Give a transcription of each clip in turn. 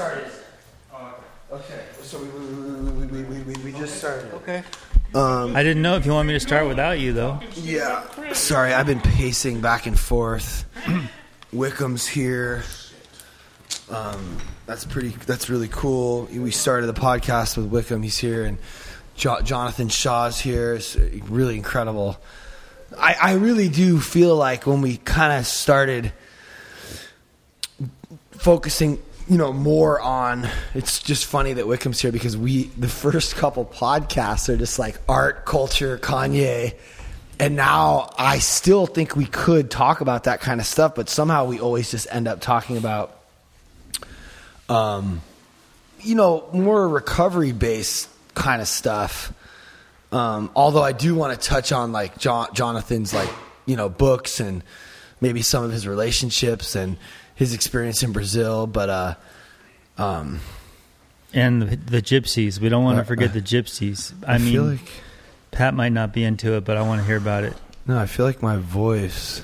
started. Okay, so we, we, we, we, we, we just started. Okay. Um, I didn't know if you want me to start without you though. yeah. Sorry, I've been pacing back and forth. Wickham's here. Um, that's pretty. That's really cool. We started the podcast with Wickham. He's here, and jo- Jonathan Shaw's here. It's really incredible. I, I really do feel like when we kind of started focusing, you know, more on. It's just funny that Wickham's here because we the first couple podcasts are just like art, culture, Kanye, and now I still think we could talk about that kind of stuff, but somehow we always just end up talking about, um, you know, more recovery based kind of stuff. Um, although I do want to touch on like Jonathan's like you know books and maybe some of his relationships and his experience in Brazil, but uh, um, And the, the gypsies. We don't want Uh, to forget uh, the gypsies. I, I, mean, feel like Pat might not be into it, but I want to hear about it. no, I feel like my voice.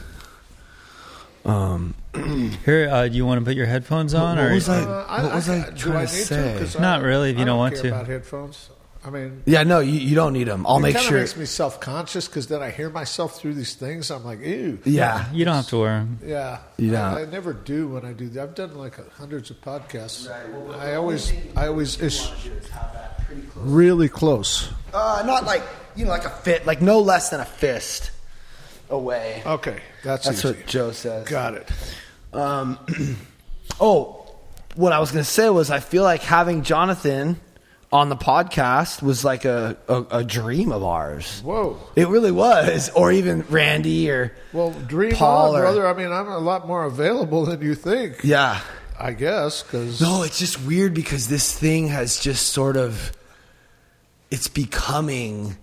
Um, Here, uh, do you want to put your headphones on, what or was I? Uh, what was I, ca- do trying to need say? 'Cause Not really, if you I don't want care to. About headphones, I mean, yeah, no, you, you don't need them. I'll it make kinda sure. makes me self conscious because then I hear myself through these things. I'm like, ew. yeah, you don't have to wear 'em. Yeah, You don't. I, I never do when I do that. I've done like hundreds of podcasts. I always, I always ish really close. Uh, not like you know, like a fit, like no less than a fist away. Okay, that's, That's easy. what Joe says. Got it. Um, oh, what I was going to say was I feel like having Jonathan on the podcast was like a, a, a dream of ours. Whoa. It really was, or even Randy, or Well, dream Paul on, or- brother. I mean, I'm a lot more available than you think. yeah. I guess because No, it's just weird because this thing has just sort of it's becoming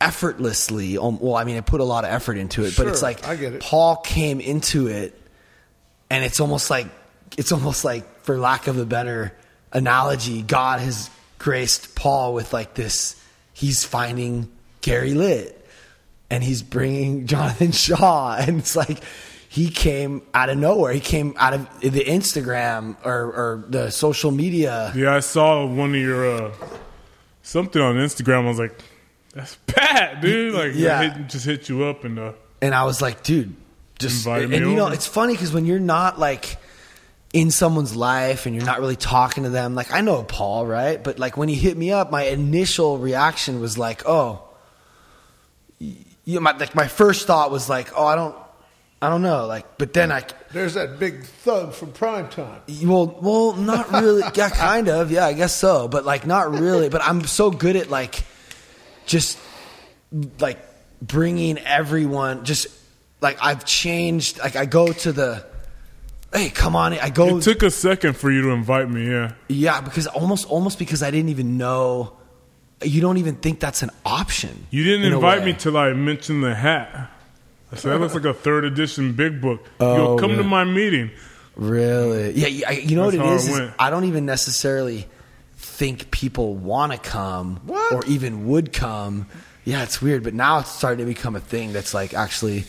effortlessly. um, Well, I mean, I put a lot of effort into it, but it's like I get it. Paul came into it, and it's almost like it's almost like, for lack of a better analogy, God has graced Paul with like this. He's finding Gary Litt, and he's bringing Jonathan Shaw, and it's like he came out of nowhere. He came out of the Instagram or, or the social media. Yeah, I saw one of your uh, something on Instagram. I was like, "That's Pat, dude!" Like, Yeah. Hit, just hit you up and uh, And I was like, dude, just and me you know, it's funny because when you're not like in someone's life and you're not really talking to them, like I know Paul, right? But like when he hit me up, my initial reaction was like, oh, you know, my like my first thought was like, oh, I don't, I don't know, like, but then I, there's that big thug from prime time. well, well, not really, yeah, kind of, yeah, I guess so, but like not really. But I'm so good at like just like bringing everyone just like I've changed like I go to the hey come on. I go it took a second for you to invite me. Yeah, yeah because almost almost because I didn't even know you don't even think that's an option you didn't in invite me till I mentioned the hat. I said that looks like a third edition Big Book. Oh, You'll come to my meeting. really yeah you, I, you know That's what it is, it is went. I don't even necessarily think people want to come What? or even would come yeah it's weird but now it's starting to become a thing that's like actually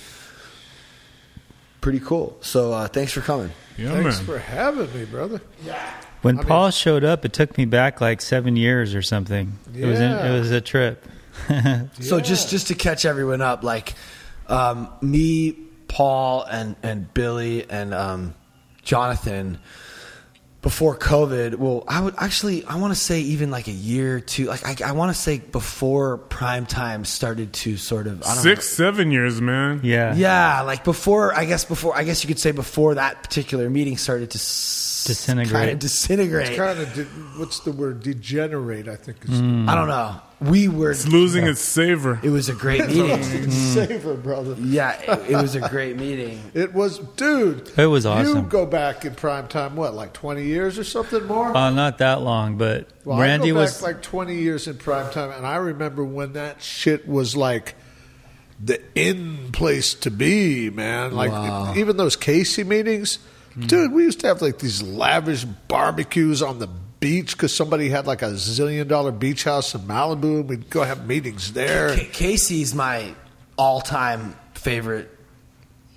pretty cool so uh, thanks for coming Yeah, Thanks man. for having me, brother. Yeah. When I mean- Paul showed up, it took me back like seven years or something. It was in, it was a trip. So just just to catch everyone up, like um, me, Paul, and and Billy and um, Jonathan. Before COVID, well, I would actually I want to say even like a year or two. Like I, I want to say before prime time started to sort of I don't Six, seven years, man. Yeah. Yeah, like before I guess before I guess you could say before that particular meeting started to s- Disintegrate. kind of disintegrate. Kind of, de- what's the word? Degenerate. I think is hmm. I don't know. We were It's losing its savor. It was a great meeting. savor, brother. yeah, it, it was a great meeting. It was, dude. It was awesome. You go back in prime time, what, like twenty years or something more? Uh, not that long, but Well, Randy I go was back like 20 years in prime time, and I remember when that shit was like the in place to be, man. Like Wow. even those Casey meetings, dude. We used to have like these lavish barbecues on the beach because somebody had like a zillion dollar beach house in Malibu, and we'd go have meetings there. Ca- Casey's my all-time favorite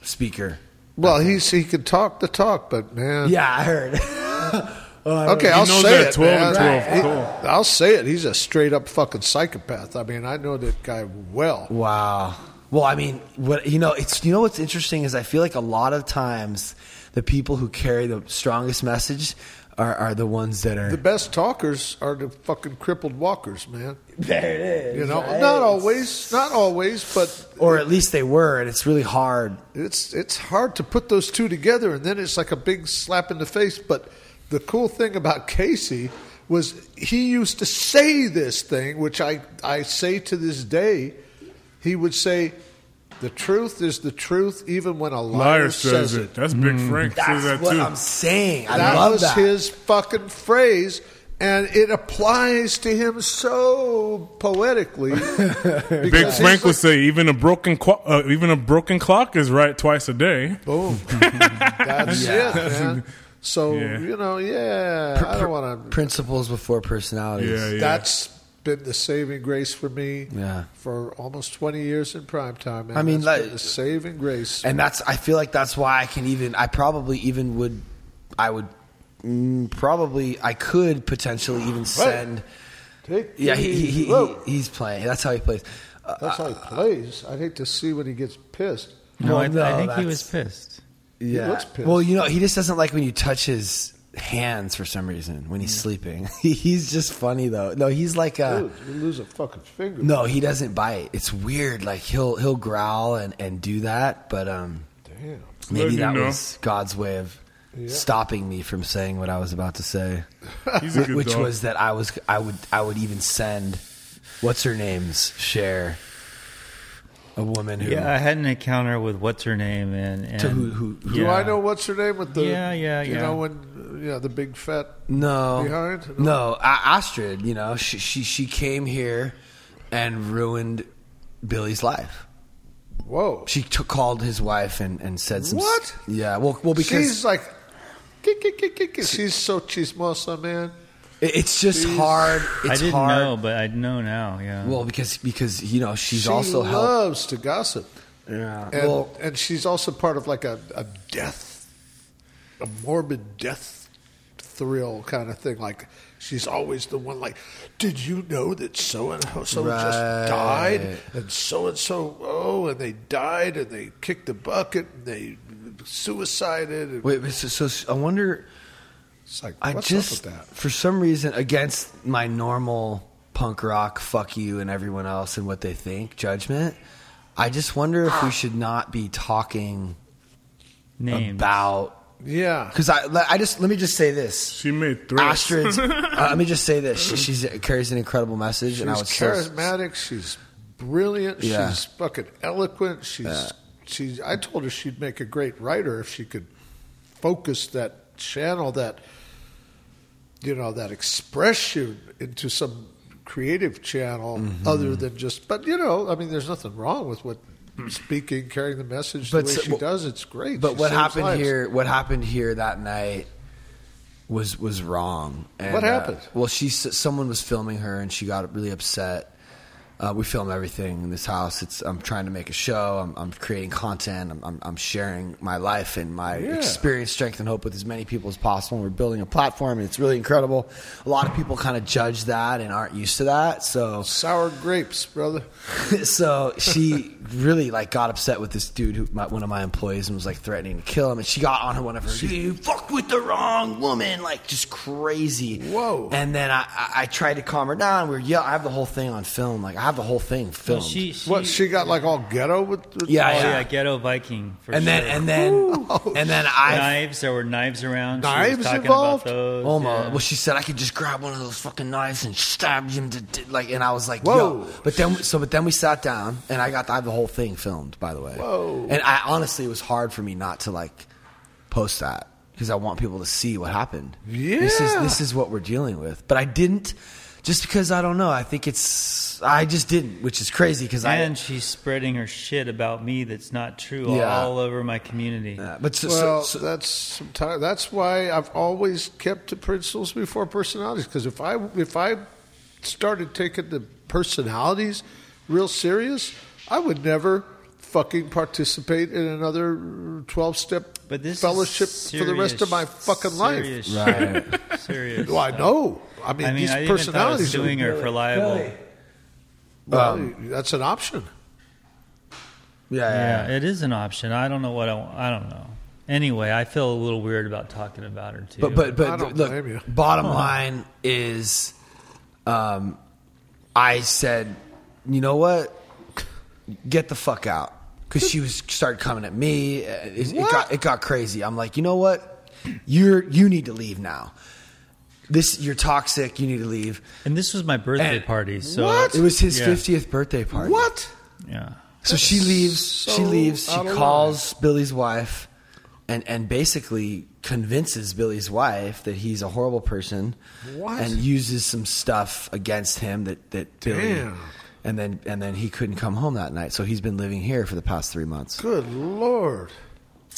speaker. Well, he's he could talk the talk, but man, Yeah, I heard. Oh, okay, I'll knows say that it. 12 and man. 12, He- cool. I'll say it. He's a straight up fucking psychopath. I mean, I know that guy well. Wow. Well, I mean, what you know, it's you know what's interesting is I feel like a lot of times the people who carry the strongest message are, are the ones that are The best talkers are the fucking crippled walkers, man. there. It is, You know, right? not always, not always, but or at least they were, and it's really hard. it's it's hard to put those two together, and then it's like a big slap in the face. But the cool thing about Casey was he used to say this thing, which I I say to this day. He would say, "The truth is the truth, even when a liar, Liar says it. That's Big Frank says That's that what too. I'm saying. I that love was that. his fucking phrase, and it applies to him so poetically. Big Frank he's would say, even a broken clock, uh, even a broken clock is right twice a day. Boom. That's Yeah. it, man. So Yeah. you know, yeah, I don't want to. Principles before personalities. Yeah, yeah. That's been the saving grace for me. Yeah. For almost twenty years in prime time. Man. I mean, That's like- been the saving grace. and that's I feel like that's why I can even I probably even would I would mm, probably I could potentially even send Take yeah he, he, he, he, he's playing that's how he plays uh, That's how he plays. I'd hate to see when he gets pissed. No, I, Well, I no, think he was pissed. yeah looks pissed. well you know he just doesn't like when you touch his hands for some reason when he's sleeping he's just funny though no he's like a Dude, you lose a fucking finger. no he doesn't bite it's weird like he'll he'll growl and and do that but um Damn. maybe you that know. was God's way of Yeah. stopping me from saying what I was about to say He's a good which dog. was that I was I would I would even send what's her name's share a woman who Yeah, I had an encounter with what's her name and, and To who- who- who- Do yeah. I know what's her name with the? Yeah, yeah, You yeah. know when yeah the big fat no behind? no A- Astrid you know she, she she came here and ruined Billy's life Whoa. she took, called his wife and, and said some s- What? yeah well well because she's like, kick, kick, kick, kick, kick. she's so chismosa, man. It- it's just she's- hard I didn't hard know, but I know now. Yeah. well because because you know she's she also helped loves to gossip, yeah and well and she's also part of like a, a death, a morbid death thrill kind of thing. Like she's always the one. Like, did you know that so and so Right. just died, and so and so oh, and they died, and they kicked the bucket, and they suicided. And wait wait, so, so I wonder it's like, I just, up with that? for some reason, against my normal punk rock, fuck you and everyone else and what they think judgment, I just wonder if we should not be talking Names. about. Yeah, Because I, I just, let me just say this. She made threats. Astrid's, uh, let me just say this. She she's, carries an incredible message. she's and I was so- charismatic. she's brilliant. Yeah. She's fucking eloquent. She's she's. I told her she'd make a great writer if she could focus that channel that you know that expression into some creative channel Mm-hmm. other than just. But you know, I mean, there's nothing wrong with what speaking, carrying the message But the way so- she well, does. It's great. But She what happened lives. here? What happened here that night was was wrong. And, What uh, happened? well, she someone was filming her, and she got really upset. Uh, we film everything in this house. It's I'm trying to make a show. I'm, I'm creating content. I'm, I'm, I'm sharing my life and my Yeah. experience, strength, and hope with as many people as possible. And we're building a platform, and it's really incredible. A lot of people kind of judge that and aren't used to that. So Sour grapes, brother. so she really like got upset with this dude who my, one of my employees and was like threatening to kill him and she got on her one of her you fucked with the wrong woman like just crazy Whoa. and then I, I, I tried to calm her down we were yeah I have the whole thing on film like I have the whole thing Well, filmed she, she, What she got like all ghetto with? with Yeah, Oh yeah. yeah, ghetto Viking. For and then and then and then I knives. There were knives around. she Knives was involved? About those. Oh, Almost. yeah. Well, she said I could just grab one of those fucking knives and stab him to to- like, and I was like, Whoa. yo. But then, so but then we sat down, and I got I have the whole thing filmed, by the way. Whoa. And I honestly, it was hard for me not to like post that because I want people to see what happened. Yeah, This is this is what we're dealing with. But I didn't, just because I don't know. I think it's I just didn't, which is crazy because I. and she's spreading her shit about me that's not true Yeah. all over my community. Yeah, but so, Well, so, so, that's sometimes that's why I've always kept the principles before personalities. Because if I if I started taking the personalities real serious, I would never fucking participate in another twelve step But this is fellowship for the rest of my serious- fucking life. serious Right. shit. Serious. Well, I know. I mean, I mean, these I even thought personalities. suing are, her for libel. Billy. well, Um, that's an option. Yeah, Yeah, yeah. it is an option. I don't know what I, I don't know. Anyway, I feel a little weird about talking about her too. But but but don't look, blame you. bottom line is, um, I said, you know what, get the fuck out because she was started coming at me. Uh, It, it got it got crazy. I'm like, you know what, you're you need to leave now. This you're toxic. You need to leave. and this was my birthday And- party. So What? It was his Yeah. 50th birthday party. What? Yeah. So she leaves. she so leaves. She out of calls Billy's wife, and and basically convinces Billy's wife that he's a horrible person, What? and uses some stuff against him that that Billy, Damn. and then and then he couldn't come home that night. So he's been living here for the past three months. Good lord.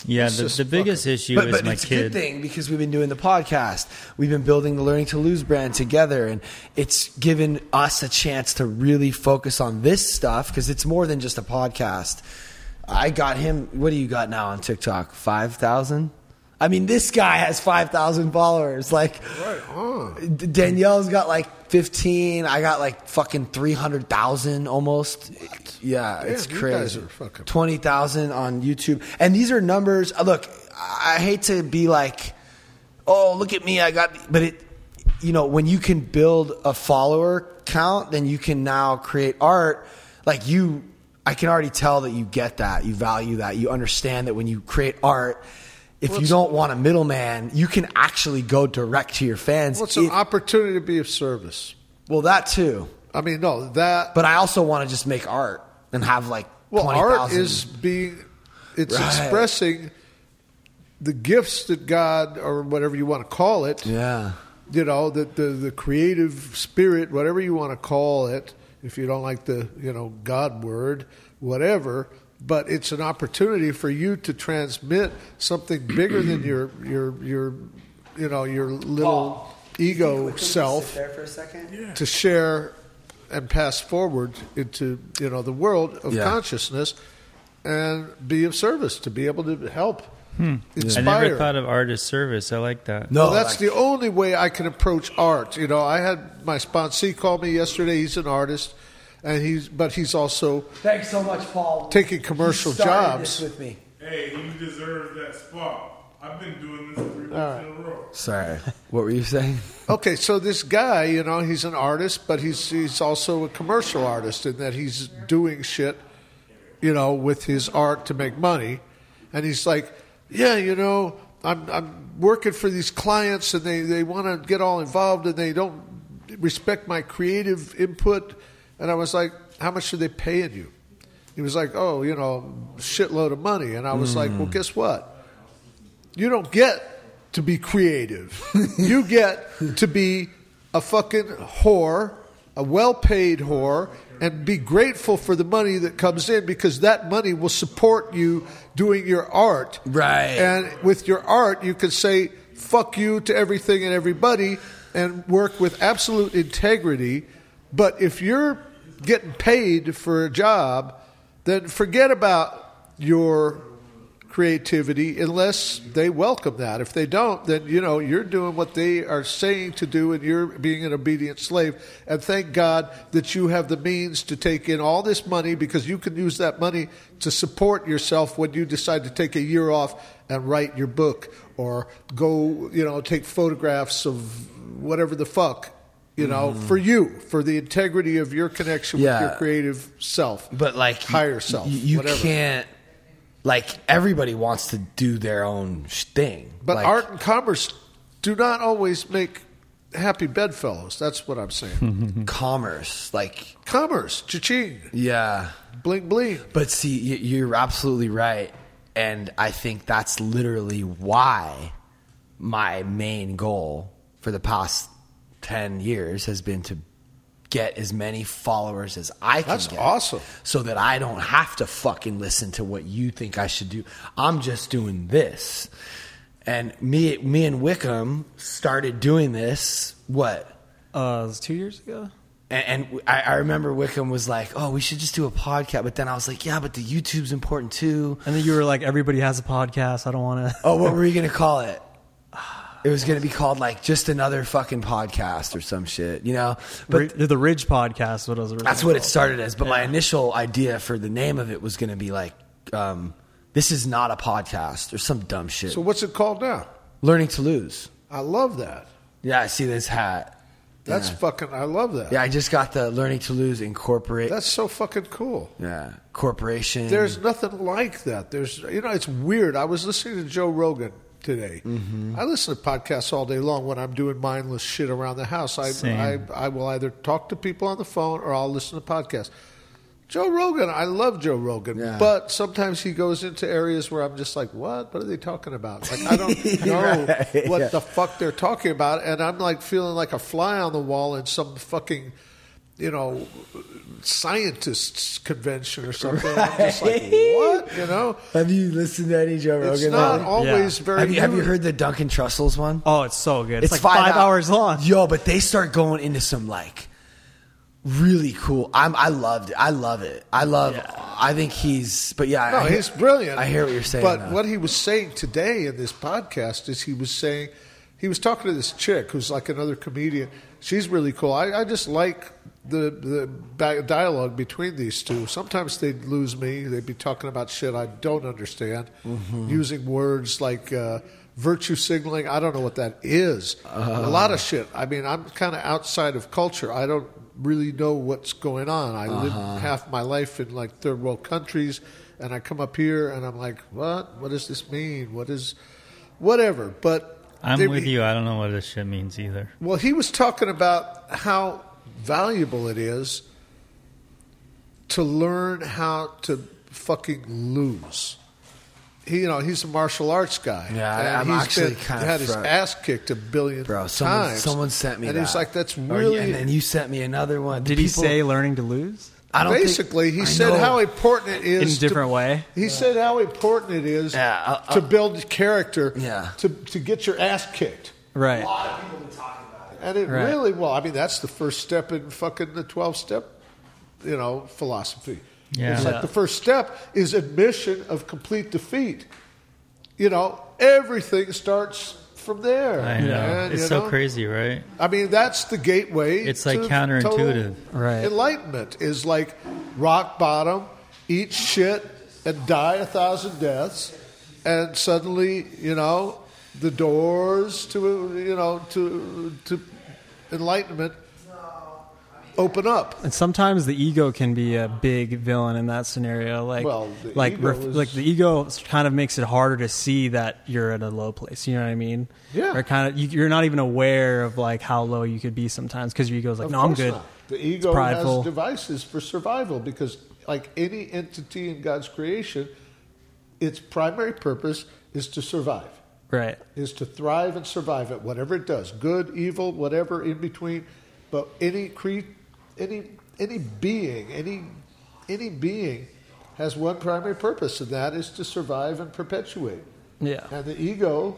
Yeah, the, the biggest issue But, is but my it's a kid. good thing because we've been doing the podcast. We've been building the Learning to Lose brand together, and it's given us a chance to really focus on this stuff because it's more than just a podcast. I got him. What do you got now on TikTok? Five thousand. I mean, this guy has five thousand followers. Like, Right. Danielle's got like fifteen. I got like fucking three hundred thousand almost. Yeah, it's you crazy. guys are fucking- twenty thousand on YouTube, and these are numbers. uh, Look, I hate to be like, oh, look at me, I got, but it, you know, when you can build a follower count, then you can now create art. Like you, I can already tell that you get that, you value that, you understand that when you create art. If you don't want a middleman, you can actually go direct to your fans. What's an It- opportunity to be of service? well, that too. I mean, no, that. But I also want to just make art and have like well, 20,000. art is being. It's Right. expressing the gifts that God, or whatever you want to call it, yeah. you know, the, the, the creative spirit, whatever you want to call it, if you don't like the, you know, God word, whatever, but it's an opportunity for you to transmit something bigger than your, your, your, you know, your little ego self there for a second. to share and pass forward into, you know, the world of Yeah. consciousness and be of service, to be able to help, hmm. I inspire. never thought of art as service. I like that. No, Well, that's like- the only way I can approach art. You know, I had my sponsee call me yesterday. He's an artist, and he's but he's also Thanks so much, Paul. taking commercial You started jobs. this with me. Hey, you deserve that spot. I've been doing this three weeks right. in a row. Sorry. What were you saying? Okay, so this guy, you know, he's an artist, but he's he's also a commercial artist in that he's doing shit, you know, with his art to make money. And he's like, yeah, you know, I'm I'm working for these clients and they they want to get all involved and they don't respect my creative input. And I was like, how much are they paying you? He was like, oh, you know, shitload of money. And I was like, well, hmm. guess what? You don't get to be creative. you get to be a fucking whore, a well paid whore, and be grateful for the money that comes in because that money will support you doing your art. Right. And with your art, you can say fuck you to everything and everybody and work with absolute integrity. But if you're getting paid for a job, then forget about your creativity unless they welcome that. If they don't, then you know you're doing what they are saying to do and you're being an obedient slave. And thank God that you have the means to take in all this money because you can use that money to support yourself when you decide to take a year off and write your book or go, you know, take photographs of whatever the fuck. You know, mm. for you, for the integrity of your connection Yeah. with your creative self, But like higher self, you, can't. Like everybody wants to do their own thing. But Like, art and commerce do not always make happy bedfellows. That's what I'm saying. commerce, like commerce, cha-ching, yeah. bling bling. But see, you're absolutely right, and I think that's literally why my main goal for the past ten years has been to get as many followers as I can That's get. awesome. So that I don't have to fucking listen to what you think I should do. I'm just doing this. And me me and Wickham started doing this what? Uh, it was two years ago. And, and I, I remember Wickham was like, "Oh, we should just do a podcast." But then I was like, "Yeah, but the YouTube's important too." And then you were like, everybody has a podcast. I don't want to. Oh, what were you gonna call it? It was gonna be called like just another fucking podcast or some shit, you know. But the Ridge podcast. What was it? that's what it started as. But my initial idea for the name of it was gonna be like, um, "This is not a podcast" or some dumb shit. So what's it called now? Learning to lose. I love that. Yeah, I see this hat. That's Yeah. fucking. I love that. Yeah, I just got the Learning to Lose Incorporate. That's so fucking cool. yeah, corporation. There's nothing like that. There's, you know, it's weird. I was listening to Joe Rogan today. Mm-hmm. I listen to podcasts all day long when I'm doing mindless shit around the house. I, I, I will either talk to people on the phone or I'll listen to podcasts. Joe Rogan, I love Joe Rogan, Yeah. but sometimes he goes into areas where I'm just like, what? What are they talking about? Like, I don't know Right, what yeah. the fuck they're talking about, and I'm like feeling like a fly on the wall in some fucking, you know, scientists convention or something. I'm just like, what? You know, Have you listened to any Joe Rogan? it's not lately? always very. have you have you heard the Duncan Trussell's one? Oh, it's so good. It's, like five, hou- hours long. Yo, but they start going into some like really cool. I'm I loved it. I love it. I love. I think he's. But yeah, No, I he's brilliant. I hear what you're saying. But though. what he was saying today in this podcast is he was saying he was talking to this chick who's like another comedian. She's really cool. I, I just like the the dialogue between these two. Sometimes they'd lose me. They'd be talking about shit I don't understand, Mm-hmm. using words like. Uh, Virtue signaling, I don't know what that is. A lot of shit. I mean, I'm kind of outside of culture. I don't really know what's going on. I live Uh-huh. half my life in like third world countries, and I come up here and I'm like, what? What does this mean? What is, whatever. But I'm they- with you. I don't know what this shit means either. Well, he was talking about how valuable it is to learn how to fucking lose. He, you know, he's a martial arts guy. Yeah, I- and I'm he's actually been, kinda had his ass kicked a billion bro, someone times. someone sent me that. and that. he's like, "That's Or you- really." and then you sent me another one. Did he say learning to lose I don't think- Basically, he I said know. how important it in a different to, way? He said how important it is Yeah, I- to build character. Yeah. To to get your ass kicked. Right. A lot of people been talking about it. And it Right. really, well, I mean, that's the first step in fucking the 12 step, you know, philosophy. Yeah. It's like the first step is admission of complete defeat. You know, everything starts from there. I know. man, it's you so know? crazy, right? I mean, that's the gateway. It's like to counterintuitive. total Right. Enlightenment is like rock bottom, eat shit, and die a thousand deaths, and suddenly, you know, the doors to you know to to enlightenment open up. And sometimes the ego can be a big villain in that scenario. Like, Well, the like, ego ref- is- like the ego kind of makes it harder to see that you're at a low place. You know what I mean? Yeah. Or kind of, you, you're not even aware of like how low you could be sometimes because your ego's like, Of no, I'm good. not. The ego prideful. has devices for survival because, like any entity in God's creation, its primary purpose is to survive. Right. is to thrive and survive at whatever it does, good, evil, whatever in between. But any cre- any any being, any any being has one primary purpose, and that is to survive and perpetuate. Yeah. And the ego,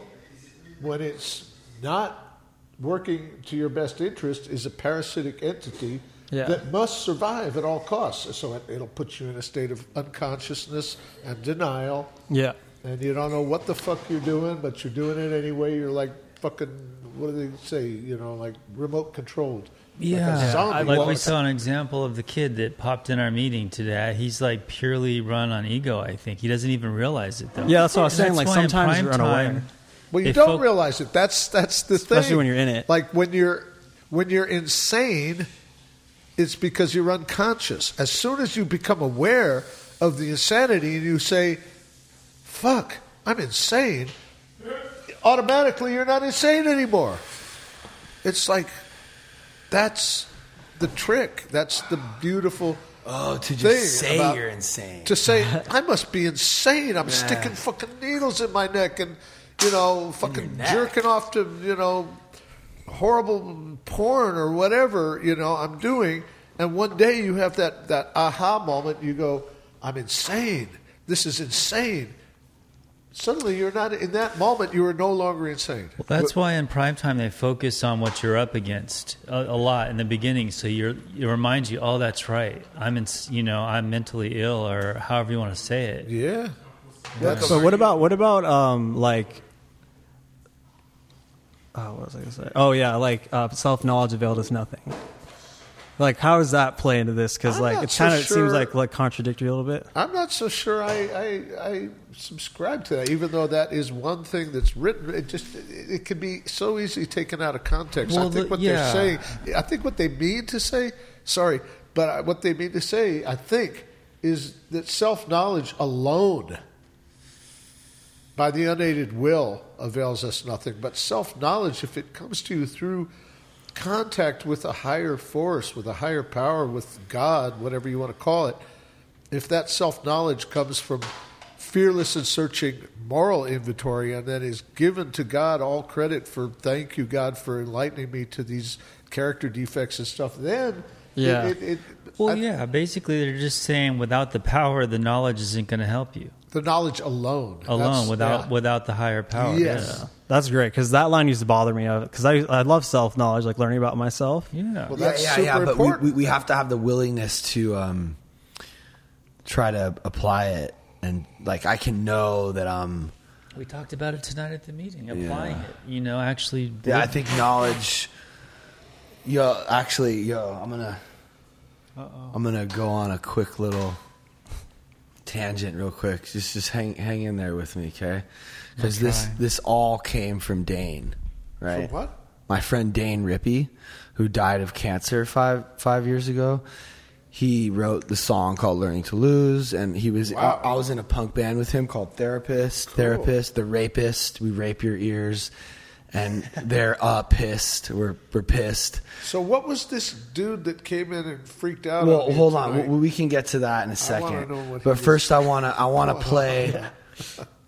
when it's not working to your best interest, is a parasitic entity Yeah. that must survive at all costs. So it, it'll put you in a state of unconsciousness and denial Yeah. and you don't know what the fuck you're doing, but you're doing it anyway. You're like fucking, what do they say? You know, like remote controlled. Yeah. like a zombie. Like Well, we saw an example of the kid that popped in our meeting today. He's like purely run on ego. I think he doesn't even realize it though. Yeah, that's what I was saying, like, sometimes you're unaware. time, well, you don't fo- realize it. That's that's the thing. Especially when you're in it. Like when you're when you're insane, it's because you're unconscious. As soon as you become aware of the insanity and you say, "Fuck, I'm insane," automatically you're not insane anymore. It's like that's the trick. That's the beautiful. Oh, to just say about- you're insane. to say I must be insane. I'm sticking fucking needles in my neck and you know fucking jerking off to you know horrible porn or whatever you know I'm doing. And one day you have that that aha moment. You go, I'm insane. This is insane. Suddenly, you're not in that moment. You are no longer insane. Well, that's why in prime time they focus on what you're up against a, a lot in the beginning. So you're, it reminds you, oh, that's right. I'm in, you know, I'm mentally ill, or however you want to say it. Yeah. That's So what about what about um like oh what was I gonna say? Oh yeah, like uh, self knowledge availed is nothing. Like how does that play into this? Because like it kind of sure. seems like like contradictory a little bit. I'm not so sure I, I, I subscribe to that, even though that is one thing that's written. It just it, it can be so easily taken out of context. Well, I think the- what yeah. they're saying, I think what they mean to say, sorry, but I- what they mean to say, I think, is that self knowledge alone, by the unaided will, avails us nothing. But self knowledge, if it comes to you through contact with a higher force, with a higher power, with God, whatever you want to call it, if that self knowledge comes from fearless and searching moral inventory and then is given to God all credit for thank you, God, for enlightening me to these character defects and stuff, then Yeah. it, it, it, Well, I- yeah, basically they're just saying without the power, the knowledge isn't going to help you the knowledge alone. alone That's- without yeah. without the higher power. Yes. Yeah. That's great because that line used to bother me because I I love self knowledge, like learning about myself. Yeah. Well, Yeah, that's yeah, super yeah. But we, important. we, we have to have the willingness to um, try to apply it, and like I can know that um, We talked about it tonight at the meeting, applying Yeah. it. You know, actually. yeah, I think knowledge. Yo, actually, yo, I'm gonna, I'm gonna go on a quick little tangent, real quick. Just, just hang, hang in there with me, okay? Because this, this all came from Dane, right? From what? my friend Dane Rippey, who died of cancer five five years ago, he wrote the song called "Learning to Lose," and he was Wow. I, I was in a punk band with him called Therapist. Therapist, the rapist. We rape your ears, and they're uh, pissed. We're we're pissed. So, what was this dude that came in and freaked out? Well, on hold on. tonight? We, we can get to that in a wanna second. know what But was- first, I wanna I wanna play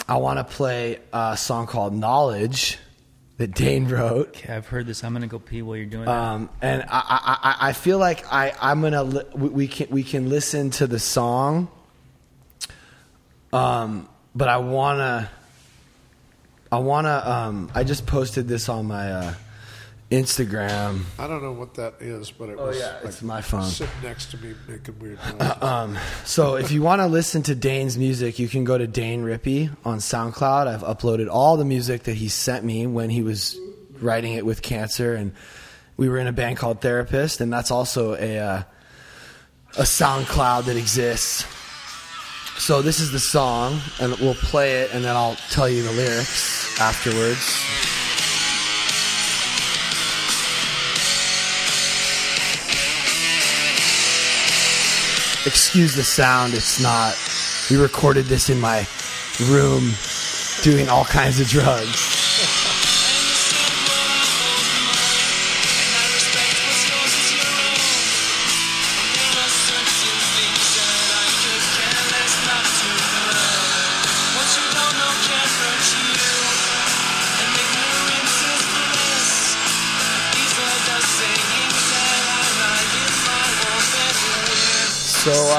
I wanna play a song called "Knowledge" that Dane wrote. Okay, I've heard this. I'm going to go pee while you're doing that. Um, and I, I, I- I feel like I, I'm gonna li- we, we can we can listen to the song. Um, but I wanna, I wanna. Um, I just posted this on my uh, Instagram. I don't know what that is, but it Oh, was yeah, like it's my phone. sitting next to me making weird noises. Um, so if you want to listen to Dane's music, you can go to Dane Rippey on SoundCloud. I've uploaded all the music that he sent me when he was writing it with cancer, and we were in a band called Therapist, and that's also a uh, a SoundCloud that exists. So this is the song, and we'll play it, and then I'll tell you the lyrics afterwards. excuse the sound. It's not. We recorded this in my room doing all kinds of drugs.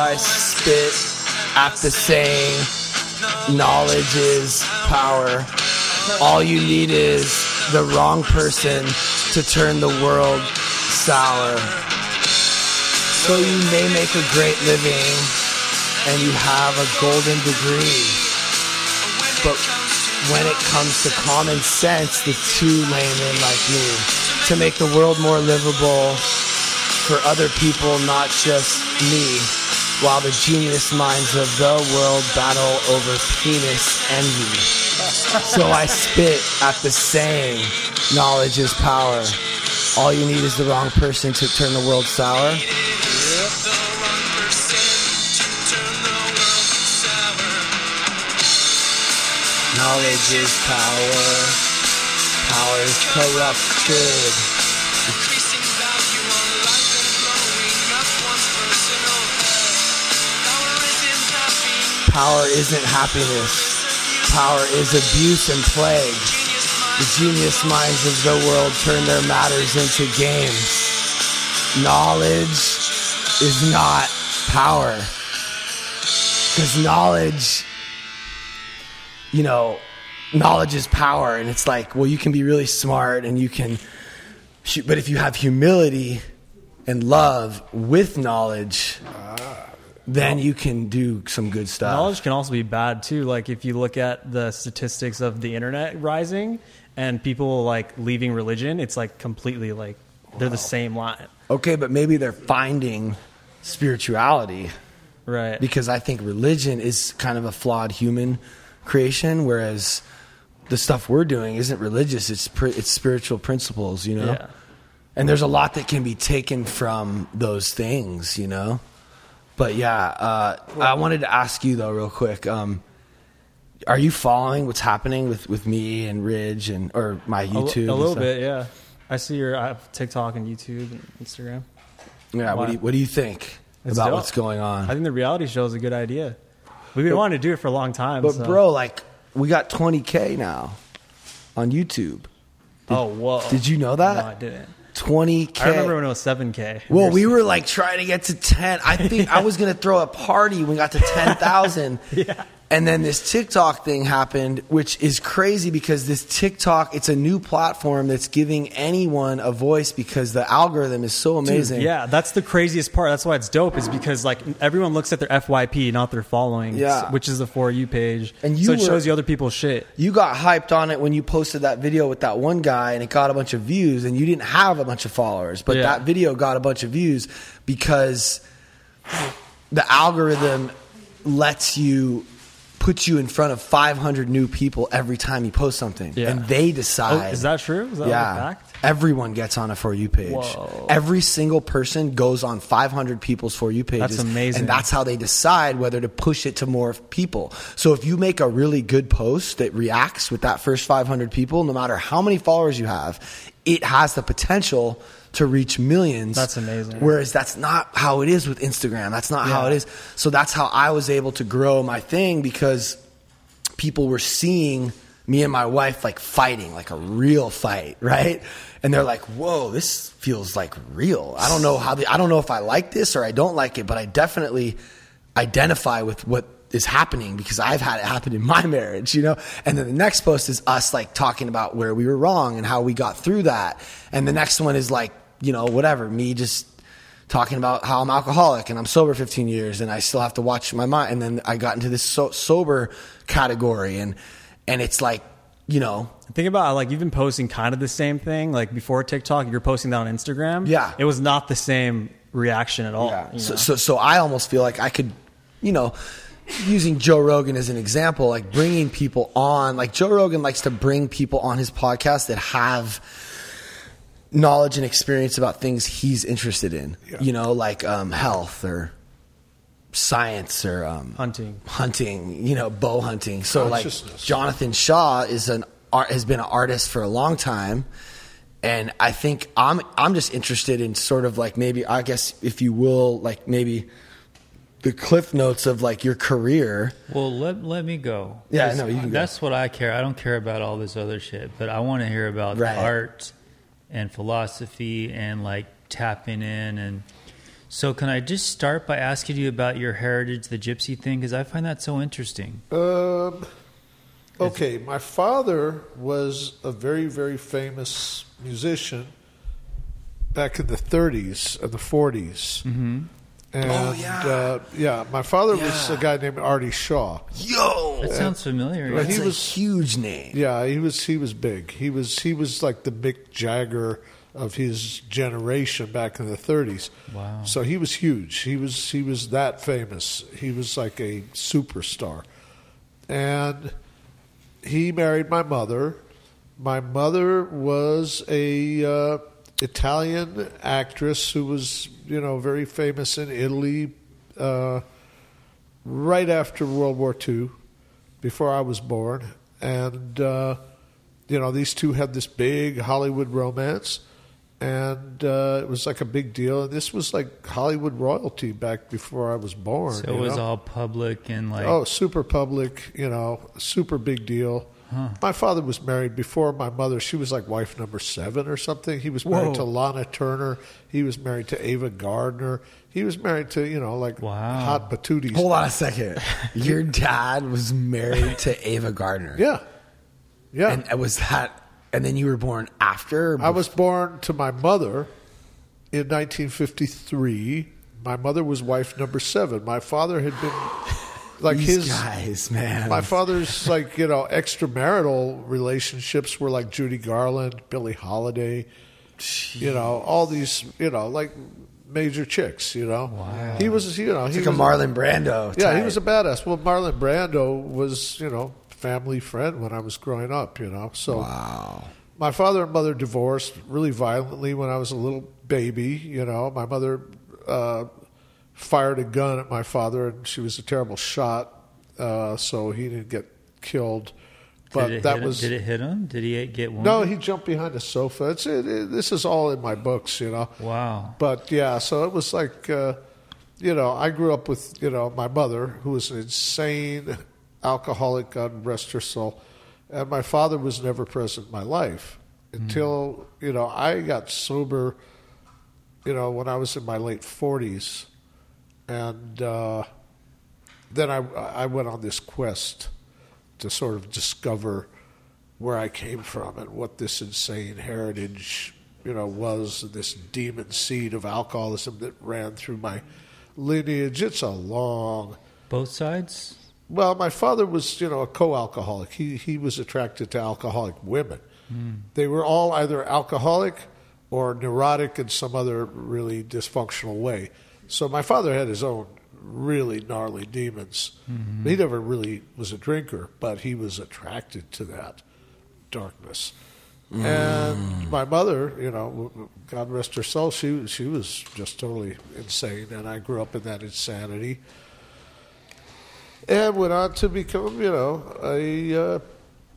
I spit at the saying, knowledge is power. All you need is the wrong person to turn the world sour. So you may make a great living and you have a golden degree. But when it comes to common sense, the two laymen like me, to make the world more livable for other people, not just me, while the genius minds of the world battle over penis envy. So I spit at the saying, knowledge is power. All you need is the wrong person to turn the world sour. Knowledge is power. Power is corrupted. Power isn't happiness. Power is abuse and plague. The genius minds of the world turn their matters into games. Knowledge is not power. Because knowledge you know, knowledge is power, and it's like, well, you can be really smart and you can, but if you have humility and love with knowledge, then you can do some good stuff. Knowledge can also be bad too. Like if you look at the statistics of the internet rising and people like leaving religion, it's like completely like they're the same line. Okay, but maybe they're finding spirituality Right. because I think religion is kind of a flawed human creation, whereas the stuff we're doing isn't religious; it's pr- it's spiritual principles, you know. Yeah. And there's a lot that can be taken from those things, you know. But yeah, uh, I wanted to ask you though, real quick. Um, are you following what's happening with, with me and Ridge and or my YouTube? A, little bit, yeah. I see your I have TikTok and YouTube and Instagram. Yeah. What do you, what do you think It's about dope. what's going on? I think the reality show is a good idea. We've been wanting to do it for a long time. But so- bro, like we got 20k now on YouTube. oh whoa, Did you know that? No, I didn't. 20k. I remember when it was seven k. well, we were like trying to get to 10. I think I was going to throw a party when we got to 10,000. Yeah. And then this TikTok thing happened, which is crazy because this TikTok, it's a new platform that's giving anyone a voice because the algorithm is so Dude, amazing. yeah, that's the craziest part. That's why it's dope. Is because like everyone looks at their FYP, not their following. Yeah. which is the for you page. And you so it were- shows you other people's shit. You got hyped on it when you posted that video with that one guy and it got a bunch of views and you didn't have a bunch of followers, but Yeah. that video got a bunch of views because the algorithm lets you put you in front of 500 new people every time you post something Yeah. and they Oh, decide. is that true? Is that yeah. a fact? Everyone gets on a For You page. Whoa. Every single person goes on 500 people's For You pages. That's amazing. And that's how they decide whether to push it to more people. So if you make a really good post that reacts with that first 500 people, no matter how many followers you have, it has the potential to reach millions. That's amazing. Whereas that's not how it is with Instagram. That's not how it is. So that's how I was able to grow my thing because people were seeing me and my wife like fighting, like a real fight, right? And they're like, "Whoa, this feels like real." I don't know how the, I don't know if I like this or I don't like it, but I definitely identify with what is happening because I've had it happen in my marriage, you know? And then the next post is us like talking about where we were wrong and how we got through that. And the next one is like, you know, whatever, me just talking about how I'm alcoholic and I'm sober 15 years and I still have to watch my mind. And then I got into this so- sober category and, and it's like, you know, Think about like you've been posting kind of the same thing. Like before TikTok, you're posting that on Instagram. Yeah. it was not the same reaction at all. Yeah. you So, so, so I almost feel like I could, you know, using Joe Rogan as an example, like bringing people on, like Joe Rogan likes to bring people on his podcast that have knowledge and experience about things he's interested in, you know, like um, health or science or um, Hunting. hunting, you know, bow hunting. So like Jonathan Shaw is an art has been an artist for a long time. And I think I'm I'm just interested in sort of like maybe I guess if you will like maybe the cliff notes of like your career. Well, let let me go. Yeah, 'Cause no, you can go. That's what I care. I don't care about all this other shit, but I want to hear about Right. art and philosophy and like tapping in and. So, can I just start by asking you about your heritage, the gypsy thing, because I find that so interesting. Um, okay, my father was a very, very famous musician back in the 30s and the 40s. Mm-hmm. And, Oh, yeah. Uh, yeah, my father was a guy named Artie Shaw. Yo, That sounds familiar. Well, that's he a was- huge name. Yeah, he was he was big. He was he was like the Mick Jagger of his generation back in the 30s. Wow. So he was huge. He was he was that famous. He was like a superstar. And he married my mother. My mother was a uh, Italian actress who was, you know, very famous in Italy uh, right after World War II, before I was born. And, uh, you know, these two had this big Hollywood romance. And uh, it was like a big deal. And this was like Hollywood royalty back before I was born. so it was know? all public and like. Oh, super public, you know, super big deal. My father was married before my mother. She was like wife number seven or something. He was married Whoa. to Lana Turner. He was married to Ava Gardner. He was married to you know like Wow. hot patooties. Hold on a second. Your dad was married to Ava Gardner. Yeah, yeah. And was that, and then you were born after? I was born to my mother in 1953. My mother was wife number seven. My father had been like These his guys, man. My father's like you know extramarital relationships were like Judy Garland, Billie Holiday, you know all these you know like major chicks. You know, wow. he was you know he It's like a Marlon Brando. yeah he was a badass. Well, Marlon Brando was you know family friend when I was growing up. You know, so Wow. my father and mother divorced really violently when I was a little baby. You know, my mother uh, fired a gun at my father, and she was a terrible shot, uh, so he didn't get killed. But that was? Did it hit him? Did he get wounded? no. He jumped behind a sofa. It's it, it, this is all in my books, you know. Wow. But yeah, so it was like, uh, you know, I grew up with, you know, my mother, who was an insane alcoholic, God rest her soul. And my father was never present in my life until, you know, I got sober, you know, when I was in my late 40s. And uh, then I, I went on this quest to sort of discover where I came from and what this insane heritage, you know, was this demon seed of alcoholism that ran through my lineage. It's a long. Both sides? Well, my father was, you know, a co-alcoholic. He he was attracted to alcoholic women. They were all either alcoholic or neurotic in some other really dysfunctional way. So my father had his own really gnarly demons. He never really was a drinker, but he was attracted to that darkness. And my mother, you know, God rest her soul, she she was just totally insane, and I grew up in that insanity and went on to become, you know, a uh,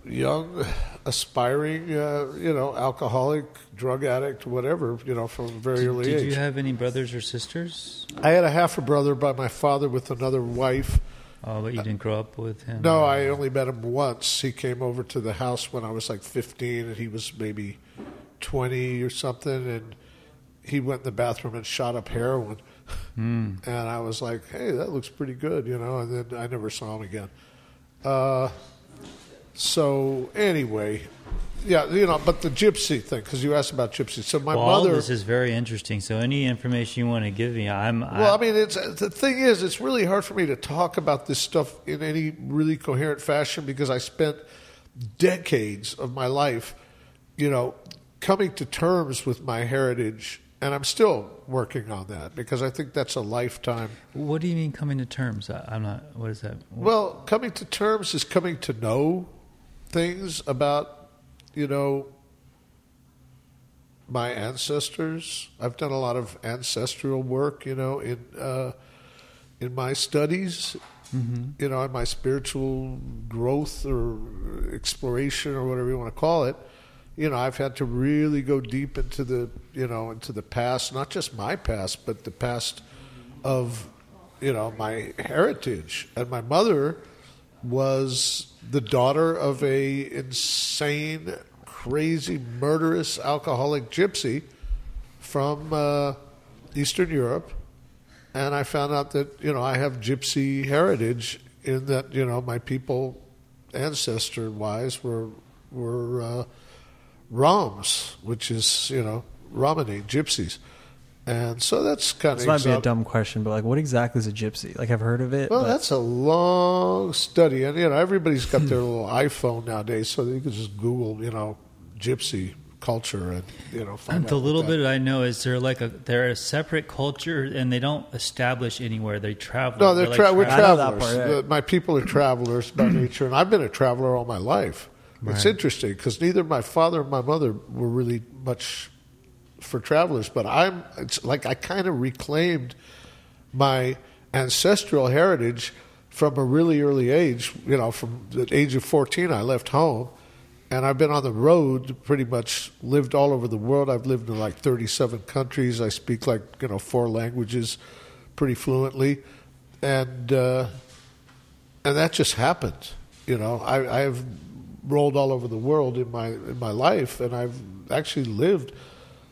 young, aspiring, uh, you know, alcoholic, drug addict, whatever, you know, from a very Did, early did age. you have any brothers or sisters? I had a half a brother by my father with another wife. Oh, but you didn't grow up with him. No, I only met him once. He came over to the house when I was like 15, and he was maybe 20 or something, and he went in the bathroom and shot up heroin. Hmm. And I was like, hey, that looks pretty good, you know, and then I never saw him again. Uh, so, anyway, yeah, you know, but the gypsy thing, because you asked about gypsy. So, my well, mother. this is very interesting. So, any information you want to give me, I'm. Well, I mean, it's the thing is, it's really hard for me to talk about this stuff in any really coherent fashion because I spent decades of my life, you know, coming to terms with my heritage, and I'm still working on that because I think that's a lifetime. what do you mean coming to terms? I, I'm not. What is that? Well, coming to terms is coming to know things about, you know, my ancestors. I've done a lot of ancestral work, you know, in uh, in my studies, you know, in my spiritual growth or exploration or whatever you want to call it. You know, I've had to really go deep into the, you know, into the past, not just my past, but the past of, you know, my heritage. And my mother was the daughter of a insane, crazy, murderous alcoholic gypsy from uh, Eastern Europe, and I found out that you know I have gypsy heritage in that you know my people, ancestor wise, were were uh, Roms, which is you know Romani gypsies, and so that's kind This of might be a dumb question, but like, what exactly is a gypsy? Like, I've heard of it. well, but that's a long study, and you know everybody's got their little iPhone nowadays, so you can just Google, you know, gypsy culture, and you know, find The out what little that- bit I know is they're like a they're a separate culture and they don't establish anywhere. They travel. No, they're like tra- we're I know travelers. part, yeah. My people are travelers by nature, and I've been a traveler all my life. It's interesting because neither my father or my mother were really much for travelers, but I'm. It's like I kind of reclaimed my ancestral heritage from a really early age. You know, from the age of fourteen, I left home, and I've been on the road. Pretty much lived all over the world. I've lived in like thirty-seven countries. I speak like you know four languages, pretty fluently, and uh, and that just happened. You know, I, I have rolled all over the world in my in my life, and I've actually lived,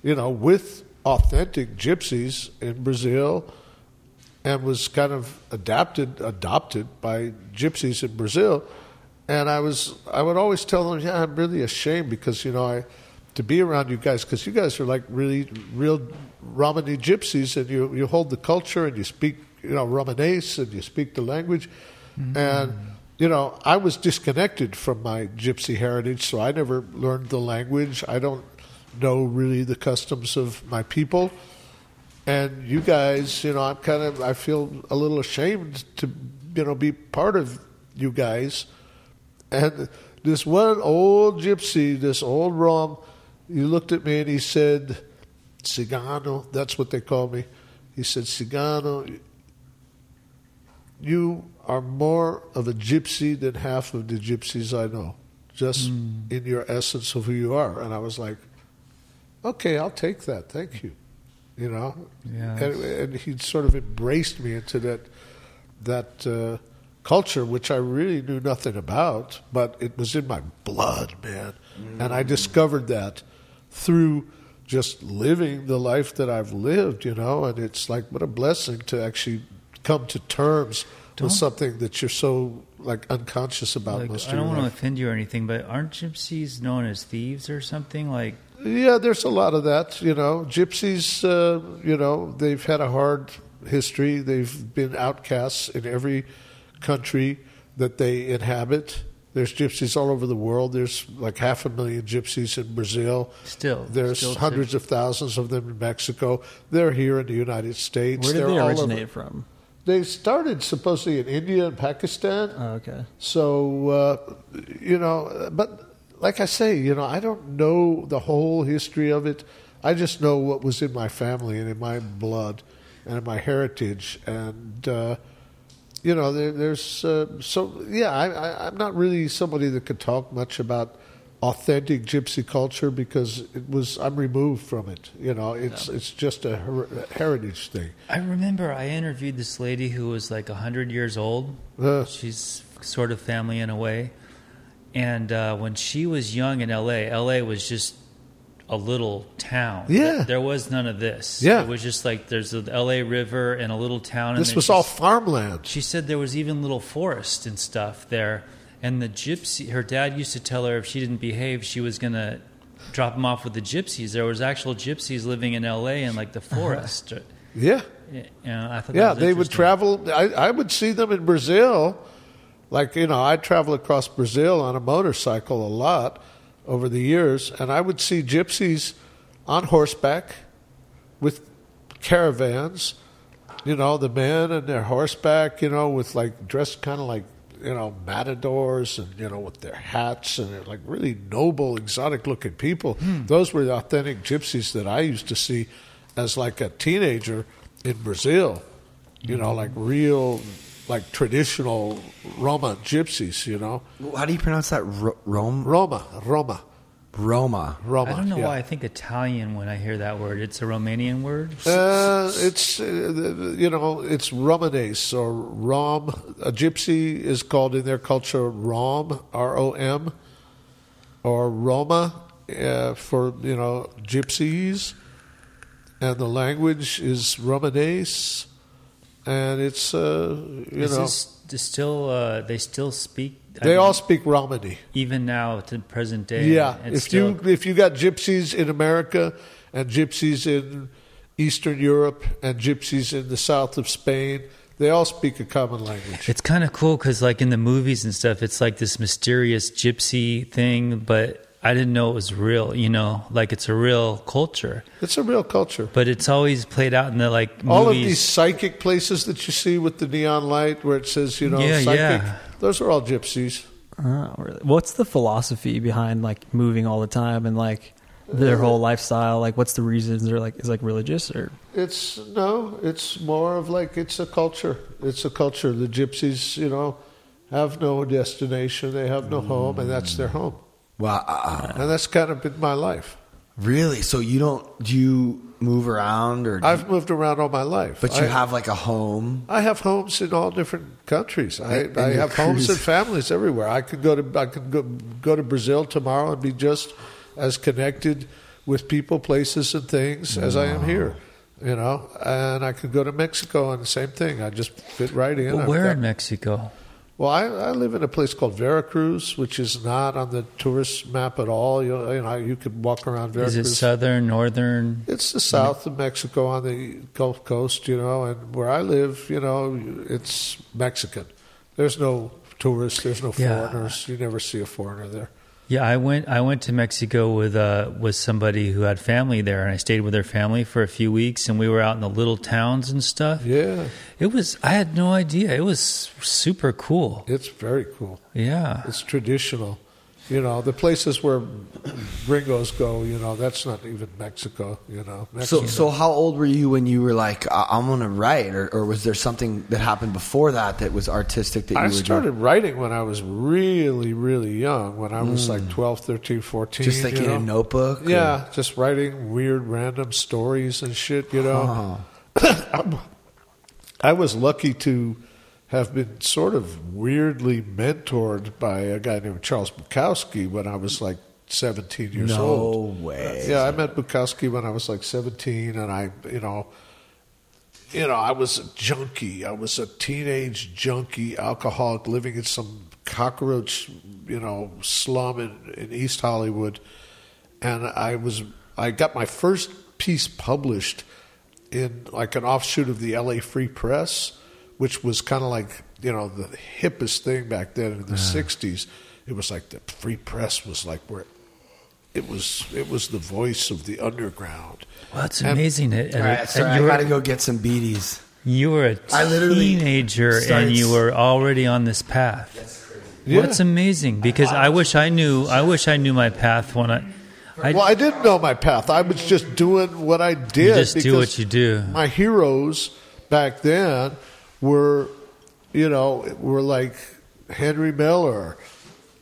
you know, with authentic gypsies in Brazil, and was kind of adapted adopted by gypsies in Brazil. And I was I would always tell them, yeah, I'm really ashamed because you know I to be around you guys because you guys are like really real Romani gypsies and you you hold the culture and you speak you know Romanese and you speak the language. Mm-hmm. And you know I was disconnected from my gypsy heritage so I never learned the language. I don't know really the customs of my people and you guys you know I'm kind of I feel a little ashamed to you know be part of you guys and this one old gypsy, this old Rom, he looked at me and he said, Cigano, that's what they call me. He said, Cigano, you are more of a gypsy than half of the gypsies I know, just mm. in your essence of who you are. And I was like, okay, I'll take that. Thank you. You know? Yeah. And, and he sort of embraced me into that, that, uh, culture, which I really knew nothing about, but it was in my blood, man. And I discovered that through just living the life that I've lived, you know, and it's like what a blessing to actually come to terms Don't- with something that you're so like unconscious about Like, most I don't want to offend you or anything, but aren't gypsies known as thieves or something? Like, Yeah, there's a lot of that. You know, gypsies. Uh, you know, they've had a hard history. They've been outcasts in every country that they inhabit. There's gypsies all over the world. There's like half a million gypsies in Brazil. still, There's still hundreds of thousands of them in Mexico. They're here in the United States. Where did They're they all originate over- from? They started supposedly in India and Pakistan. Oh, okay. So, uh, you know, but like I say, you know, I don't know the whole history of it. I just know what was in my family and in my blood and in my heritage. And, uh, you know, there, there's, uh, so, yeah, I, I'm not really somebody that could talk much about authentic gypsy culture because it was, I'm removed from it. You know, it's, it's just a her- heritage thing. I remember I interviewed this lady who was like 100 years old. Uh, She's sort of family in a way. And uh, when she was young in LA, LA was just a little town. Yeah. There was none of this. Yeah. It was just like there's the LA River and a little town. and this was all farmland. She said there was even little forest and stuff there. And the gypsy, her dad used to tell her if she didn't behave, she was going to drop him off with the gypsies. There was actual gypsies living in LA in like the forest. Yeah. You know, I thought that Yeah, was they would travel. I, I would see them in Brazil. Like, you know, I'd travel across Brazil on a motorcycle a lot over the years, and I would see gypsies on horseback with caravans. You know, the men and their horseback, you know, with like dressed kind of like, you know, matadors and, you know, with their hats and they're like really noble, exotic looking people. Hmm. Those were the authentic gypsies that I used to see as like a teenager in Brazil. You know, hmm. like real, like traditional Roma gypsies, you know. How do you pronounce that? Ro- Rome? Roma, Roma, Roma. Roma. I don't know yeah. why I think Italian when I hear that word. It's a Romanian word. Uh, it's uh, you know it's Romanes or Rom. A gypsy is called in their culture Rom, R O M, or Roma uh, for you know gypsies, and the language is Romanes, and it's uh, you Is know this still uh, they still speak? I they mean, all speak Romany. even now to present day. Yeah, it's if still, you if you got gypsies in America and gypsies in Eastern Europe and gypsies in the south of Spain, they all speak a common language. It's kind of cool because, like in the movies and stuff, it's like this mysterious gypsy thing, but I didn't know it was real. You know, like it's a real culture, It's a real culture. but it's always played out in the like movies. All of these psychic places that you see with the neon light, where it says you know Yeah, psychic, yeah. those are all gypsies. Oh, really? What's the philosophy behind like moving all the time and like their uh, whole lifestyle? Like, what's the reasons? They're like, is it, like religious or It's no, it's more of like it's a culture. It's a culture. The gypsies, you know, have no destination. They have no home, and that's their home. Wow. uh, And that's kind of been my life. Really? So you don't? Do you move around or? I've moved around all my life. but you I, have like a home. I have homes in all different countries. I, And- I and your have homes and families everywhere. I could go to I could go, go to Brazil tomorrow and be just as connected with people, places, and things as I am here. You know, and I could go to Mexico and the same thing. I just fit right in. Well, where got- in Mexico? Well, I, I live in a place called Veracruz, which is not on the tourist map at all. You, know, you know, you could walk around Veracruz. Is it southern, northern? It's the south of Mexico on the Gulf Coast, you know, and where I live, you know, it's Mexican. There's no tourists, there's no Yeah. foreigners. You never see a foreigner there. Yeah, I went. I went to Mexico with uh, with somebody who had family there, and I stayed with their family for a few weeks, and we were out in the little towns and stuff. Yeah, It was. I had no idea. It was super cool. it's very cool. Yeah. It's traditional. You know, the places where gringos go, you know, that's not even Mexico, you know. So, Mexico. so how old were you when you were like, I- I'm gonna write, or, or was there something that happened before that that was artistic that you did? I started writing when I was really, really young, when I was like 12, 13, 14. Mm. just like you in know? a notebook? or- Yeah, just writing weird, random stories and shit. You know, I was lucky to have been sort of weirdly mentored by a guy named Charles Bukowski when I was like 17 years No old. way. Uh, yeah, I met Bukowski when I was like 17, and I, you know, you know, I was a junkie. I was a teenage junkie, alcoholic, living in some cockroach, you know, slum in, in East Hollywood, and I was I got my first piece published in like an offshoot of the L.A. Free Press, which was kind of like you know the hippest thing back then in the '60s. It was like the Free Press was like where it was it was the voice of the underground. Well, that's And- amazing. At, All at- right, sorry, at I your- gotta go get some bidis. You were a I literally teenager started- and you were already on this path. Yeah. Well, that's amazing because I wish I knew. I wish I knew my path when I. I well, I didn't know my path. I was just doing what I did. You just do what you do. My heroes back then were, you know, were like Henry Miller,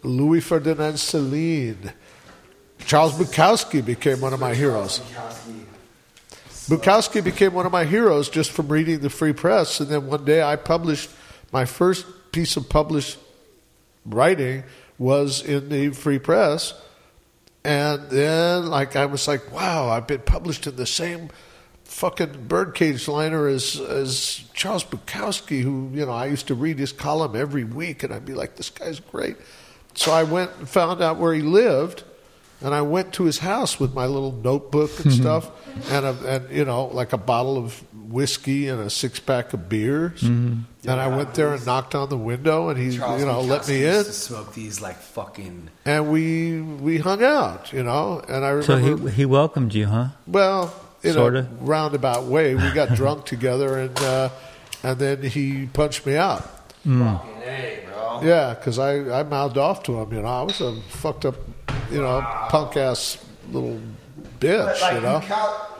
Louis Ferdinand Celine, Charles Bukowski became one of my heroes. Bukowski became one of my heroes just from reading the Free Press, and then one day I published my first piece of published writing was in the Free Press, and then like I was like, wow, I've been published in the same fucking birdcage liner as as Charles Bukowski, who you know I used to read his column every week, and I'd be like, this guy's great. So I went and found out where he lived, and I went to his house with my little notebook and mm-hmm. stuff, and a, and you know like a bottle of whiskey and a six pack of beers, mm-hmm. and I went there and knocked on the window, and he Charles you know let Bukowski me used in, To smoke these like fucking. and we we hung out, you know, and I remember So he he welcomed you, huh? well in Sorta. a roundabout way. We got drunk together, and uh, and then he punched me out. Fucking hey, bro. Yeah, because I, I mouthed off to him. You know, I was a fucked up, you know, punk ass little bitch. Like you know,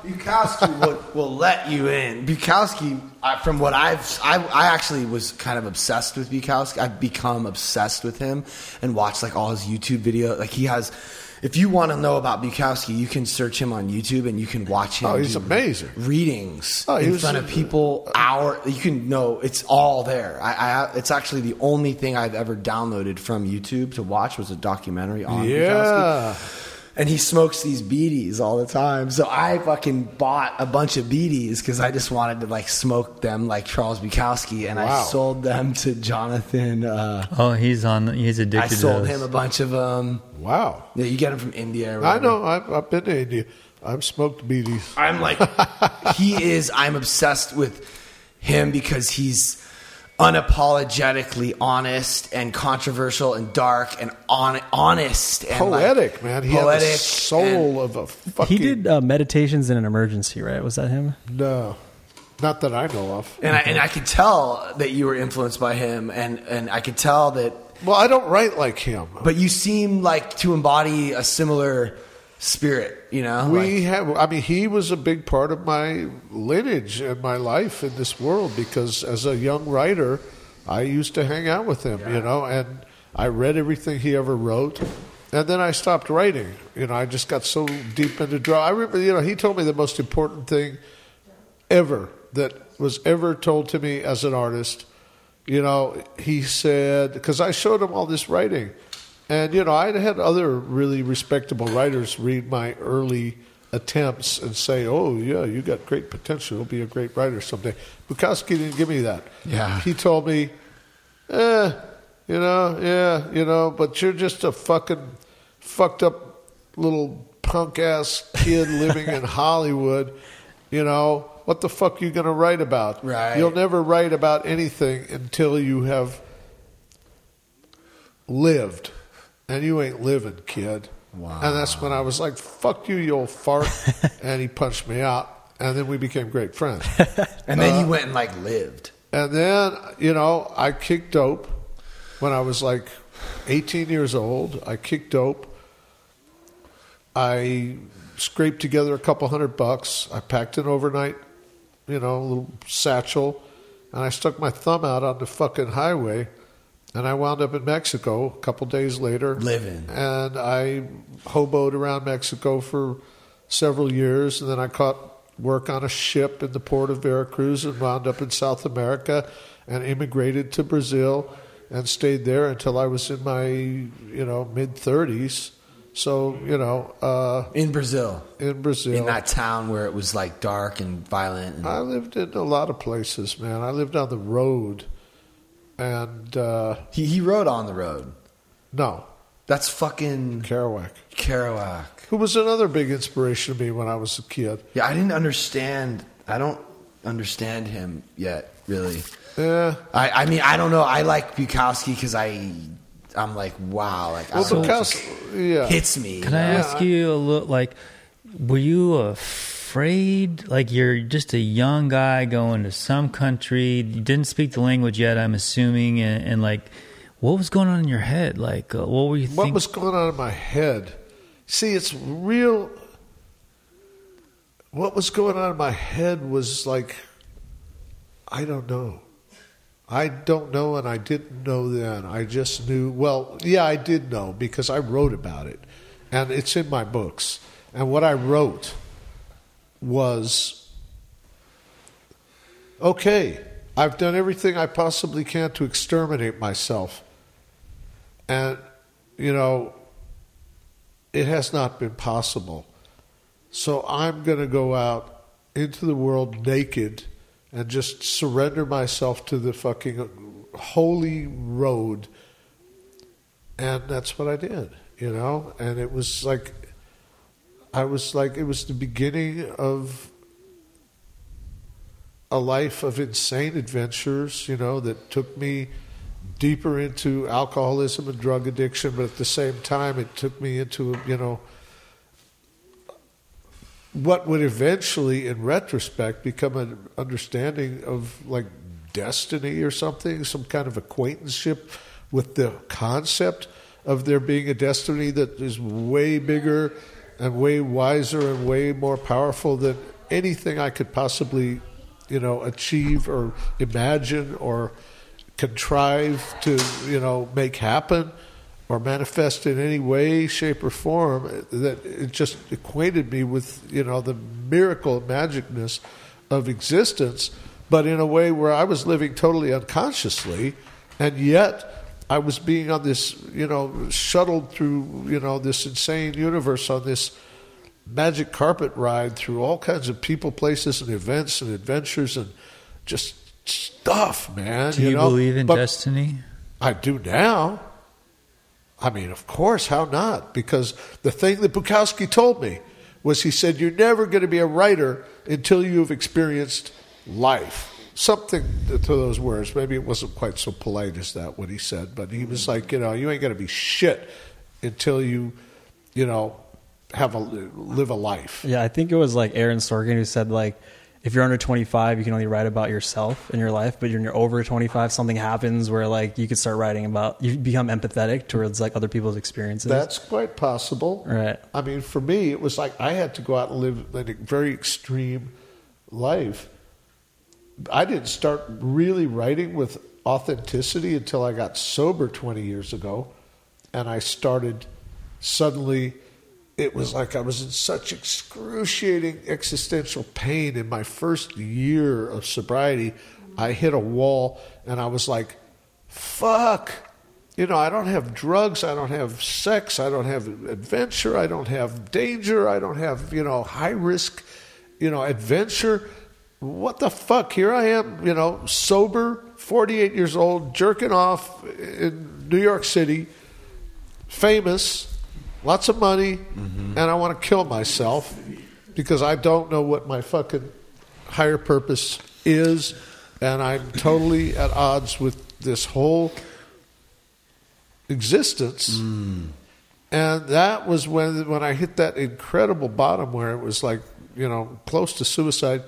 Bukowski will, will let you in. Bukowski, I, from what I've, I, I actually was kind of obsessed with Bukowski. I've become obsessed with him and watched like all his YouTube video. Like he has, if you want to know about Bukowski, you can search him on YouTube and you can watch him. Oh, he's amazing. Readings Oh, in front of uh, people. Uh, hour, you can know it's all there. I, I, it's actually the only thing I've ever downloaded from YouTube to watch was a documentary on Bukowski yeah. And he smokes these bidis all the time. So I fucking bought a bunch of bidis because I just wanted to like smoke them like Charles Bukowski, and I sold them to Jonathan. Uh, Oh, he's on. He's addicted. I addicted. sold to him a bunch of them. Wow. Yeah, you get them from India. Or I know. I've, I've been to India. I've smoked bidis. I'm like, he is. I'm obsessed with him because he's unapologetically honest and controversial and dark and on, honest and like, Poetic, man. He poetic had the soul of a fucking. He did uh, meditations in an emergency, right? Was that him? No, not that I know of. And I, and I could tell that you were influenced by him, and, and I could tell that. Well, I don't write like him. But you seem like to embody a similar spirit, you know. We Like- have. I mean, he was a big part of my lineage and my life in this world because as a young writer, I used to hang out with him, you know, and I read everything he ever wrote, and then I stopped writing. You know, I just got so deep into draw. I remember, you know, he told me the most important thing ever that was ever told to me as an artist. You know, he said because I showed him all this writing, and you know, I had other really respectable writers read my early attempts and say, "Oh, yeah, you got great potential. You'll be a great writer someday." Bukowski didn't give me that. Yeah. he told me, "Eh, you know, yeah, you know, but you're just a fucking fucked up little punk ass kid living in Hollywood. You know, what the fuck are you gonna write about? Right. You'll never write about anything until you have lived, and you ain't living, kid. Wow. And that's when I was like, "Fuck you, you old fart," and he punched me out, and then we became great friends. And then you uh, went and like lived. And then, you know, I kicked dope when I was like 18 years old. I kicked dope. I scraped together a couple hundred bucks. I packed an overnight, you know, little satchel, and I stuck my thumb out on the fucking highway. And I wound up in Mexico a couple days later. Living. And I hoboed around Mexico for several years. And then I caught work on a ship in the port of Veracruz and wound up in South America and immigrated to Brazil and stayed there until I was in my, you know, mid 30s. So, you know, uh, In Brazil. in Brazil. In that town where it was like dark and violent. And, I lived in a lot of places, man. I lived on the road. And, uh, he, he rode on the road. no, That's fucking Kerouac. Kerouac. who was another big inspiration to me when I was a kid. Yeah, I didn't understand. I don't understand him yet, really. Yeah. I, I mean, I don't know. I like Bukowski because I, I'm like, wow, like I Well, don't know, because yeah, hits me. Can I Yeah, ask you a little, like, were you afraid? Like, you're just a young guy going to some country. You didn't speak the language yet, I'm assuming. And, and like, what was going on in your head? Like, uh, what were you what was going on in my head? See, it's real. What was going on in my head was like, I don't know. I don't know, and I didn't know then. I just knew. Well, yeah, I did know because I wrote about it, and it's in my books. And what I wrote was okay, I've done everything I possibly can to exterminate myself. And, you know, it has not been possible. So I'm going to go out into the world naked and just surrender myself to the fucking holy road. And that's what I did, you know? And it was like, I was like, it was the beginning of a life of insane adventures, you know, that took me deeper into alcoholism and drug addiction, but at the same time, it took me into, you know, what would eventually, in retrospect, become an understanding of like destiny or something, some kind of acquaintanceship with the concept of there being a destiny that is way bigger and way wiser and way more powerful than anything I could possibly, you know, achieve or imagine or contrive to, you know, make happen or manifest in any way, shape, or form. That it just acquainted me with, you know, the miracle magicness of existence, but in a way where I was living totally unconsciously, and yet I was being on this, you know, shuttled through, you know, this insane universe on this magic carpet ride through all kinds of people, places, and events and adventures and just stuff, man. Do you, know? believe in But destiny? I do now. I mean, of course, how not? Because the thing that Bukowski told me was he said, You're never going to be a writer until you've experienced life. Something to those words. Maybe it wasn't quite so polite as that, what he said, but he was mm-hmm. like, You know, you ain't going to be shit until you, you know, have a live a life. Yeah, I think it was like Aaron Sorkin who said like if you're under 25, you can only write about yourself in your life, but when you're over 25, something happens where like you could start writing about you become empathetic towards like other people's experiences. That's quite possible. Right. I mean, for me, it was like I had to go out and live a very extreme life. I didn't start really writing with authenticity until I got sober 20 years ago. And I started suddenly it was like I was in such excruciating existential pain in my first year of sobriety. I hit a wall and I was like, fuck. You know, I don't have drugs, I don't have sex, I don't have adventure, I don't have danger, I don't have, you know, high risk, you know, adventure. What the fuck? Here I am, you know, sober, 48 years old, jerking off in New York City, famous, lots of money, mm-hmm. and I want to kill myself because I don't know what my fucking higher purpose is, and I'm totally at odds with this whole existence. Mm. And that was when when I hit that incredible bottom where it was like, you know, close to suicide,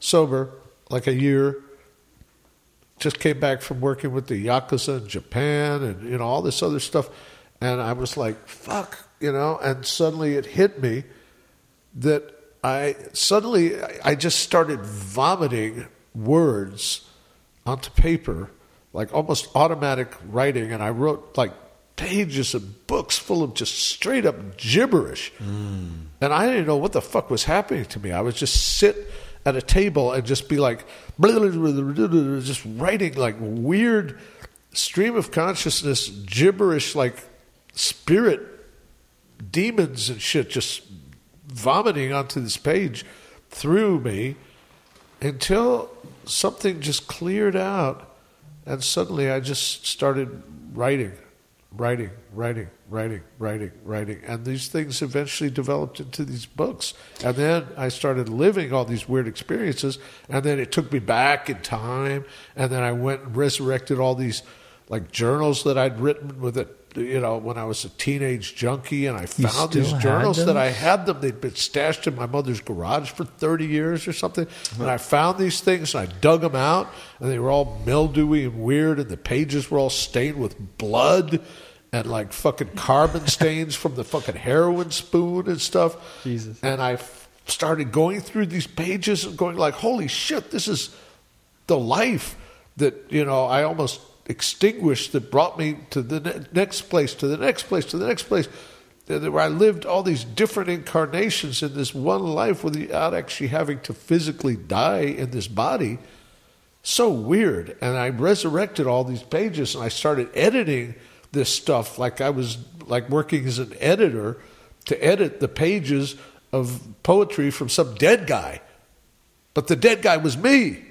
sober, like a year. Just came back from working with the Yakuza in Japan and, you know, all this other stuff. And I was like, fuck, you know, and suddenly it hit me that I suddenly I- just started vomiting words onto paper, like almost automatic writing, and I wrote like pages of books full of just straight up gibberish. Mm. And I didn't know what the fuck was happening to me. I was just sit at a table and just be like, just writing like weird stream of consciousness gibberish, like spirit demons and shit just vomiting onto this page through me until something just cleared out and suddenly I just started writing, writing, writing, writing, writing, writing. And these things eventually developed into these books. And then I started living all these weird experiences. And then it took me back in time. And then I went and resurrected all these like journals that I'd written with it. You know, when I was a teenage junkie, and I found these journals that I had them. They'd been stashed in my mother's garage for 30 years or something. And I found these things and I dug them out, and they were all mildewy and weird, and the pages were all stained with blood and like fucking carbon stains from the fucking heroin spoon and stuff. Jesus. And I f- started going through these pages and going like, holy shit, this is the life that you know I almost extinguished that brought me to the ne- next place, to the next place, to the next place. Where I lived all these different incarnations in this one life without actually having to physically die in this body. So weird. And I resurrected all these pages and I started editing this stuff like I was like working as an editor to edit the pages of poetry from some dead guy. But the dead guy was me.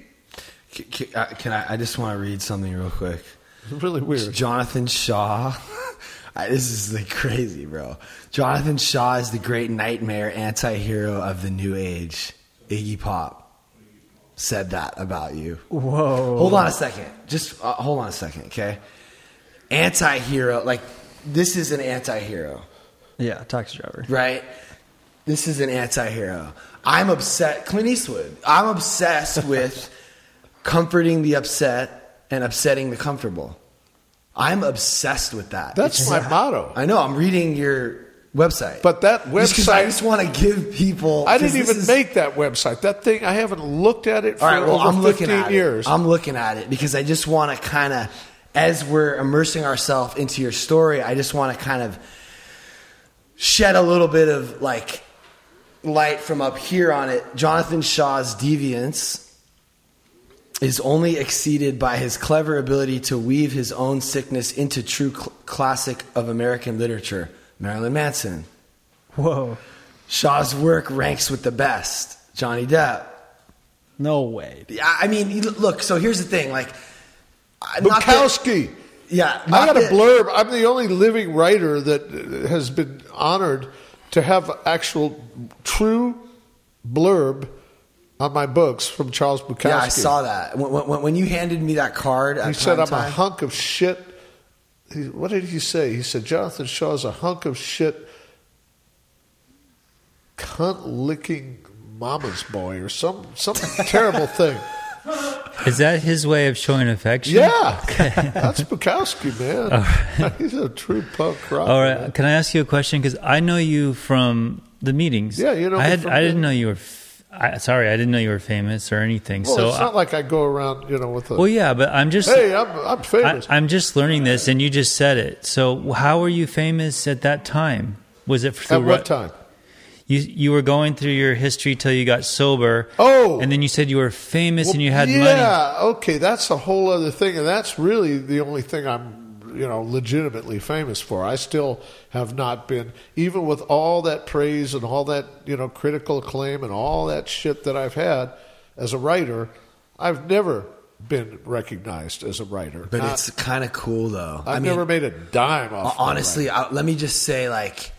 C- c- uh, Can I? I just want to read something real quick. Really weird. Jonathan Shaw. I- this is like crazy, bro. Jonathan Shaw is the great nightmare anti-hero of the new age. Iggy Pop said that about you. Whoa. Hold on a second. Just uh, hold on a second, okay? Anti-hero, like this is an anti-hero, Yeah, taxi driver. right? This is an anti-hero. I'm upset. Clint Eastwood. I'm obsessed with comforting the upset and upsetting the comfortable. I'm obsessed with that. That's my motto. I know. I'm reading your website, But that Just 'cause I just want to give people. i didn't even is- make that website. That thing, I haven't looked at it for All right, well, over I'm 15 looking at years. it. I'm looking at it because I just want to kind of, as we're immersing ourselves into your story, I just want to kind of shed a little bit of like light from up here on it. Jonathan Shaw's deviance is only exceeded by his clever ability to weave his own sickness into true cl- classic of American literature, Marilyn Manson. Whoa. Shaw's work ranks with the best, Johnny Depp. No way. Yeah, I mean, look. So here's the thing, like, I- not that- Bukowski. yeah, I got a blurb. I'm the only living writer that has been honored to have actual true blurb on my books from Charles Bukowski. Yeah, I saw that when, when, when you handed me that card. At He said, "I'm a hunk of shit." He, what did he say? He said, "Jonathan Shaw is a hunk of shit, cunt licking mama's boy, or some some terrible thing." Is that his way of showing affection? Yeah, that's Bukowski, man. He's a true punk rock. All right. Can I ask you a question? Because I know you from the meetings. Yeah, you know I had. I didn't know you were. f- I, sorry, I didn't know you were famous or anything. Well, so, it's not like I go around, you know, with a. well, yeah, but I'm just. hey, I'm I'm famous. I'm just learning this, and you just said it. So, how were you famous at that time? Was it through At what time? You you were going through your history till you got sober. Oh. and then you said you were famous and you had yeah, money. Yeah, okay, that's a whole other thing, and that's really the only thing I'm, you know, legitimately famous for. I still have not been, even with all that praise and all that, you know, critical acclaim and all that shit that I've had as a writer, I've never been recognized as a writer. But Not- it's kind of cool though. I've I mean, never made a dime off. honestly. I, let me just say, like,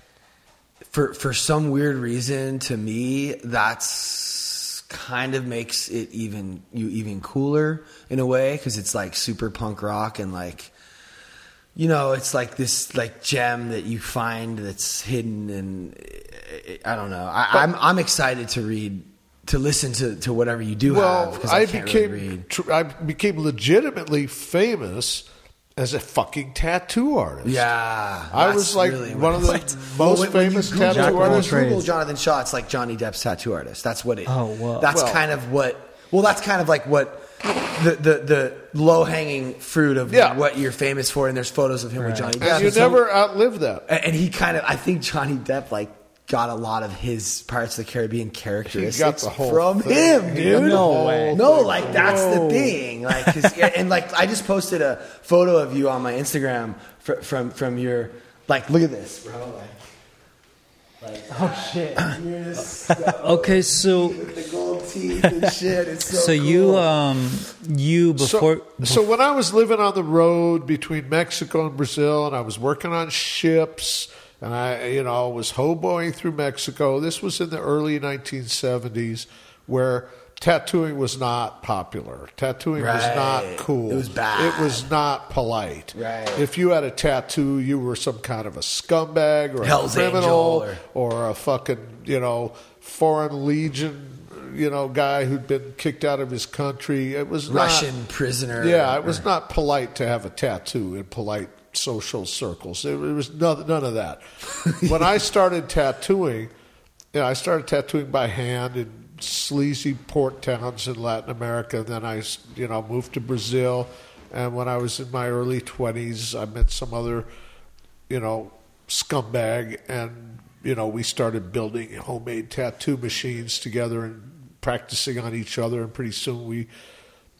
for for some weird reason, to me, that's kind of makes it even you even cooler in a way because it's like super punk rock and like. You know, it's like this like gem that you find that's hidden, and eh, I don't know. I, I'm I'm excited to read, to listen to, to whatever you do well, have. I, can't became really I became legitimately famous as a fucking tattoo artist. Yeah, I was like really one of the it most when- when you famous Google- tattoo when artists. Google Jonathan Shaw, it's like Johnny Depp's tattoo artist. That's what it. Oh, wow. That's Well- kind of what. Well, that's kind of like what the the, the low hanging fruit of Yeah. what you're famous for. And there's photos of him with Johnny Depp. And you So- never outlive that. and and he kind of. I think Johnny Depp like got a lot of his Pirates of the Caribbean characteristics the whole from thing. him, dude. got No way. No, like that's the thing. Like, 'cause- yeah, and like I just posted a photo of you on my Instagram fr- from from your like. Look at this, bro. Like, like oh shit, you're Okay, so the gold teeth and shit. It's so, so you um you before so, so when I was living on the road between Mexico and Brazil, and I was working on ships, and I, you know, was hoboing through Mexico. This was in the early 1970s, where tattooing was not popular. Tattooing was not cool. It was bad. It was not polite. Right. If you had a tattoo, you were some kind of a scumbag or Hell's a criminal Angel or a fucking, you know, foreign legion, you know, guy who'd been kicked out of his country. It was not- Russian prisoner. yeah, it was not polite to have a tattoo in polite social circles. It was none, none of that. when I started tattooing, you know, I started tattooing by hand in sleazy port towns in Latin America. Then I, you know, moved to Brazil. And when I was in my early 20s, I met some other, you know, scumbag. And, you know, we started building homemade tattoo machines together and practicing on each other. And pretty soon we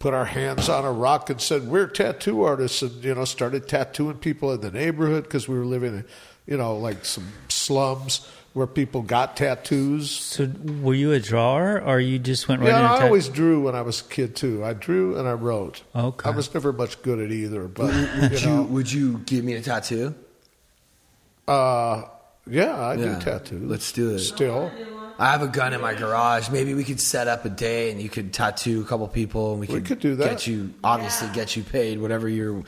put our hands on a rock and said we're tattoo artists and you know started tattooing people in the neighborhood because we were living in you know like some slums where people got tattoos so were you a drawer or you just went right yeah into i tat- always drew when i was a kid too i drew and i wrote Okay. i was never much good at either but Would you you know would you give me a tattoo? uh yeah i Yeah. do tattoos Let's do it. still I have a gun in my garage. Maybe we could set up a day and you could tattoo a couple people and we could, could do that. Get you obviously get you paid whatever your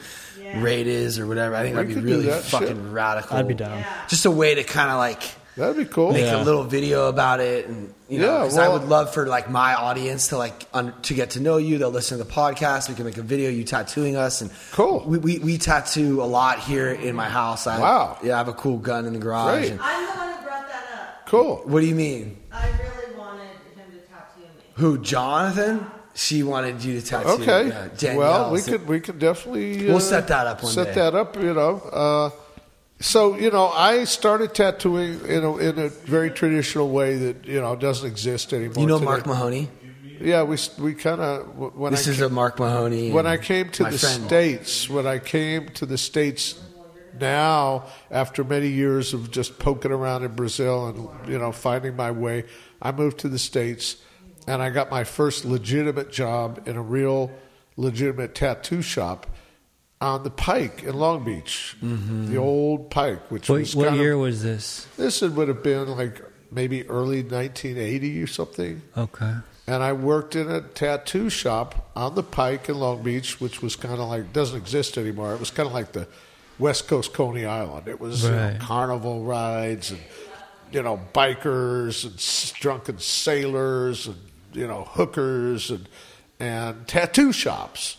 rate is or whatever. I think We that'd be really that fucking shit. radical. I'd be down. Just a way to kind of like that'd be cool make Yeah. a little video about it and you know Yeah, 'cause I would love for like my audience to like un- to get to know you they'll listen to the podcast we can make a video you tattooing us and Cool. we, we, we tattoo a lot here in my house I, Wow. yeah I have a cool gun in the garage Great. and- I'm the one who brought that up. Cool what do you mean I really wanted him to tattoo me. who Jonathan she wanted you to tattoo Okay. yeah, Danielle, well, we so- could we could definitely We'll uh, set that up one set day. that up. You know, uh, so you know, I started tattooing in a in a very traditional way that you know doesn't exist anymore. you know today. Mark Mahoney Yeah, we we kind of when this I is ca- a Mark Mahoney when I came to the friend. states. When I came to the states now, after many years of just poking around in Brazil and you know finding my way, I moved to the states, and I got my first legitimate job in a real legitimate tattoo shop on the Pike in Long Beach, mm-hmm. the old Pike, which what, was what year of, was this? This would have been like maybe early 1980 or something. Okay. And I worked in a tattoo shop on the Pike in Long Beach, which was kind of like doesn't exist anymore. It was kind of like the West Coast Coney Island. It was you know, carnival rides and you know bikers and drunken sailors and you know hookers and and tattoo shops.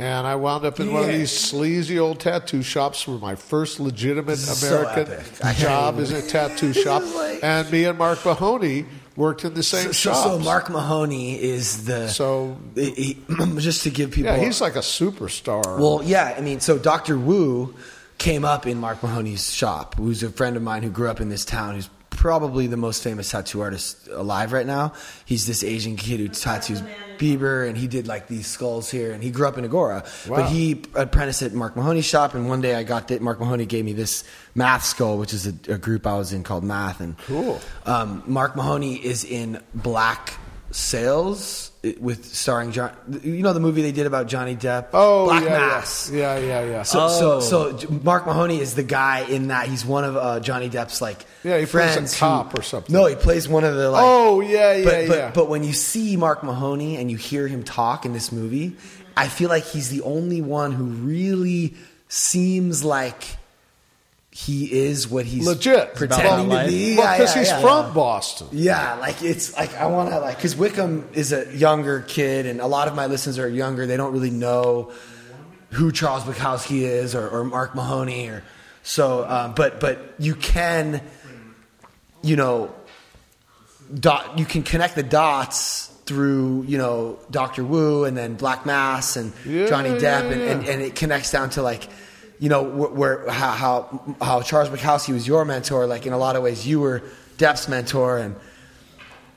And I wound up in one of these sleazy old tattoo shops where my first legitimate This is so American epic. I can't job even- is a tattoo shop. like- and me and Mark Mahoney worked in the same so, shops. so Mark Mahoney is the So- he- just to give people yeah, he's like a superstar. Well, yeah, I mean, so Dr. Woo came up in Mark Mahoney's shop, who's a friend of mine who grew up in this town, who's probably the most famous tattoo artist alive right now. He's this Asian kid who tattoos Bieber, and he did like these skulls here, and he grew up in Agoura. Wow. But he apprenticed at Mark Mahoney's shop, and one day I got that Mark Mahoney gave me this Math Skull, which is a, a group I was in called Math, and Cool. um, Mark Mahoney is in Black Sails with starring John. You know the movie they did about Johnny Depp. oh, Black yeah, Mass. Yeah, yeah, yeah. yeah. So, Oh. so, so Mark Mahoney is the guy in that. He's one of uh, Johnny Depp's like Yeah, he plays a friends. who- cop or something. No, he plays one of the like. oh, yeah, yeah, but, but, yeah. But when you see Mark Mahoney and you hear him talk in this movie, I feel like he's the only one who really seems like he is what he's Legit. pretending to be. well, Yeah, because yeah, he's yeah, from yeah. Boston. Yeah, like it's like I want to like because Wickham is a younger kid, and a lot of my listeners are younger. They don't really know who Charles Bukowski is or, or Mark Mahoney, or so. Um, but but you can, you know, dot. You can connect the dots through you know Doctor Woo and then Black Mass and Yeah, Johnny Depp, yeah, and, and, and it connects down to like. You know where, where how, how how Charles Bukowski was your mentor. Like in a lot of ways, you were Depp's mentor, and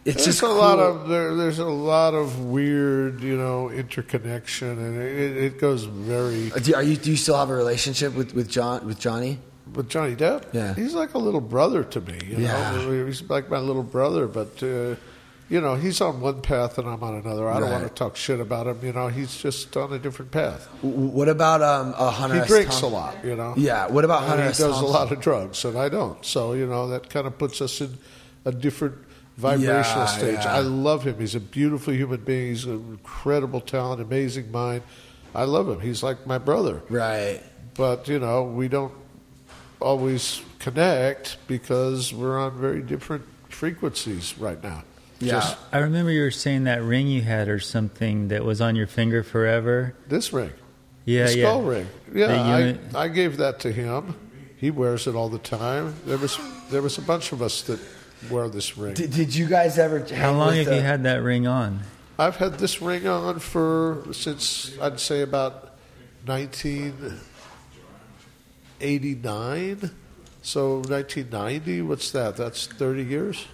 it's There's just a lot of there, there's a lot of weird, you know, interconnection, and it, it goes very. Uh, Do, are you, do you still have a relationship with, with John with Johnny? With Johnny Depp, Yeah. he's like a little brother to me. You Yeah. know, he's like my little brother. But uh, you know, he's on one path and I'm on another. I don't Right. want to talk shit about him. You know, he's just on a different path. W- What about um, uh, Hunter? He S. drinks Thom- a lot. You know. Yeah. What about And Hunter? he S. does a Thompson? lot of drugs, and I don't. So you know that kind of puts us in a different vibrational Yeah, stage. yeah. I love him. He's a beautiful human being. He's an incredible talent, amazing mind. I love him. He's like my brother. Right. But you know, we don't always connect because we're on very different frequencies right now. Yeah. Just I remember you were saying that ring you had or something that was on your finger forever. this ring, Yeah, the yeah. skull ring. Yeah, That I, I gave that to him. He wears it all the time. There was there was a bunch of us that wear this ring. Did, did you guys ever? How long have the- you had that ring on? I've had this ring on for since I'd say about 1989. So 1990. What's that? That's 30 years.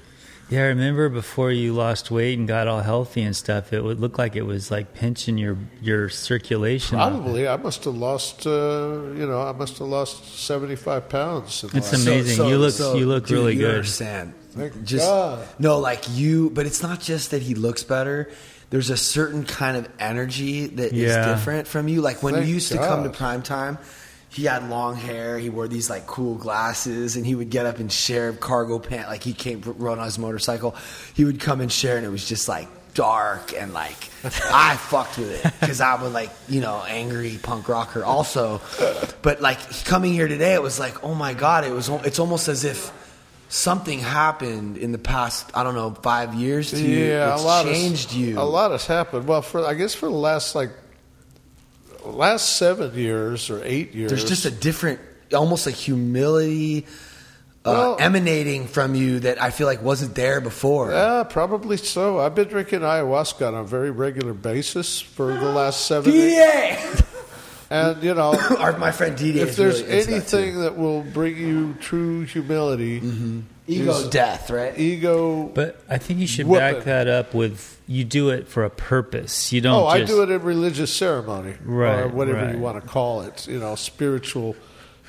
Yeah, I remember before you lost weight and got all healthy and stuff. It would look like it was like pinching your your circulation. Probably. I must have lost. Uh, you know, I must have lost 75 pounds. It's last- So- amazing. so- you look so, you look dude, really you good. Understand? Thank just God. no, like you. But it's not just that he looks better. There's a certain kind of energy that is Yeah. different from you. Like when Thank you used to come to prime time, he had long hair. He wore these like cool glasses, and he would get up and share cargo pant. Like he came rode on his motorcycle. He would come and share, and it was just like dark and like I fucked with it because I was like you know angry punk rocker also. But like coming here today, it was like oh my god, it was. It's almost as if something happened in the past. I don't know five years to you. yeah, It's a lot changed has, you. A lot has happened. Well, for I guess for the last like last seven years or eight years, There's just a different, almost a humility uh, Well- emanating from you that I feel like wasn't there before. Yeah, probably so. I've been drinking ayahuasca on a very regular basis for the last seven. years. DDA! And you know, Our, my friend DDA. if there's really into that, anything that, will bring you true humility, ego death, right? ego. But I think you should Whooping. back that up with you do it for a purpose. You don't. Oh, I do it at religious ceremony, right? or whatever right. you want to call it. You know, spiritual,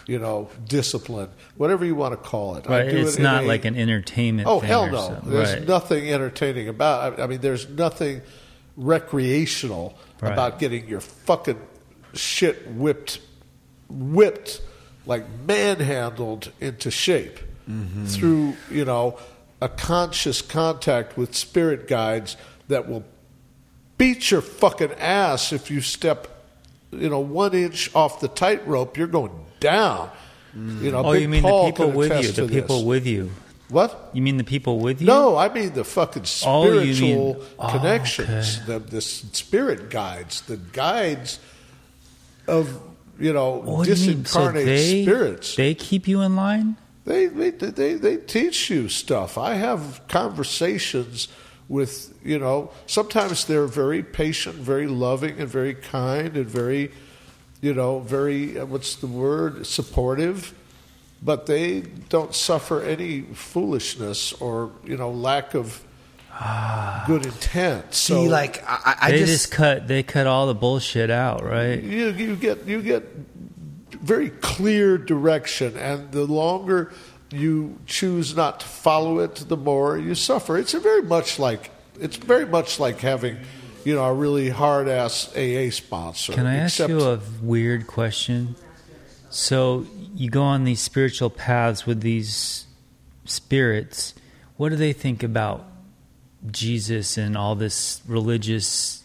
you know, discipline, whatever you want to call it. I Right, do it's it not a- like an entertainment. Oh thing hell no! something. There's right. nothing entertaining about. I I mean, there's nothing recreational Right. about getting your fucking shit whipped, whipped, like manhandled into shape Mm-hmm. through you know a conscious contact with spirit guides that will beat your fucking ass if you step, you know, one inch off the tightrope. You're going down. You know, Oh, Big you mean Paul the people with you? The people this. with you? what? You mean the people with you? No, I mean the fucking Oh, you mean- spiritual oh, connections, okay. the the spirit guides, the guides of you know What do you mean? So disincarnate they, spirits. They keep you in line. They, they they they teach you stuff. I have conversations with you know. Sometimes they're very patient, very loving, and very kind, and very you know very uh, what's the word supportive. But they don't suffer any foolishness or you know lack of good intent. See, like I, I they just, just, cut they cut all the bullshit out, right? you you get you get very clear direction, and the longer you choose not to follow it, the more you suffer. It's a very much like it's very much like having, you know, a really hard ass AA sponsor. Can I ask you a weird question? So you go on these spiritual paths with these spirits. What do they think about Jesus and all this religious?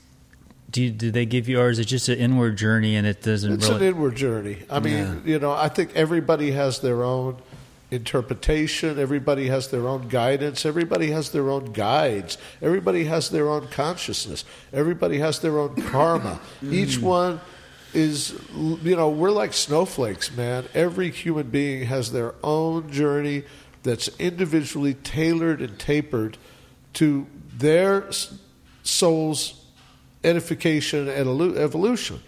Do you, do they give you, or is it just an inward journey and it doesn't It's really? an inward journey. I mean, Yeah. you know, I think everybody has their own interpretation. Everybody has their own guidance. Everybody has their own guides. Everybody has their own consciousness. Everybody has their own karma. Mm. Each one is, you know, we're like snowflakes, man. Every human being has their own journey that's individually tailored and tapered to their soul's edification and evolution.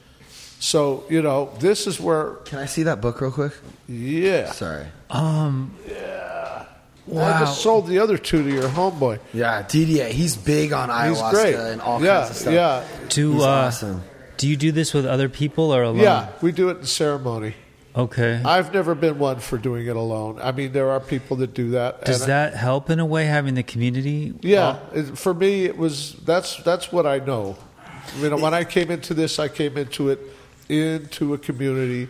So, you know, this is where, Can I see that book real quick? yeah. Sorry. Um. Yeah. Wow. I just sold the other two to your homeboy. Yeah, DDA. He's big on He's ayahuasca great. and all yeah, kinds of stuff. Yeah, do He's uh, awesome. do you do this with other people or alone? yeah. We do it in ceremony. Okay. I've never been one for doing it alone. I mean, there are people that do that. Does and I- that help in a way having the community? Yeah, it, for me, it was that's that's what I know. You know, when I came into this, I came into it into a community,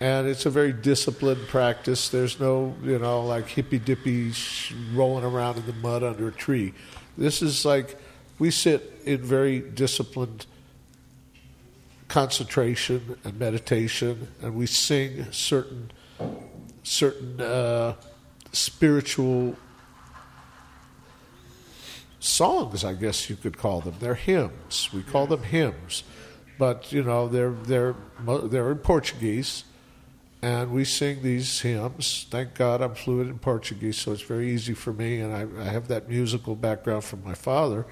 and it's a very disciplined practice. There's no, you know, like hippy dippy rolling around in the mud under a tree. This is like we sit in very disciplined concentration and meditation, and we sing certain certain uh, spiritual songs, I guess you could call them. They're hymns. We call them hymns, but you know they're they're they're in Portuguese, and we sing these hymns. Thank God I'm fluent in Portuguese, so it's very easy for me, and I, I have that musical background from my father,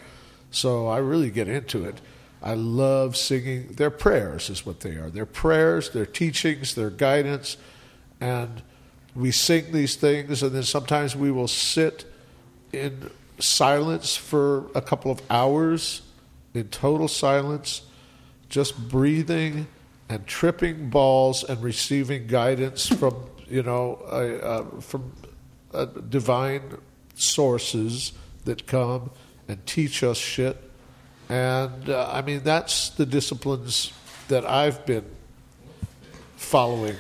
so I really get into it. I love singing. Their prayers is what they are. Their prayers, their teachings, their guidance, and we sing these things, and then sometimes we will sit in silence for a couple of hours, in total silence, just breathing and tripping balls and receiving guidance from you know uh, from divine sources that come and teach us shit. And uh, I mean that's the disciplines that I've been following.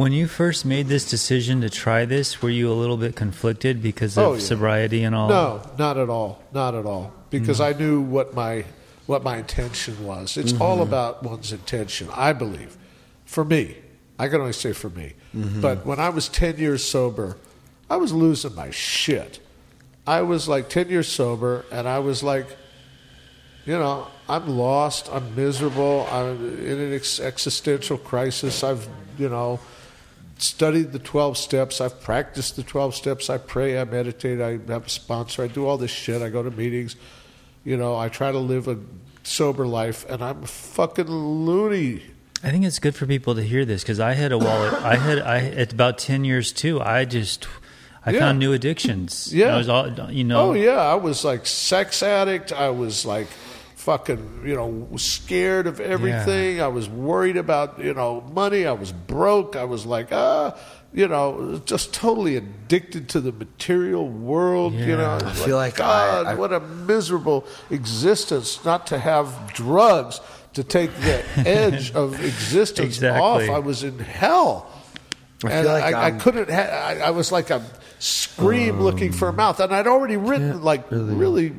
When you first made this decision to try this, were you a little bit conflicted because of Oh, yeah. sobriety and all? No, not at all. Not at all. Because mm. I knew what my what my intention was. It's all mm-hmm. about one's intention, I believe. For me. I can only say for me. Mm-hmm. But when I was 10 years sober, I was losing my shit. I was like 10 years sober and I was like you know, I'm lost, I'm miserable, I'm in an ex- existential crisis. I've, you know, studied the 12 steps. I've practiced the 12 steps. I pray, I meditate, I have a sponsor, I do all this shit. I go to meetings. You know, I try to live a sober life, and I'm fucking loony. I think it's good for people to hear this because I had a wallet. I had I at about ten years too. I just I Yeah. found new addictions. Yeah. I was all you know. Oh, yeah, I was like sex addict. I was like fucking, you know, scared of everything. I was worried about, you know, money. I was broke. I was like, ah, you know, just totally addicted to the material world. You know, I It's feel like God, I- I- what a miserable existence not to have drugs to take the edge of existence Exactly. off. I was in hell. I and feel like I, I couldn't. Ha- I, I was like a scream looking for a mouth, and I'd already written like really,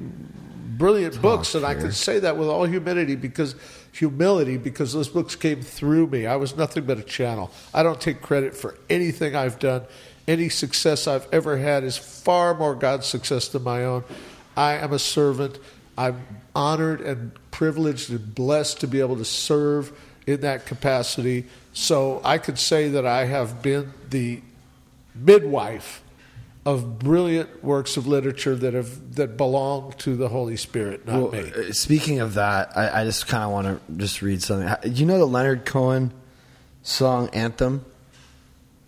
brilliant books, and I can say that with all humility because humility because those books came through me. I was nothing but a channel. I don't take credit for anything I've done. Any success I've ever had is far more God's success than my own. I am a servant. I'm honored and privileged and blessed to be able to serve in that capacity. So I could say that I have been the midwife of brilliant works of literature that have that belong to the Holy Spirit, not Well, me. uh, speaking of that, I, I just kind of want to just read something. You know the Leonard Cohen song "Anthem"?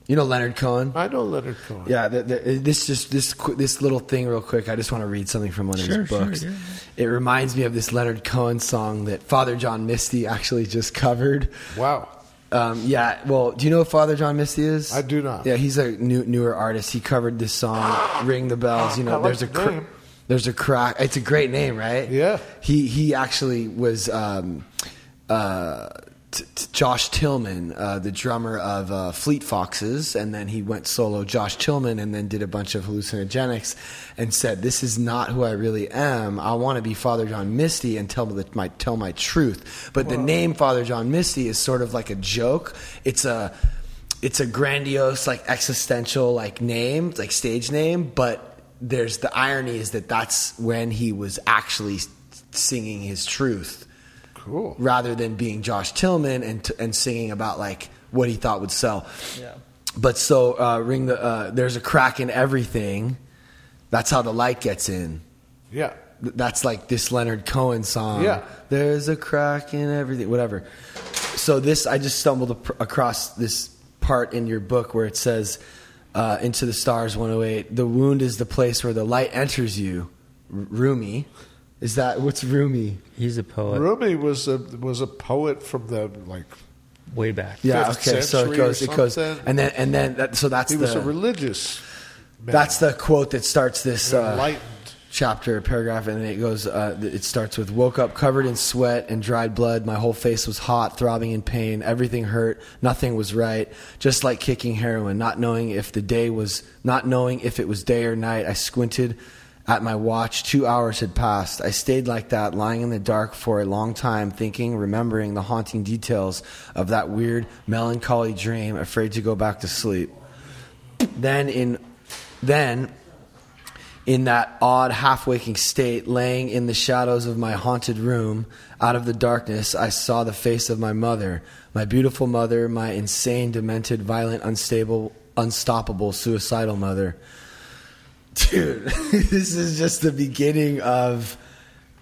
You know Leonard Cohen? I know Leonard Cohen. Yeah, the, the, this just this this little thing real quick. I just want to read something from one of Sure, his sure, books. yeah. It reminds me of this Leonard Cohen song that Father John Misty actually just covered. Wow. Um, yeah, well, do you know who Father John Misty is? I do not. Yeah, he's a new, newer artist. He covered this song, "Ring the Bells." You know, like there's a the cr- there's a crack. It's a great name, right? Yeah. He he actually was um, uh, t- t- Josh Tillman, uh, the drummer of uh, Fleet Foxes, and then he went solo, Josh Tillman, and then did a bunch of hallucinogenics, and said, "This is not who I really am. I want to be Father John Misty and tell the, my tell my truth." But the name Father John Misty is sort of like a joke. It's a it's a grandiose, like existential, like name, like stage name, but there's the irony is that that's when he was actually singing his truth Cool. rather than being Josh Tillman and and singing about like what he thought would sell. Yeah. But so uh, ring the uh, there's a crack in everything. That's how the light gets in. Yeah. That's like this Leonard Cohen song. Yeah. There's a crack in everything, whatever. So this, I just stumbled across this part in your book where it says, uh, "Into the Stars 108." The wound is the place where the light enters you. R- Rumi, is that what's Rumi? He's a poet. Rumi was a was a poet from the like Way back. Yeah. Fifth okay. So it goes. It goes. And then and then that, so that's he the was a religious man. that's the quote that starts this. Uh, enlightened. chapter, paragraph, and it goes. Uh, it starts with "Woke up covered in sweat and dried blood. My whole face was hot, throbbing in pain. Everything hurt. Nothing was right. Just like kicking heroin. Not knowing if the day was, not knowing if it was day or night. I squinted at my watch. Two hours had passed. I stayed like that, lying in the dark for a long time, thinking, remembering the haunting details of that weird, melancholy dream. Afraid to go back to sleep. Then in, then in that odd half waking state, laying in the shadows of my haunted room, out of the darkness, I saw the face of my mother, my beautiful mother, my insane, demented, violent, unstable, unstoppable, suicidal mother. Dude, this is just the beginning of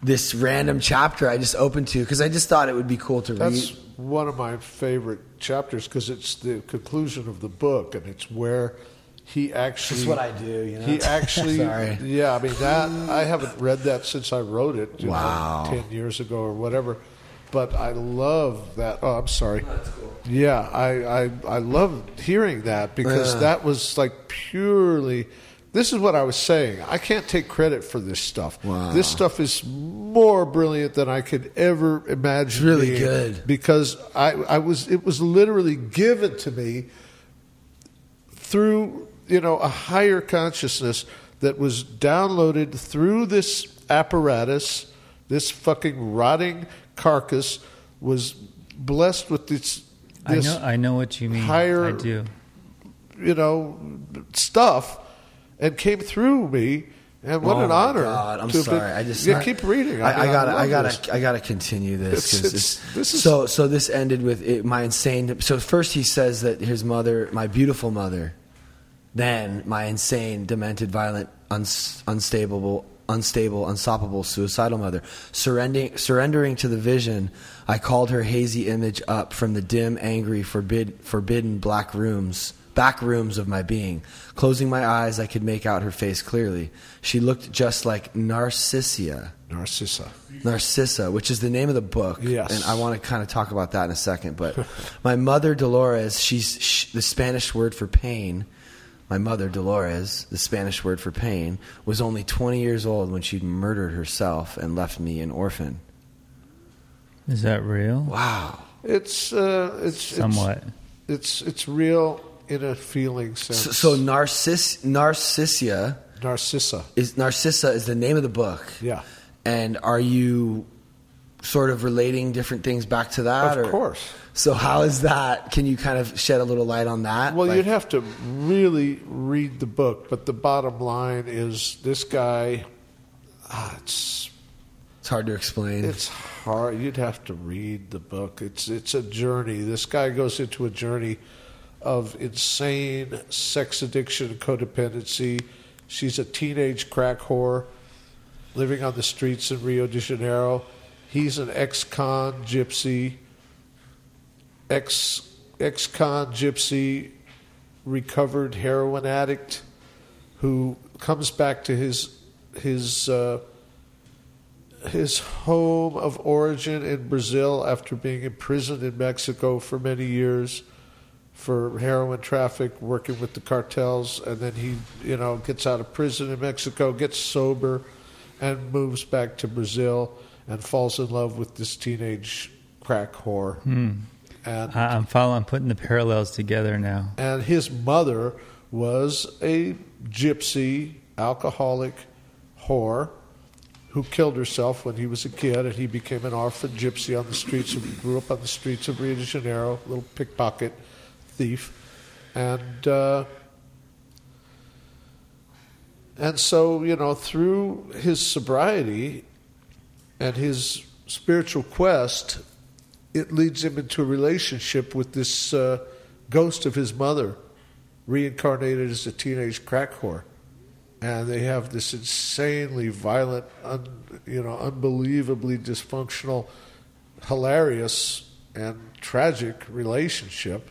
this random chapter I just opened to because I just thought it would be cool to That's read. one of my favorite chapters because it's the conclusion of the book, and it's where he actually. It's what I do, you know? He actually. Sorry. Yeah, I mean that I haven't read that since I wrote it. You Wow. Know, Ten years ago or whatever. But I love that. Oh, I'm sorry. Cool. Yeah, I, I I love hearing that because Yeah. that was like purely. This is what I was saying. I can't take credit for this stuff. Wow. This stuff is more brilliant than I could ever imagine. It's really good. because I, I was it was literally given to me through you know a higher consciousness that was downloaded through this apparatus this fucking rotting carcass was blessed with this I know. I know what you mean. higher- I do. you know stuff and came through me and what Oh an honor God, I'm have been- sorry. I just yeah, keep reading I, I, mean, gotta, love I, gotta, this. I gotta continue this. It's- it's- it's- this is- so, so this ended with it, my insane. So first he says that his mother, my beautiful mother, then my insane, demented, violent, uns, unstable, unstable, unstoppable, suicidal mother. Surrendering, surrendering to the vision, I called her hazy image up from the dim, angry, forbid, forbidden black rooms, back rooms of my being. Closing my eyes, I could make out her face clearly. She looked just like Narcissia. narcissa Narcissa, which is the name of the book. Yes. And I want to kind of talk about that in a second. But my mother, Dolores, she's sh- the Spanish word for pain. My mother, Dolores, the Spanish word for pain, was only 20 years old when she murdered herself and left me an orphan. Is that real? Wow. it's uh it's Somewhat. it's it's, it's real in a feeling sense So, so Narciss- Narcissia narcissa is Narcissa is the name of the book. yeah And are you sort of relating different things back to that? Of or- course. So how is that? Can you kind of shed a little light on that? Well, Like- you'd have to really read the book, but the bottom line is this guy. Ah, it's It's hard to explain. it's hard. You'd have to read the book. It's it's a journey. This guy goes into a journey of insane sex addiction, and codependency, She's a teenage crack whore living on the streets in Rio de Janeiro. He's an ex-con gypsy, ex ex-con gypsy, recovered heroin addict who comes back to his his uh, his home of origin in Brazil after being imprisoned in Mexico for many years for heroin traffic, working with the cartels, and then he, you know, gets out of prison in Mexico, gets sober, and moves back to Brazil and falls in love with this teenage crack whore. Hmm. And I, I'm following. I'm putting the parallels together now. and his mother was a gypsy alcoholic whore who killed herself when he was a kid and he became an orphan gypsy on the streets of grew up on the streets of Rio de Janeiro little pickpocket thief. And uh, and so you know through his sobriety and his spiritual quest it leads him into a relationship with this uh, ghost of his mother, reincarnated as a teenage crack whore, and they have this insanely violent, un, you know, unbelievably dysfunctional, hilarious, and tragic relationship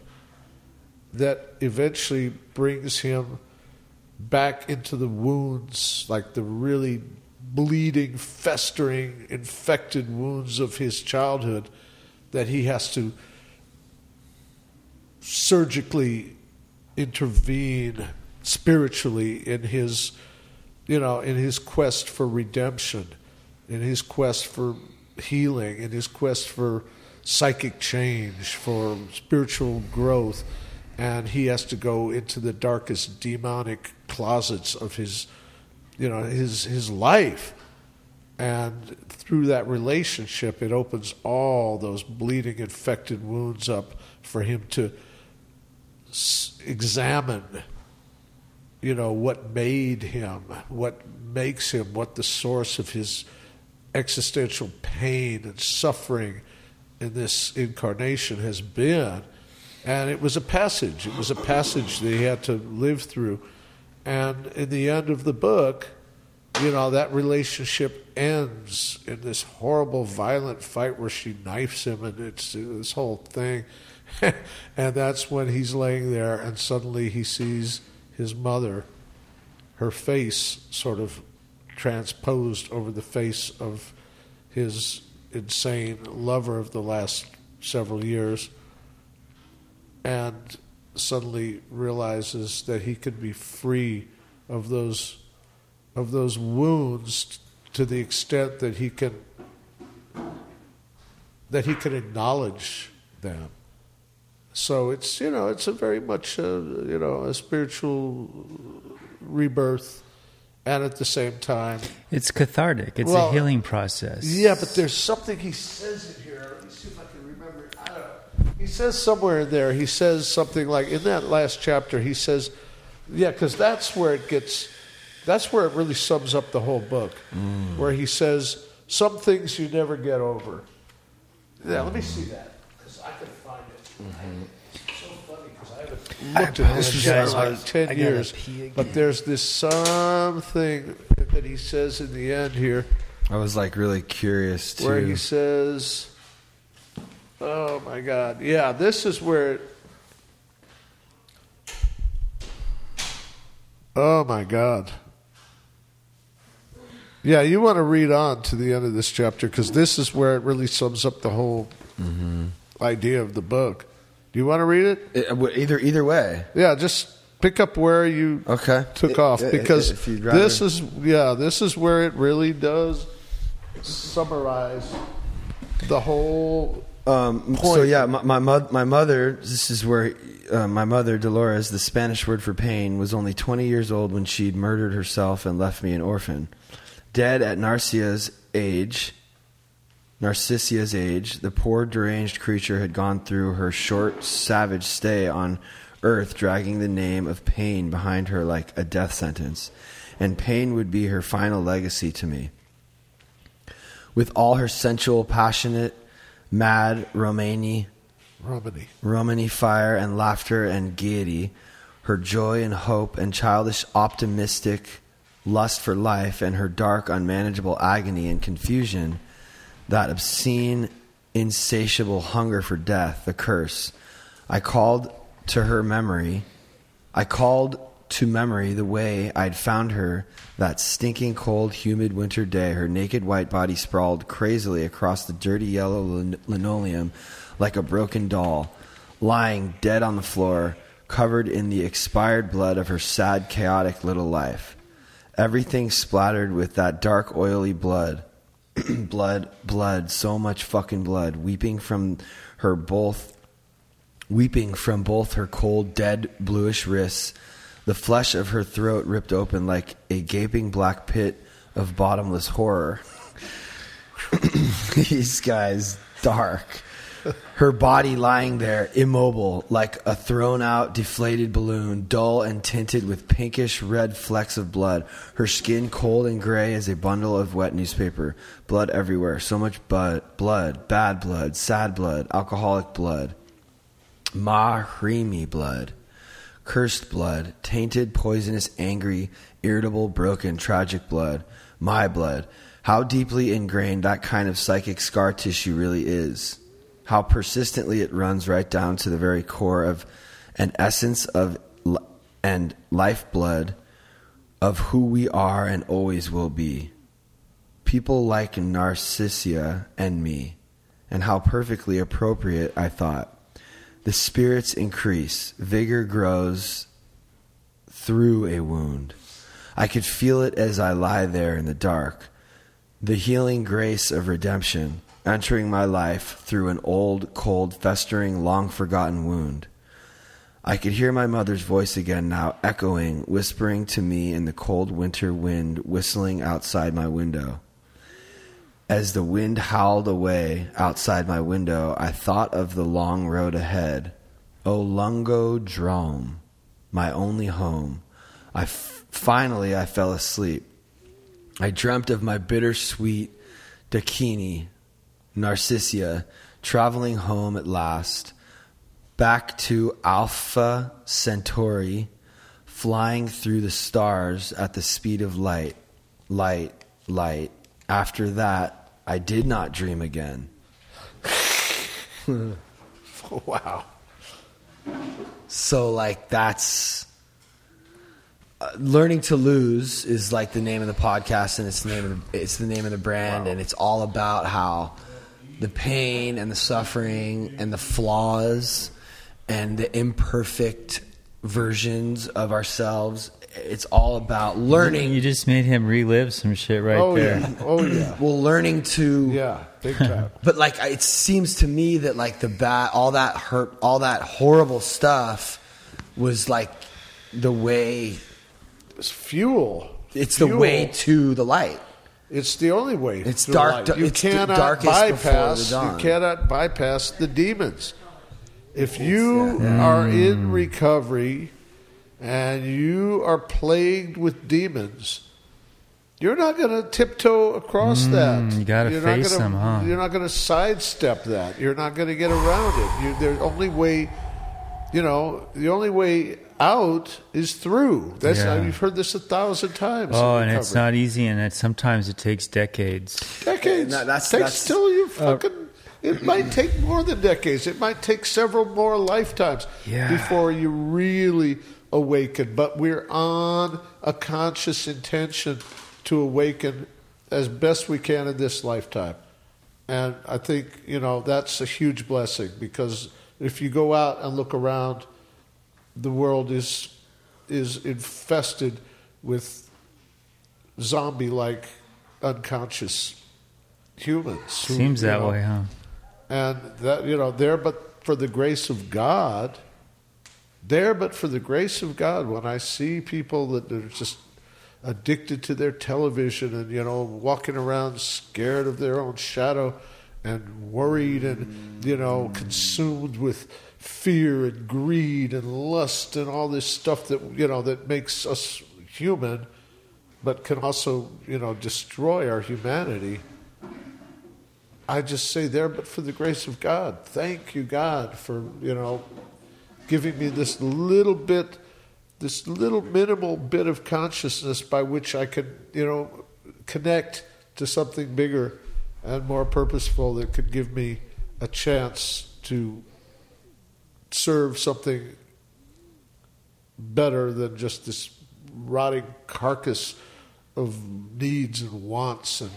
that eventually brings him back into the wounds, like the really bleeding, festering, infected wounds of his childhood that he has to surgically intervene spiritually in his you know in his quest for redemption in his quest for healing in his quest for psychic change for spiritual growth and he has to go into the darkest demonic closets of his you know his his life and through that relationship, it opens all those bleeding, infected wounds up for him to s- examine, you know, what made him, what makes him, what the source of his existential pain and suffering in this incarnation has been. And it was a passage. It was a passage that he had to live through. And in the end of the book, you know, that relationship ends in this horrible, violent fight where she knifes him, and it's this whole thing. and that's when he's laying there, and suddenly he sees his mother, her face sort of transposed over the face of his insane lover of the last several years, and suddenly realizes that he can be free of those of those wounds to the extent that he can that he can acknowledge them. So it's you know it's a very much a, you know a spiritual rebirth, and at the same time, It's cathartic. It's Well, a healing process. yeah. But there's something he says in here. Let me see if I can remember. it. I don't know. He says somewhere in there. He says something like in that last chapter. He says, yeah, because that's where it gets. That's where it really sums up the whole book, mm. where he says some things you never get over. Yeah, let me see that because I can find it. It's so funny because I haven't looked at this for like ten years. But there's this something that he says in the end here I was like really curious too. where he says, "Oh my God, yeah, this is where." It, oh my God. Yeah, you want to read on to the end of this chapter because this is where it really sums up the whole mm-hmm. idea of the book. Do you want to read it? It- uh, either either way. Yeah, just pick up where you Okay. took I- off because rather- this is yeah this is where it really does summarize the whole Um, so yeah, my my, mo- my mother. This is where uh, my mother Dolores, the Spanish word for pain, was only 20 years old when she'd murdered herself and left me an orphan, dead at Narcia's age. Narcissia's age, the poor deranged creature had gone through her short, savage stay on earth, dragging the name of pain behind her like a death sentence, and pain would be her final legacy to me. With all her sensual, passionate, mad Romani, Romany. Romany fire and laughter and gaiety, her joy and hope and childish optimistic lust for life, and her dark, unmanageable agony and confusion, that obscene, insatiable hunger for death, the curse. I called to her memory. I called to memory the way I'd found her that stinking, cold, humid winter day, her naked white body sprawled crazily across the dirty yellow lin- linoleum like a broken doll, lying dead on the floor, covered in the expired blood of her sad, chaotic little life. Everything splattered with that dark, oily blood. blood, blood, so much fucking blood, weeping from her both weeping from both her cold, dead, bluish wrists, the flesh of her throat ripped open like a gaping black pit of bottomless horror. These guys, dark. Her body lying there, immobile, like a thrown out, deflated balloon, dull and tinted with pinkish red flecks of blood. Her skin cold and gray as a bundle of wet newspaper. Blood everywhere. So much blood, blood, bad blood, sad blood, alcoholic blood. Mahrimi blood, cursed blood, tainted, poisonous, angry, irritable, broken, tragic blood, my blood. How deeply ingrained that kind of psychic scar tissue really is. How persistently it runs right down to the very core of an essence of and lifeblood of who we are and always will be. People like Narcissia and me, and how perfectly appropriate I thought. The spirits increase, vigor grows through a wound. I could feel it as I lie there in the dark. The healing grace of redemption entering my life through an old, cold, festering, long forgotten wound. I could hear my mother's voice again now, echoing, whispering to me in the cold winter wind whistling outside my window. As the wind howled away outside my window, I thought of the long road ahead. O Lungo Drome, my only home. I f- finally I fell asleep. I dreamt of my bittersweet Dakini, Narcissia, traveling home at last, back to Alpha Centauri, flying through the stars at the speed of light, light, light. After that, I did not dream again. Wow. So like that's uh, learning to lose is like the name of the podcast and it's the name of the, it's the name of the brand and it's all about how the pain and the suffering and the flaws and the imperfect versions of ourselves it's all about learning You just made him relive some shit right oh there. yeah. Oh yeah. well learning to Yeah. Big time. But like, it seems to me that like the bad, all that hurt, all that horrible stuff was like the way. It's fuel. It's the way to the light. It's the only way. It's to dark- light. You it's the cannot darkest before bypass. the dawn. You cannot bypass the demons. If you are in recovery and you are plagued with demons, you're not going to tiptoe across mm, that. you gotta You're face not gonna, them, huh? You're not going to sidestep that. You're not going to get around it. You, the only way, you know, the only way out is through. That's Yeah. you've heard this a thousand times. Oh, and it's not easy, and it, sometimes it takes decades. decades. No, that's- takes that's- till you uh, fucking. it might take more than decades. It might take several more lifetimes Yeah. before you really awaken. But we're on a conscious intention to awaken as best we can in this lifetime. And I think you know that's a huge blessing because if you go out and look around, the world is is infested with zombie-like unconscious humans. who, Seems that know, way, huh? And that you know, there but for the grace of God, there but for the grace of God. When I see people that are just addicted to their television and you know walking around scared of their own shadow and worried and you know consumed with fear and greed and lust and all this stuff that you know that makes us human but can also you know destroy our humanity I just say there, but for the grace of God. Thank you, God, for, you know, giving me this little bit this little minimal bit of consciousness by which I could, you know, connect to something bigger and more purposeful that could give me a chance to serve something better than just this rotting carcass of needs and wants and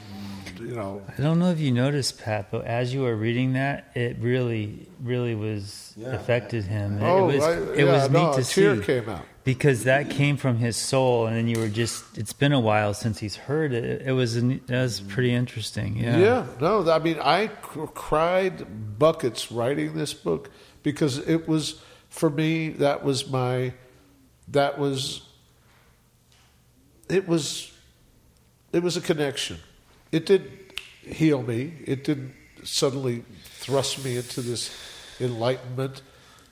you know I don't know if you noticed, Pat, but as you were reading that, it really, really was affected him. It oh was, I, it was no, neat to a tear see came out because that came from his soul, and then you were just—it's been a while since he's heard it. It was, an- it was pretty interesting. Yeah. Yeah, no, I mean, I c- cried buckets writing this book because it was for me. That was my, that was, it was, it was a connection. It didn't heal me. It didn't suddenly thrust me into this enlightenment,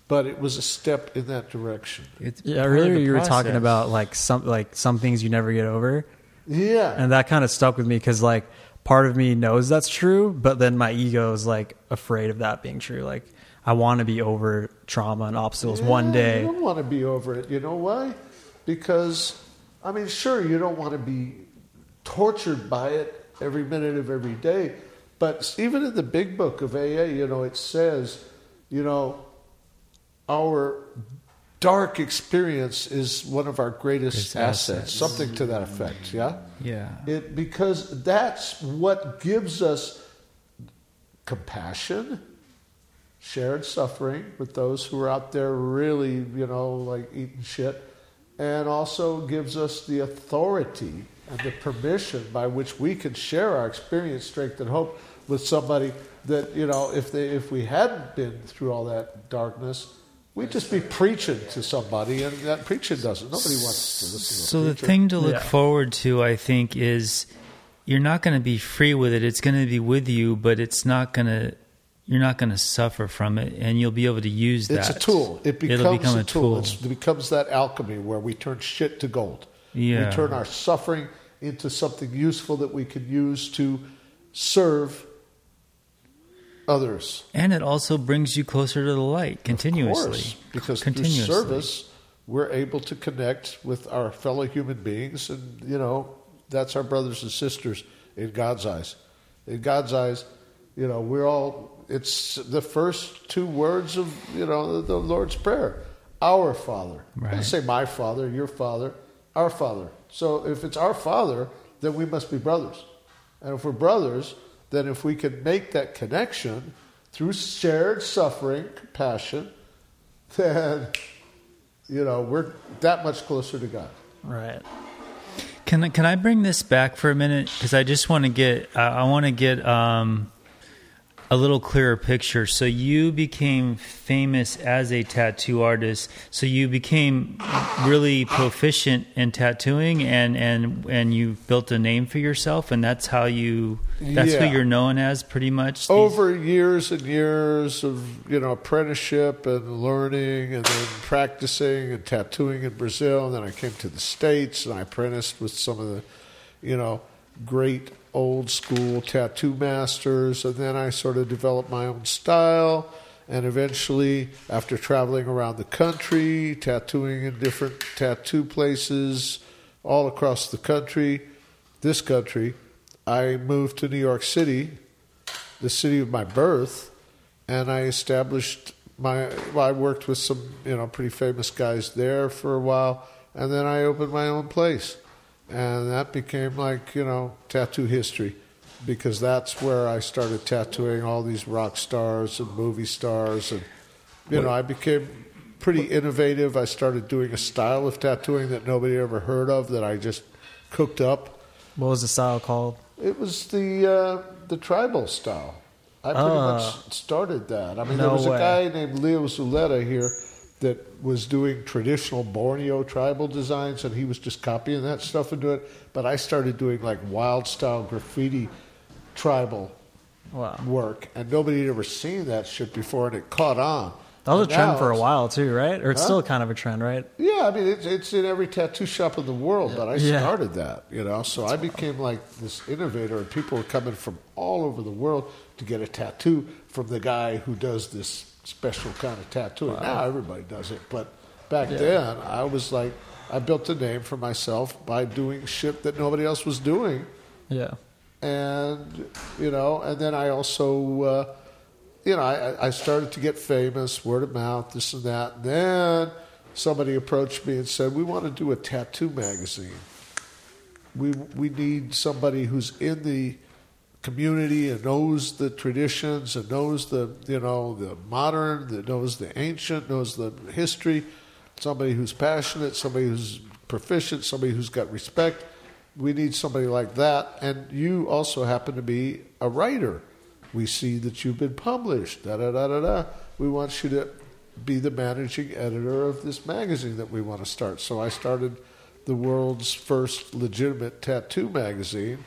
but it was a step in that direction. It's Yeah, part earlier the you were talking about like some like some things you never get over, Yeah, and that kind of stuck with me because like part of me knows that's true, but then my ego is like afraid of that being true. Like I want to be over trauma and obstacles one day. You don't want to be over it. You know why? Because, I mean, sure, you don't want to be tortured by it every minute of every day. But even in the big book of AA, you know, it says, you know, our dark experience is one of our greatest assets, assets. something to that effect. Yeah? Yeah. It, because that's what gives us compassion, shared suffering with those who are out there really, you know, like eating shit, and also gives us the authority and the permission by which we can share our experience, strength, and hope with somebody that, you know, if they if we hadn't been through all that darkness, we'd just be preaching to somebody, and that preaching doesn't. Nobody wants to listen to a So the thing to look Yeah. forward to, I think, is you're not going to be free with it. It's going to be with you, but it's not going to. You're not going to suffer from it, and you'll be able to use that. It's a tool. It becomes It'll become a a tool. tool. It's, it becomes that alchemy where we turn shit to gold. Yeah. We turn our suffering into something useful that we can use to serve others. and it also brings you closer to the light continuously. Of course, because continuously. through service, we're able to connect with our fellow human beings, and you know that's our brothers and sisters in God's eyes. In God's eyes, you know we're all. It's the first two words of you know the Lord's prayer. Our Father. Right. Don't say my Father, your Father, our Father. So if it's our Father, then we must be brothers. And if we're brothers, then if we can make that connection through shared suffering, compassion, then you know we're that much closer to God. Right. Can can I bring this back for a minute? Because I just want to get I, I want to get um, a little clearer picture. So you became famous as a tattoo artist. So you became really proficient in tattooing, and and and you built a name for yourself, and that's how you that's Yeah. who you're known as, pretty much. these- Over years and years of you know apprenticeship and learning, and then practicing and tattooing in Brazil, and then I came to the states and I apprenticed with some of the, you know, great old school tattoo masters, and then I sort of developed my own style. And eventually, after traveling around the country, tattooing in different tattoo places all across the country, this country, I moved to New York City the city of my birth, and I established my. Well, I worked with some you know pretty famous guys there for a while, and then I opened my own place, and that became like you know tattoo history, because that's where I started tattooing all these rock stars and movie stars, and you know I became pretty innovative. I started doing a style of tattooing that nobody ever heard of that I just cooked up. What was the style called? It was the uh, the tribal style. I pretty Ah. much started that. I mean, there No was a guy named Leo Zulueta here that was doing traditional Borneo tribal designs, and he was just copying that stuff and doing it. But I started doing like wild style graffiti tribal Wow. work, and nobody had ever seen that shit before, and it caught on. That was a trend for a while too, right? Or it's Huh? still kind of a trend, right? Yeah, I mean it's, it's in every tattoo shop in the world, but I Yeah. started that, you know. So I became like this innovator, and people were coming from all over the world to get a tattoo from the guy who does this special kind of tattooing. Now everybody does it, but back then, I was like, I built a name for myself by doing shit that nobody else was doing Yeah. and you know, and then I also, uh, you know, I, I started to get famous, word of mouth, this and that. And then somebody approached me and said, "We want to do a tattoo magazine. We we need somebody who's in the community and knows the traditions and knows the you know the modern, that knows the ancient, knows the history. Somebody who's passionate, somebody who's proficient, somebody who's got respect." we need somebody like that. And you also happen to be a writer. We see that you've been published. Da da da da da. We want you to be the managing editor of this magazine that we want to start. So I started the world's first legitimate tattoo magazine.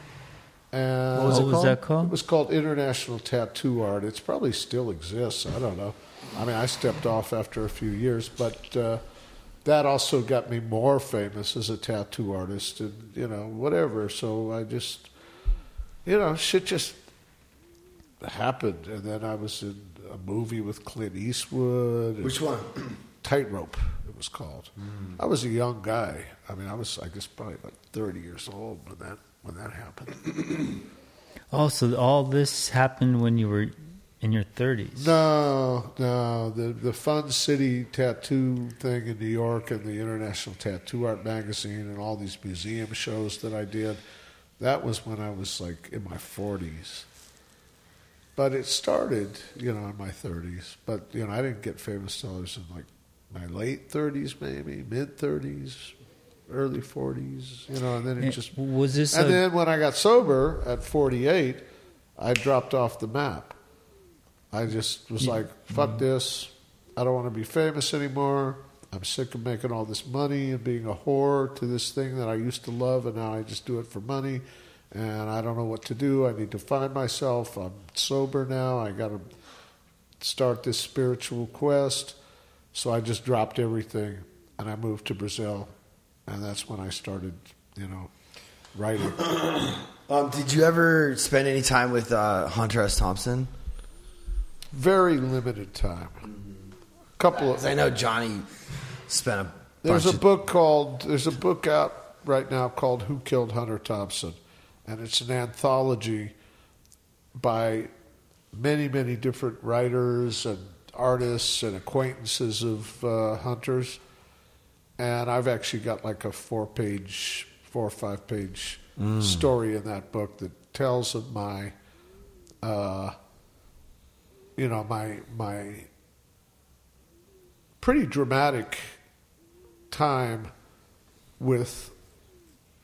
And What was it was called? that called? It was called International Tattoo Art. It's probably still exists. I don't know. I mean, I stepped off after a few years, but uh, that also got me more famous as a tattoo artist and you know whatever so i just you know shit just happened and then i was in a movie with clint eastwood Which one? tightrope it was called i was a young guy i mean i was i guess probably like 30 years old when that when that happened Oh, so all this happened when you were in your 30s. No, no. The the Fun City tattoo thing in New York and the International Tattoo Art magazine and all these museum shows that I did, that was when I was like in my forties. But it started, you know, in my thirties. But you know, I didn't get famous till I was in like my late thirties, maybe mid thirties, early forties. You know, and then it just was this and a- then when I got sober at 48, I dropped off the map. I just was like, fuck mm-hmm. this. I don't want to be famous anymore. I'm sick of making all this money and being a whore to this thing that I used to love, and now I just do it for money. And I don't know what to do. I need to find myself. I'm sober now. I got to start this spiritual quest. So I just dropped everything and I moved to Brazil. And that's when I started, you know, writing. Um, did you ever spend any time with uh, Hunter S. Thompson? Very limited time. Couple of I know Johnny spent a There's a book called there's a book out right now called Who Killed Hunter Thompson, and it's an anthology by many many different writers and artists and acquaintances of uh, hunters, and I've actually got like a four page, four or five page story in that book that tells of my, uh, you know my my pretty dramatic time with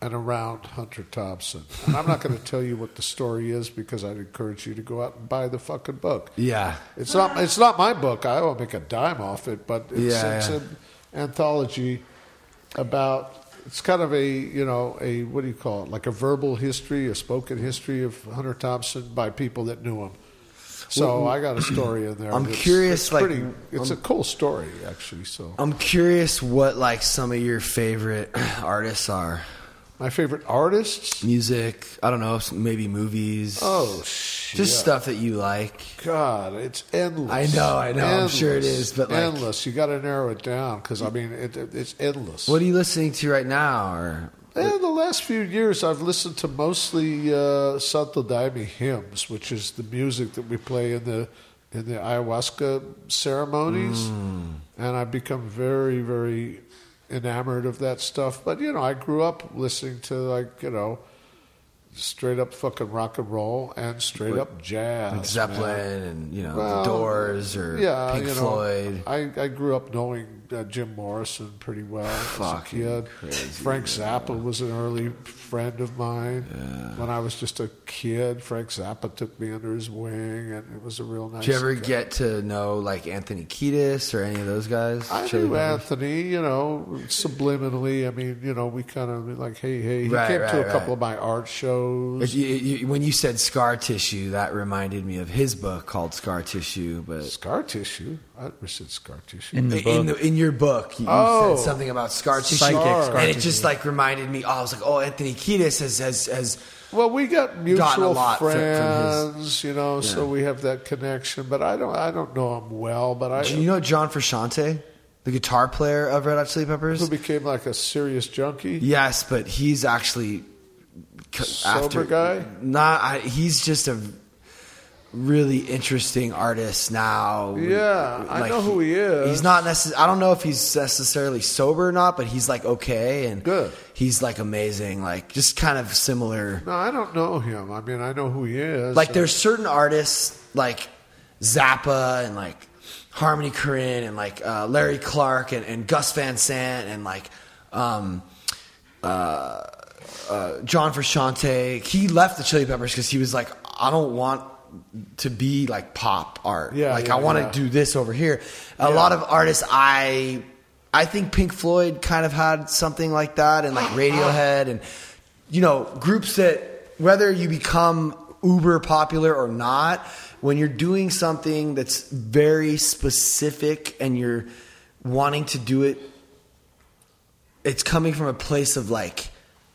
and around Hunter Thompson. And I'm not going to tell you what the story is because I'd encourage you to go out and buy the fucking book. Yeah. It's not it's not my book. I won't make a dime off it, but it's, Yeah, it's yeah. an anthology about it's kind of a you know a what do you call it like a verbal history, a spoken history of Hunter Thompson by people that knew him. So I got a story in there. I'm that's- curious, It's like, pretty, it's a cool story actually. So I'm curious what like some of your favorite artists are. My favorite artists. Music, I don't know, maybe movies. Oh shit! just stuff that you like. God, it's endless. I know, I know, I'm sure it Endless. but, like- endless. You got to narrow it down because I mean it, it, it's endless. What are you listening to right now? Or In the last few years, I've listened to mostly uh, Santo Daime hymns, which is the music that we play in the in the ayahuasca ceremonies, and I've become very, very enamored of that stuff. But you know, I grew up listening to like you know, straight up fucking rock and roll and straight up jazz, like Zeppelin man. and you know Well, the Doors or yeah, Pink you know, Floyd. I, I grew up knowing uh, Jim Morrison pretty well as a kid. crazy, Frank Zappa was an early friend of mine. When I was just a kid, Frank Zappa took me under his wing, and it was a real nice. Did you ever guy. get to know like Anthony Kiedis or any of those guys? I Chili knew Peppers? Anthony, you know, subliminally. I mean, you know, we kind of like, hey, hey. He Right, came to right, a couple of my art shows. If you- you- when you said scar tissue, that reminded me of his book called Scar Tissue. But Scar tissue. I never said scar tissue. In the in, book. the, in your book, you, you Oh. said something about scar tissue, Psychic scar and it tissue. just like reminded me. Oh, I was like, oh, Anthony Kiedis has has, has Well, we got Gotten a mutual lot fr- from his- friends, you know, so we have that connection. But I don't, I don't know him well. But I, Do you know John Frusciante? the guitar player of Red Hot Chili Peppers. Who became like a serious junkie? Yes, but he's actually Sober guy? Not. I, he's just a really interesting artist now. Yeah, I know who he is. He's not necess- I don't know if he's necessarily sober or not, but he's like okay and Good. He's like amazing, like just kind of similar. No, I don't know him. I mean, I know who he is. Like there's certain artists like Zappa and like Harmony Korine and like uh, Larry Clark and, and Gus Van Sant and like um, uh, uh, John Frusciante. He left the Chili Peppers because he was like, I don't want to be like pop art. Yeah, like yeah, I want to yeah. do this over here. A Yeah. lot of artists I. I think Pink Floyd kind of had something like that, and like Radiohead, and you know, groups that whether you become uber popular or not, when you're doing something that's very specific and you're wanting to do it, it's coming from a place of like,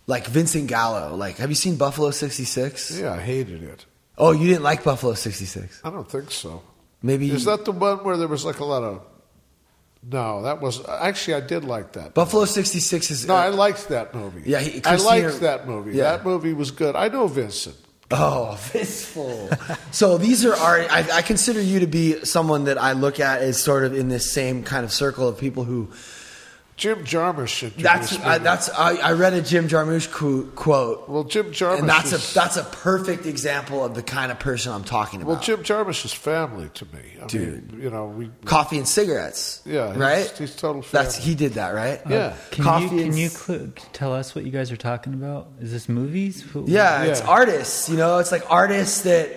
like Vincent Gallo. Like, have you seen Buffalo '66? yeah, I hated it. Oh, you didn't like Buffalo '66? I don't think so. Maybe Is that the one where there was like a lot of? No, that was actually I did like that. Buffalo '66 is No, I uh, liked that movie. Yeah, he- I liked that movie. Yeah. That movie was good. I know Vincent. Oh, fistful. so these are art. I, I consider you to be someone that I look at as sort of in this same kind of circle of people who. Jim Jarmusch should. That's I, that's I, I read a Jim Jarmusch qu- quote, well, Jim Jarmusch. and that's is, a that's a perfect example of the kind of person I'm talking about. well, Jim Jarmusch is family to me. I Dude. mean, you know we. Coffee and cigarettes. Yeah, he's- right. he's total That's he did that, right? Yeah. Uh, can Coffee you can and you s- cl- tell us what you guys are talking about? Is this movies? Who- Yeah, it's artists. You know, it's like artists that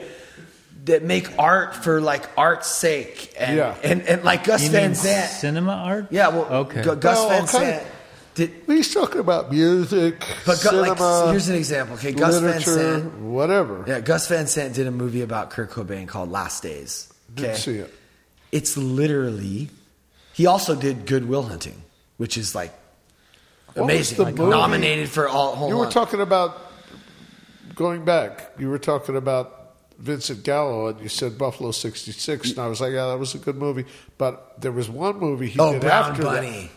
that make art for like art's sake, and Yeah. and, and like Gus You Van mean Sant. cinema art? Yeah, well, okay. Gu- Gus Well, Van kind Sant of- did. He's talking about music, But Gu- like, here's an example. Okay, Gus Van Sant. whatever. Yeah, Gus Van Sant did a movie about Kurt Cobain called Last Days. Didn't see it. it's literally. He also did Good Will Hunting, which is like What amazing. the Like, movie? nominated for all. Hold You were on. talking about going back. You were talking about Vincent Gallo, and you said Buffalo '66, and I was like, "Yeah, that was a good movie." But there was one movie he Oh, did Brown after Bunny. that.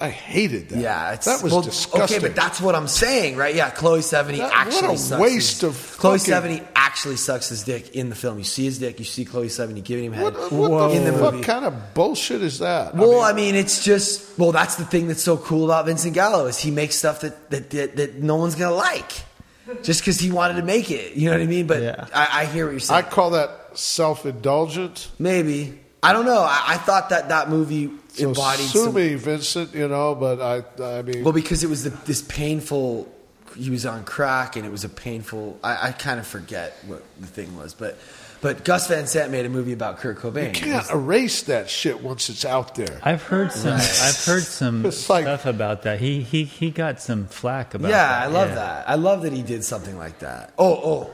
I hated that. Yeah, it's, that was well, disgusting. Okay, but that's what I'm saying, right? Yeah, Chloe Sevigny That- actually what a sucks waste his, of Chloe fucking- Sevigny actually sucks his dick in the film. You see his dick, you see Chloe Sevigny giving him head what, what in the the fuck kind of bullshit is that? Well, I mean, it's just well, that's the thing that's so cool about Vincent Gallo is he makes stuff that that that, that no one's gonna like, just because he wanted to make it. You know what I mean? But Yeah. I, I hear what you're saying. I call that self-indulgent. Maybe I don't know. I, I thought that that movie So embodied sue some, me, Vincent. You know, but I, I mean, well because it was the, this painful. He was on crack, and it was a painful. I, I kind of forget what the thing was, but but Gus Van Sant made a movie about Kurt Cobain. you can't erase that shit once it's out there. I've heard some. I've heard some like- stuff about that. He he he got some flack about. That. Yeah, that. I love yeah. that. I love that he did something like that. Oh, oh.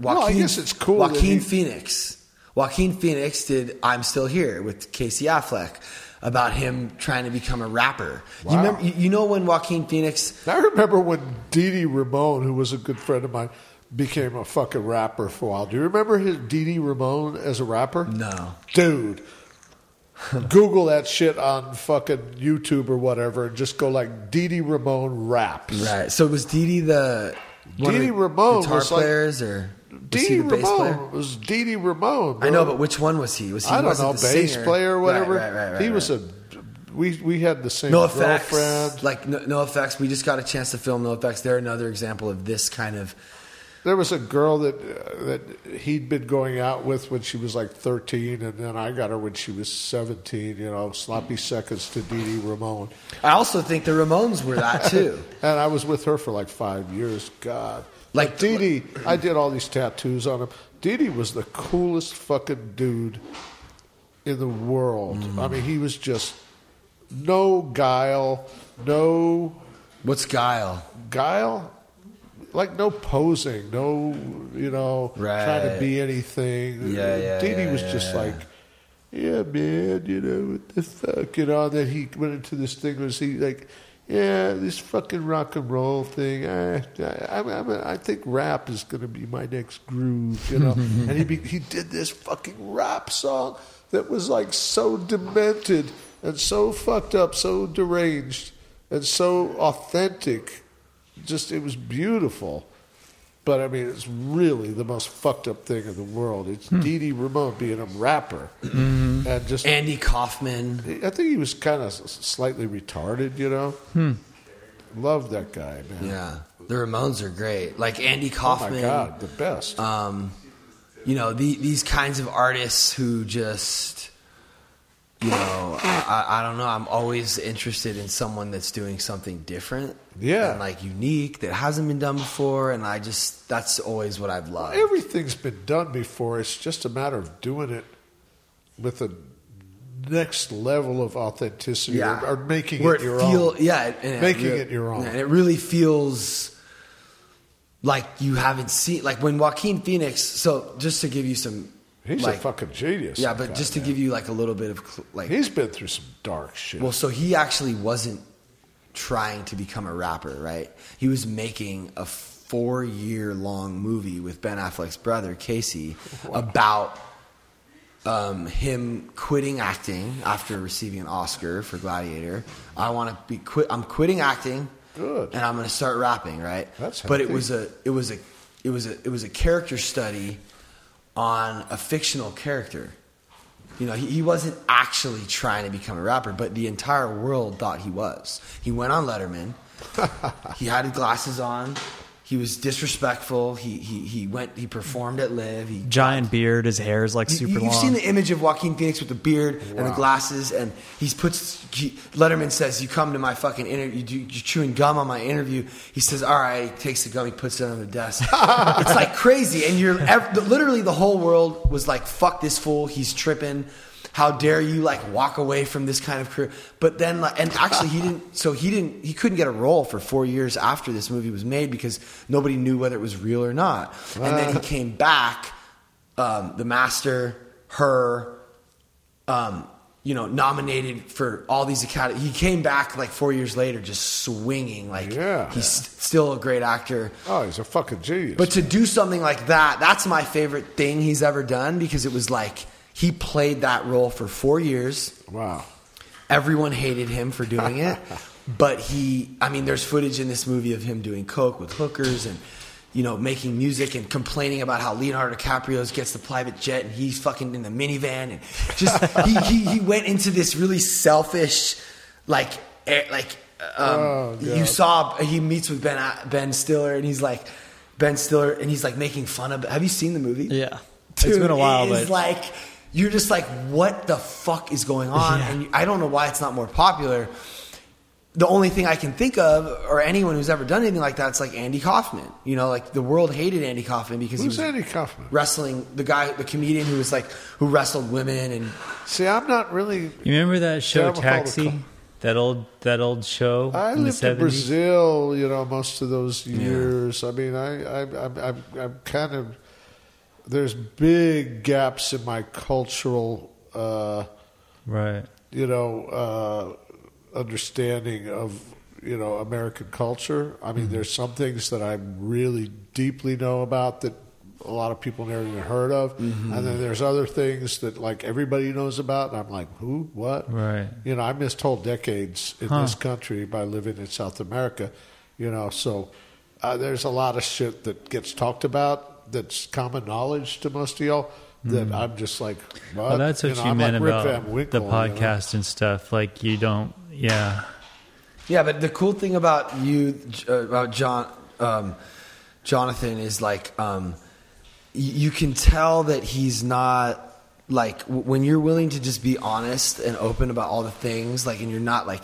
Well, I guess it's cool Joaquin he- Phoenix. Joaquin Phoenix did "I'm Still Here" with Casey Affleck about him trying to become a rapper. You Wow. remember? You, you know when Joaquin Phoenix? I remember when Dee Dee Ramone, who was a good friend of mine, became a fucking rapper for a while. Do you remember his Dee Dee Ramone as a rapper? No. Dude. Google that shit on fucking YouTube or whatever and just go like Dee Dee Ramone raps. Right. So was Dee Dee the one of Dee Dee Ramone guitar was like- players or was Dee Dee the player? Ramone was Dee Dee Ramone. I know, but which one was he? Was he? I don't know, the bass singer. player or whatever. Right, right, right, he was a. We we had the same NOFX, like no, NOFX. We just got a chance to film NOFX. They're another example of this kind of. There was a girl that uh, that he'd been going out with when she was like thirteen, and then I got her when she was seventeen. You know, sloppy seconds to Dee Dee Ramone, I also think the Ramones were that too. and I was with her for like five years. God, Like- like Dee Dee, I did all these tattoos on him. Dee Dee was the coolest fucking dude in the world. Mm. I mean, he was just no guile, no What's Guile? guile like no posing no you know trying to be anything Yeah, yeah, Dee Dee yeah, was yeah, just yeah. like yeah man you know what the fuck you know and then he went into this thing was he like yeah this fucking rock and roll thing I, I, I, I think rap is going to be my next groove you know and he be, he did this fucking rap song that was like so demented and so fucked up, so deranged, and so authentic. Just it was beautiful. But I mean, it's really the most fucked up thing in the world. It's hmm. Dee Dee Ramone being a rapper, mm-hmm. and just Andy Kaufman. I think he was kind of slightly retarded, you know. Hmm. Love that guy, man. Yeah, the Ramones are great. Like Andy Oh Kaufman. my god, the best. um, you know the, these kinds of artists who just you know I, I don't know i'm always interested in someone that's doing something different Yeah. and like unique that hasn't been done before and i just that's always what i've loved Everything's been done before. It's just a matter of doing it with a next level of authenticity or, or making Where it your feel, own. yeah and Making re- it your own. and it really feels like you haven't seen like when joaquin phoenix so just to give you some He's like, a fucking genius. yeah but guy, just to man. give you like a little bit of cl- like he's been through some dark shit. Well, so he actually wasn't trying to become a rapper, right? He was making a four year long movie with Ben Affleck's brother, Casey, about um, him quitting acting after receiving an Oscar for Gladiator. I want to be quit. I'm quitting acting. Good. And I'm going to start rapping, right? That's but it was a it was a it was a it was a character study on a fictional character. You know, he, he wasn't actually trying to become a rapper, but the entire world thought he was. He went on Letterman. he had his glasses on. He was disrespectful. He he he went. He performed at Live. He Giant beard, his hair is like you- super You've long. seen the image of Joaquin Phoenix with the beard and the glasses, and he puts. He, Letterman says, "You come to my fucking interview. You you're chewing gum on my interview." He says, "All right." He takes the gum. He puts it on the desk. it's like crazy, and you're ev- literally the whole world was like, "Fuck this fool. He's tripping." How dare you like walk away from this kind of career? But then, like, and actually, he didn't. So he didn't. He couldn't get a role for four years after this movie was made because nobody knew whether it was real or not. And then he came back um, the master, her, um, you know, nominated for all these academy. He came back like four years later, just swinging. Like Yeah. he's st- still a great actor. oh, he's a fucking genius. But to do something like that, that's my favorite thing he's ever done because it was like he played that role for four years. wow. Everyone hated him for doing it, but he, I mean, there's footage in this movie of him doing coke with hookers and, you know, making music and complaining about how Leonardo DiCaprio gets the private jet and he's fucking in the minivan and just he, he, he went into this really selfish, like, eh, like, um, Oh, God. you saw he meets with Ben Ben Stiller and he's like Ben Stiller and he's like making fun of. Have you seen the movie? yeah, Dude, it's been a while, It is but like you're just like, what the fuck is going on? Yeah. And I don't know why it's not more popular. The only thing I can think of, or anyone who's ever done anything like that, it's like Andy Kaufman. You know, like the world hated Andy Kaufman because Who's he was Andy Kaufman? wrestling the guy, the comedian who was like who wrestled women and See, I'm not really. You remember that show Terrible Taxi? come. That old that old show I in the lived in seventies. Brazil, you know, most of those years. I mean, I, I, I'm, I'm, I'm kind of. There's big gaps in my cultural, uh, Right. you know, uh, understanding of you know American culture. I mean, there's some things that I really deeply know about that a lot of people never even heard of, and then there's other things that like everybody knows about, and I'm like, who, what, Right. You know, I missed whole decades in Huh. this country by living in South America. You know, so uh, there's a lot of shit that gets talked about that's common knowledge to most of y'all. That I'm just like, what? Well, that's what know, you, I'm meant like about Winkle, the you know? podcast and stuff. Like you don't. Yeah. Yeah, but the cool thing about you, uh, about John, um, Jonathan, is like um, you can tell that he's not like when you're willing to just be honest and open about all the things, like, and you're not like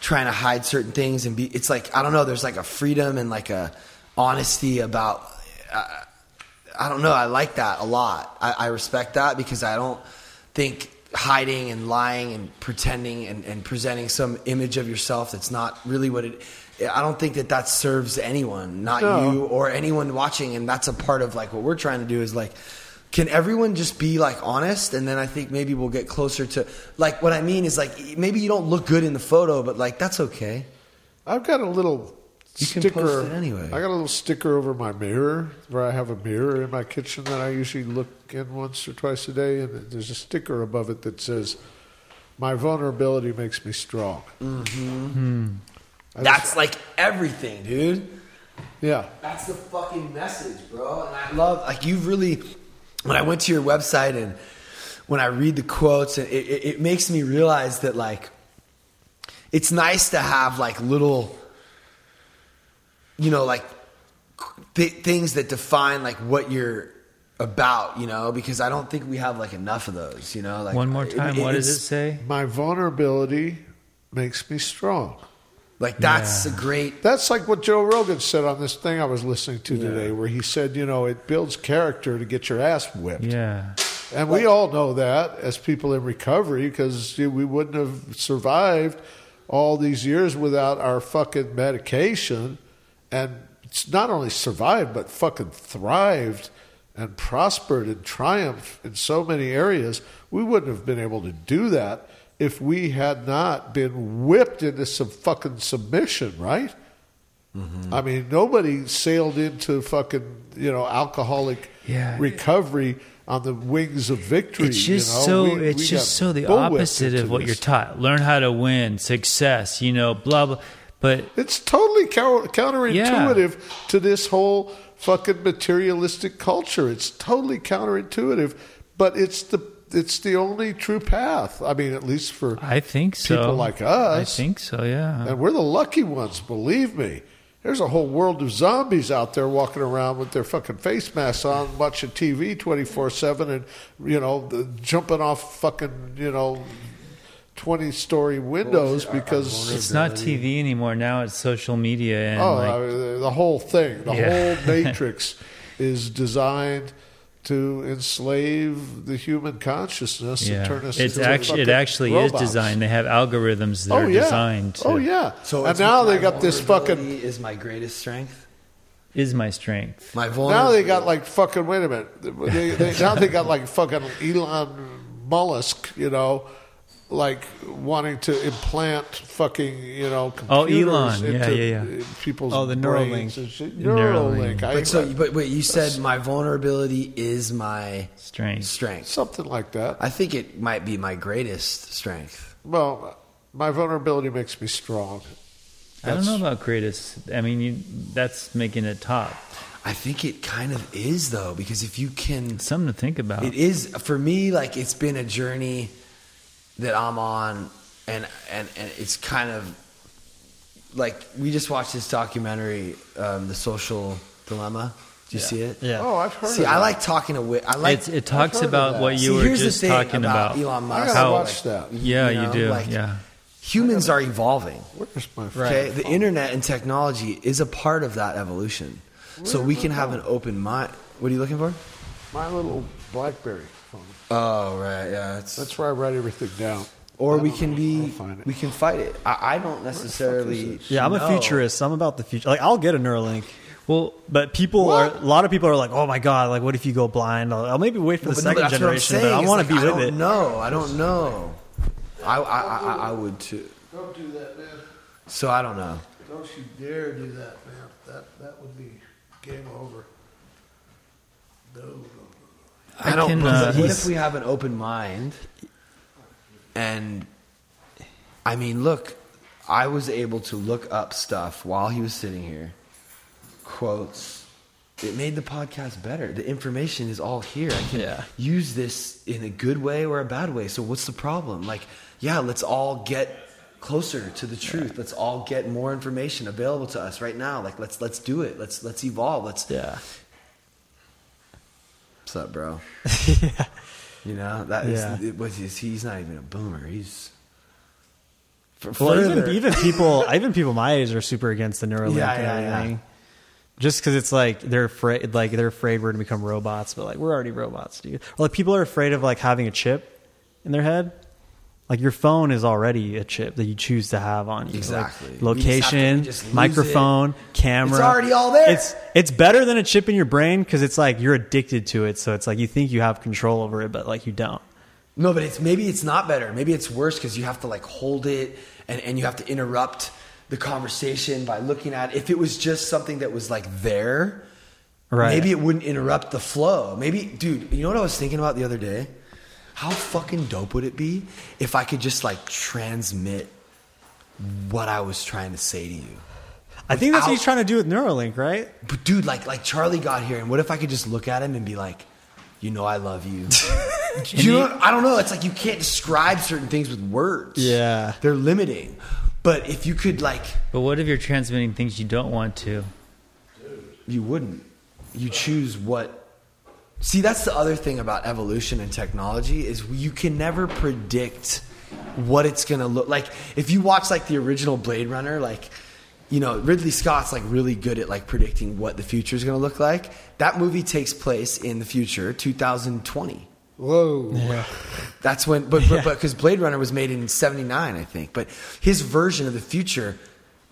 trying to hide certain things and be. It's like I don't know. There's like a freedom and like a honesty about. Uh, I don't know. I like that a lot. I, I respect that because I don't think hiding and lying and pretending and, and presenting some image of yourself that's not really what it. I don't think that that serves anyone, not No. you or anyone watching. And that's a part of like what we're trying to do is like, can everyone just be like honest? And then I think maybe we'll get closer to like what I mean is like maybe you don't look good in the photo, but like that's okay. I've got a little You can sticker. post it anyway. I got a little sticker over my mirror where I have a mirror in my kitchen that I usually look in once or twice a day, and there's a sticker above it that says, My vulnerability makes me strong. Mm-hmm. That's like everything, dude. Yeah. That's the fucking message, bro. And I love like you really. When I went to your website and when I read the quotes, it, it, it makes me realize that like it's nice to have like little, you know, like th- things that define like what you're about, you know, because I don't think we have like enough of those, you know. Like One more time. what does it say? My vulnerability makes me strong. Like that's Yeah. a great. That's like what Joe Rogan said on this thing I was listening to today, where he said, you know, it builds character to get your ass whipped. Yeah. And we all know that as people in recovery because we wouldn't have survived all these years without our fucking medication and it's not only survived but fucking thrived and prospered and triumphed in so many areas. We wouldn't have been able to do that if we had not been whipped into some fucking submission, right? Mm-hmm. I mean, nobody sailed into fucking, you know, alcoholic Yeah. recovery on the wings of victory. It's just you know? so We- it's we just so the opposite of what this. you're taught. Learn how to win, success, you know, blah blah. But It's totally counter- counterintuitive to this whole fucking materialistic culture. It's totally counterintuitive, but it's the it's the only true path. I mean, at least for I think so. people like us. I think so. Yeah. And we're the lucky ones, believe me. There's a whole world of zombies out there walking around with their fucking face masks on, watching TV 24 7 and, you know, the, jumping off fucking, you know, 20 story windows because. It's not TV anymore. Now it's social media and Oh, like uh, the whole thing, the Yeah. whole matrix is designed to enslave the human consciousness yeah. and turn us It's into actually it actually robots. is designed. They have algorithms that Oh are yeah. designed. To, oh yeah. So and now they got this fucking is my greatest strength. Is my strength. My Now they got like fucking. Wait a minute. They, they, now they got like fucking Elon Musk. You know, like wanting to implant fucking you know Oh, Elon. Yeah, into yeah, yeah. people's Oh, the brains Neuralink. Neuralink. Neuralink. I, But so, but wait, you said my vulnerability is my Strength. strength. something like that. I think it might be my greatest strength. Well, my vulnerability makes me strong. I don't know about greatest. I mean, you, that's making it top. I think it kind of is though, because if you can, Something to think about. it is for me. Like it's been a journey that I'm on, and and and it's kind of like we just watched this documentary, um, The Social Dilemma. Do you see it? Yeah. Oh, I've heard. See, of I that. like talking to. wi- I like It's, it talks about that. what See, you were here's the just thing talking about. Elon Musk. I gotta How- watch that. Yeah, you, know, do. like- yeah. Humans are evolving. Where's my Okay, the internet and technology is a part of that evolution. So we can have an open mind. What are you looking for? my little BlackBerry phone? Oh right, yeah. It's, That's where I write everything down. or we can know. be find it. we can fight it. I, I don't necessarily. Yeah, I'm a know. futurist. I'm about the future. Like, I'll get a Neuralink. Well, But people What? are a lot of people are like, "Oh my god! Like, what if you go blind?" I'll, I'll maybe wait for the But no, second that's what I'm generation, but saying, I is, want like, to be I with don't it. know. I don't know. I I, I, I would too. Don't do that, man. So I don't know. Don't you dare do that, man. That that would be game over. No, no. I, don't. can, uh, what if we have an open mind? And I mean, look, I was able to look up stuff while he was sitting here. Quotes. It made the podcast better. The information is all here. I can Yeah. use this in a good way or a bad way. So what's the problem? Like, yeah, let's all get closer to the truth. Let's all get more information available to us right now. Like let's let's do it. Let's let's evolve. Let's Yeah, What's up, bro? yeah. You know that is Yeah. it was he's, he's not even a boomer. He's for, Well, further- even even people, even people my age are super against the Neuralink Yeah, and yeah. everything. Just because it's like they're afraid, like they're afraid we're gonna become robots, but like we're already robots, dude. Or like people are afraid of like having a chip in their head. Like your phone is already a chip that you choose to have on you. Exactly. Like location, we just lose microphone, camera. It's already all there. It's it's better than a chip in your brain because it's like you're addicted to it. So it's like you think you have control over it, but like you don't. no, but it's maybe it's not better. Maybe it's worse because you have to like hold it and and you have to interrupt the conversation by looking at. If it was just something that was like there, Right. maybe it wouldn't interrupt the flow. Maybe, dude, you know what I was thinking about the other day? How fucking dope would it be if I could just like transmit what I was trying to say to you? I think that's what he's trying to do with Neuralink, right? But dude, like like Charlie got here, and what if I could just look at him and be like, you know, I love you. you know, I don't know. It's like you can't describe certain things with words. Yeah. they're limiting. But if you could, like, But what if you're transmitting things you don't want to? you wouldn't. You choose what. See, that's the other thing about evolution and technology is you can never predict what it's going to look like. If you watch like the original Blade Runner, like you know, Ridley Scott's like really good at like predicting what the future is going to look like. That movie takes place in the future, 2020. Whoa. Yeah. That's when, but but because Blade Runner was made in '79, I think. But his version of the future,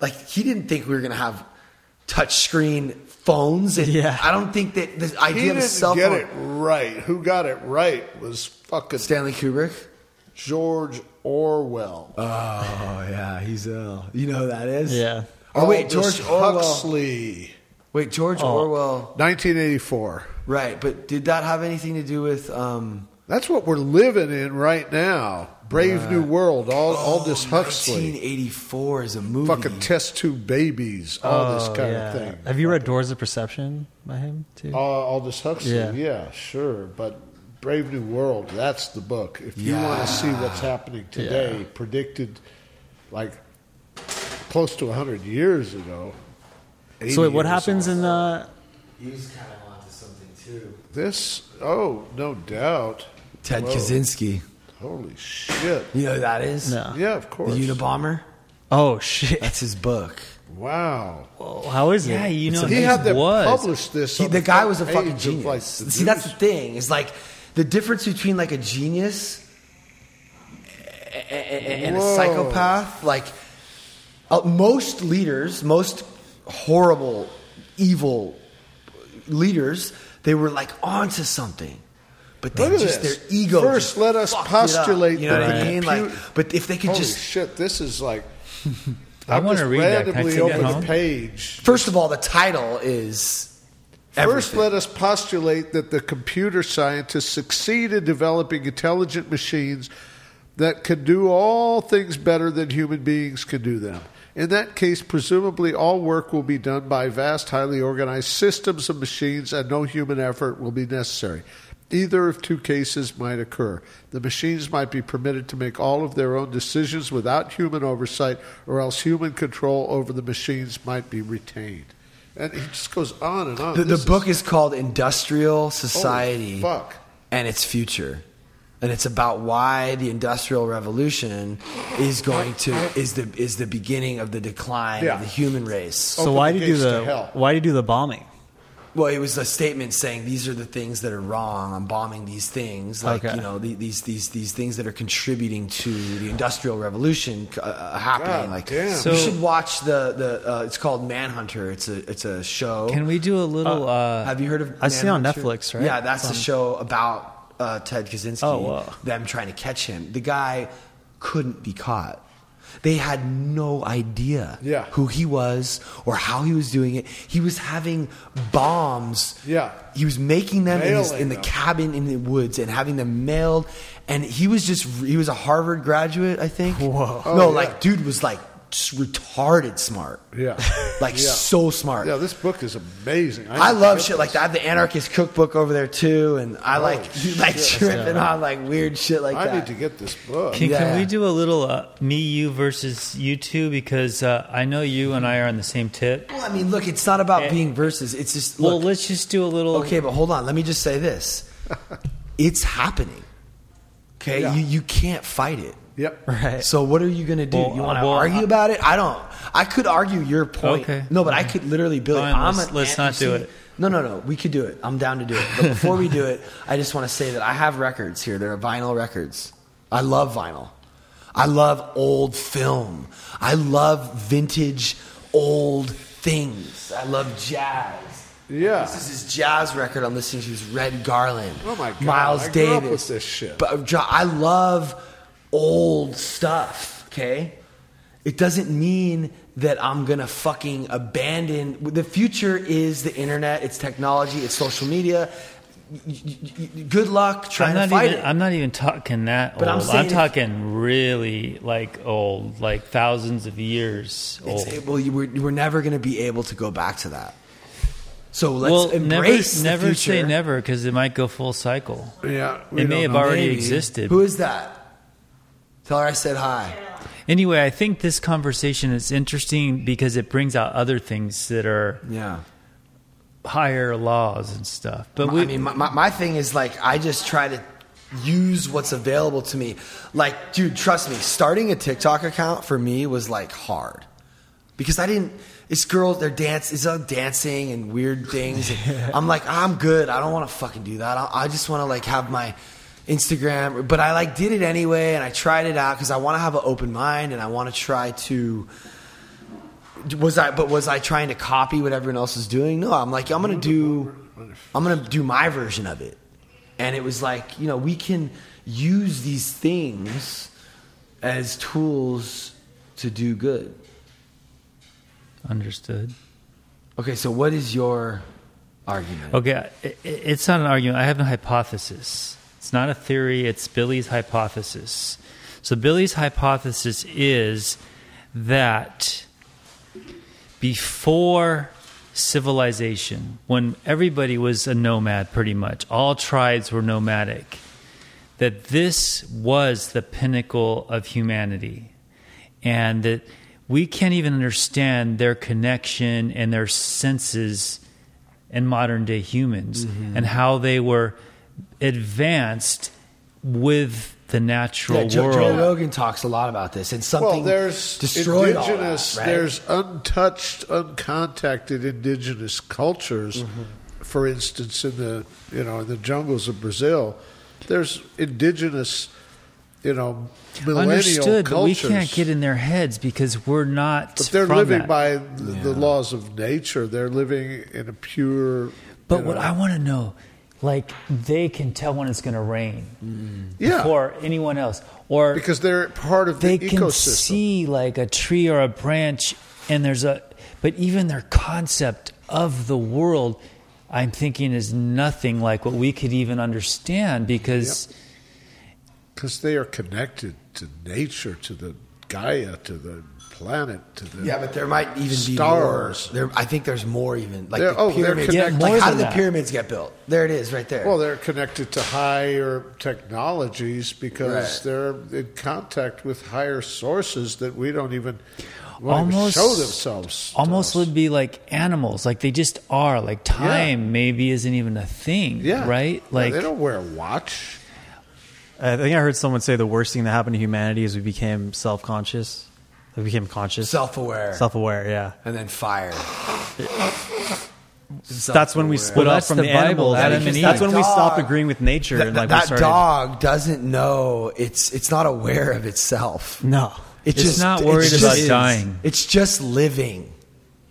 like he didn't think we were going to have touch screen phones. And Yeah. I don't think that the He idea of a didn't cell get phone. it right. Who got it right was fucking Stanley Kubrick. George Orwell. Oh yeah, he's ill. You know who that is? Yeah. Oh wait, Aldous George Orwell. Huxley. Wait, George Orwell. 1984. Right, but did that have anything to do with? um That's what we're living in right now. Brave New World. all—all this Huxley. 1984 is a movie. Fucking test tube babies. All this Oh, kind yeah. of thing. Have you read Doors of Perception by him too? Uh, Aldous Huxley. Yeah. Yeah. sure. But Brave New World. That's the book. If you want to see what's happening today, Yeah. predicted like close to 100 years ago. so wait, what happens in the? He's kind of onto something too. This, oh, no doubt. Ted Whoa. Kaczynski. Holy shit. You know who that is? No. Yeah, of course. The course. Unabomber. Oh shit! That's his book. Wow. Whoa, how is it? Yeah, you know, he his had them was. publish this. He, on the guy was a fucking genius. like, See, that's the thing. Is like the difference between like a genius a- a- and a psychopath. Like uh, most leaders, most horrible, evil leaders, they were like onto something. But they Look at just this. their ego. First, just let us fucked it up. postulate You know what that I the mean? Like, but if they could Holy just shit, this is like. I I'm wanna read that. Can I randomly take that over the page. First of all, the title is. First, let us postulate that the computer scientists succeed in developing intelligent machines that can do all things better than human beings can do them. In that case, presumably all work will be done by vast, highly organized systems of machines, and no human effort will be necessary. Either of two cases might occur. The machines might be permitted to make all of their own decisions without human oversight, or else human control over the machines might be retained. And he just goes on and on. The, the book is called Industrial Society fuck. and its Future. And it's about why the Industrial Revolution is going to is the is the beginning of the decline Yeah. of the human race. So Open why the did you do the? hell. Why did you do the bombing? Well, it was a statement saying these are the things that are wrong. I'm bombing these things, like Okay. you know the, these these these things that are contributing to the Industrial Revolution uh, uh, happening. God like damn. So- you should watch the the uh, it's called Manhunter. It's a it's a show. Can we do a little? Uh, Have you heard of? I see it on Netflix, right? Yeah, that's It's the show about uh, Ted Kaczynski. Oh, wow. Them trying to catch him. The guy couldn't be caught. They had no idea Yeah. who he was or how he was doing it. He was having bombs. Yeah. He was making them in, his, in the them. cabin in the woods and having them mailed. And he was just, he was a Harvard graduate, I think. Whoa. Oh, no, yeah. like, dude was like retarded smart. Yeah. Like, Yeah. so smart. Yeah, this book is amazing. I need love shit get like that. I have the anarchist cookbook over there too, and I like Holy like shit. tripping on like weird shit like I that. I need to get this book. Can, Yeah. can we do a little uh, me, you versus you two? Because uh, I know you and I are on the same tip. well, I mean, look, it's not about Eh. being versus. It's just Well, let's just do a little. okay, but hold on. Let me just say this: it's happening. Okay, Yeah. you you can't fight it. Yep. Right. So what are you going to do? Well, you want to well, argue I- about it? I don't. I could argue your point. Okay. No, but I could literally build. Fine, I'm let's- an let's not do it. No, no, no. We could do it. I'm down to do it. But before we do it, I just want to say that I have records here. There are vinyl records. I love vinyl. I love old film. I love vintage old things. I love jazz. Yeah. This is his jazz record I'm listening to. Is Red Garland. Oh my God, Miles I grew up Davis. with this shit. But uh, I love old stuff. Okay, it doesn't mean that I'm gonna fucking abandon. The future is the internet. It's technology. It's social media. y- y- y- good luck trying I'm not to fight even. it. I'm not even talking that But I'm old. I'm, saying if- talking really like old, like thousands of years old. It's, well, you, we're, we're never going to be able to go back to that. So let's well, never, embrace the never say future. never because it might go full cycle. Yeah, It may have know. already Maybe. existed. Who is that? Tell her I said hi. Anyway, I think this conversation is interesting because it brings out other things that are Yeah. higher laws and stuff. But I we, mean, my, my, my thing is like I just try to use what's available to me. Like, dude, trust me, starting a TikTok account for me was like hard because I didn't. It's girls, they're dance, it's all dancing and weird things. And I'm like, I'm good. I don't want to fucking do that. I, I just want to like have my Instagram. But I like did it anyway, and I tried it out because I want to have an open mind and I want to try to was I but was I trying to copy what everyone else is doing? No, I'm like I'm gonna do I'm gonna do my version of it. And it was like, you know, we can use these things as tools to do good. understood. Okay, so what is your argument? Okay, it's not an argument. I have a hypothesis. It's not a theory, it's Billy's hypothesis. So, Billy's hypothesis is that before civilization, when everybody was a nomad pretty much, all tribes were nomadic, that this was the pinnacle of humanity. And that we can't even understand their connection and their senses in modern day humans mm-hmm. and how they were advanced with the natural yeah, Joe, world. Joe Rogan talks a lot about this, and something Well, there's destroyed all that, indigenous, right? there's untouched, uncontacted indigenous cultures. Mm-hmm. For instance, in the you know in the jungles of Brazil, there's indigenous, you know, millennial Understood, but we can't get in their heads because we're not. But they're from living that. by the, the laws of nature. They're living in a pure. But you what know- I want to know, like they can tell when it's going to rain mm. yeah, before anyone else, or because they're part of the ecosystem. they the can ecosystem. see like a tree or a branch, and there's a. But even their concept of the world, I'm thinking, is nothing like what we could even understand because. because they are connected to nature, to the Gaia, to the planet, to the Yeah, but there might even be Stars. more. There, I think there's more even. Like They're- the oh, they're pyramids. connected. Yeah, more like how than did the pyramids get built? There it is, right there. Well, they're connected to higher technologies because Right. they're in contact with higher sources that we don't even won't almost show themselves. almost us. would be like animals like they just are like time maybe isn't even a thing yeah, right Yeah, like they don't wear a watch. I think I heard someone say the worst thing that happened to humanity is we became self conscious. We became conscious. self-aware, Self aware, yeah. and then fire. That's when we split Well, off from the the, Bible, animals. Adam That's and That's Eve. when we Dog- stopped agreeing with nature That, and like we that started. dog doesn't know. It's it's not aware of itself. No. It It's just not worried it's about just- dying. It's just living.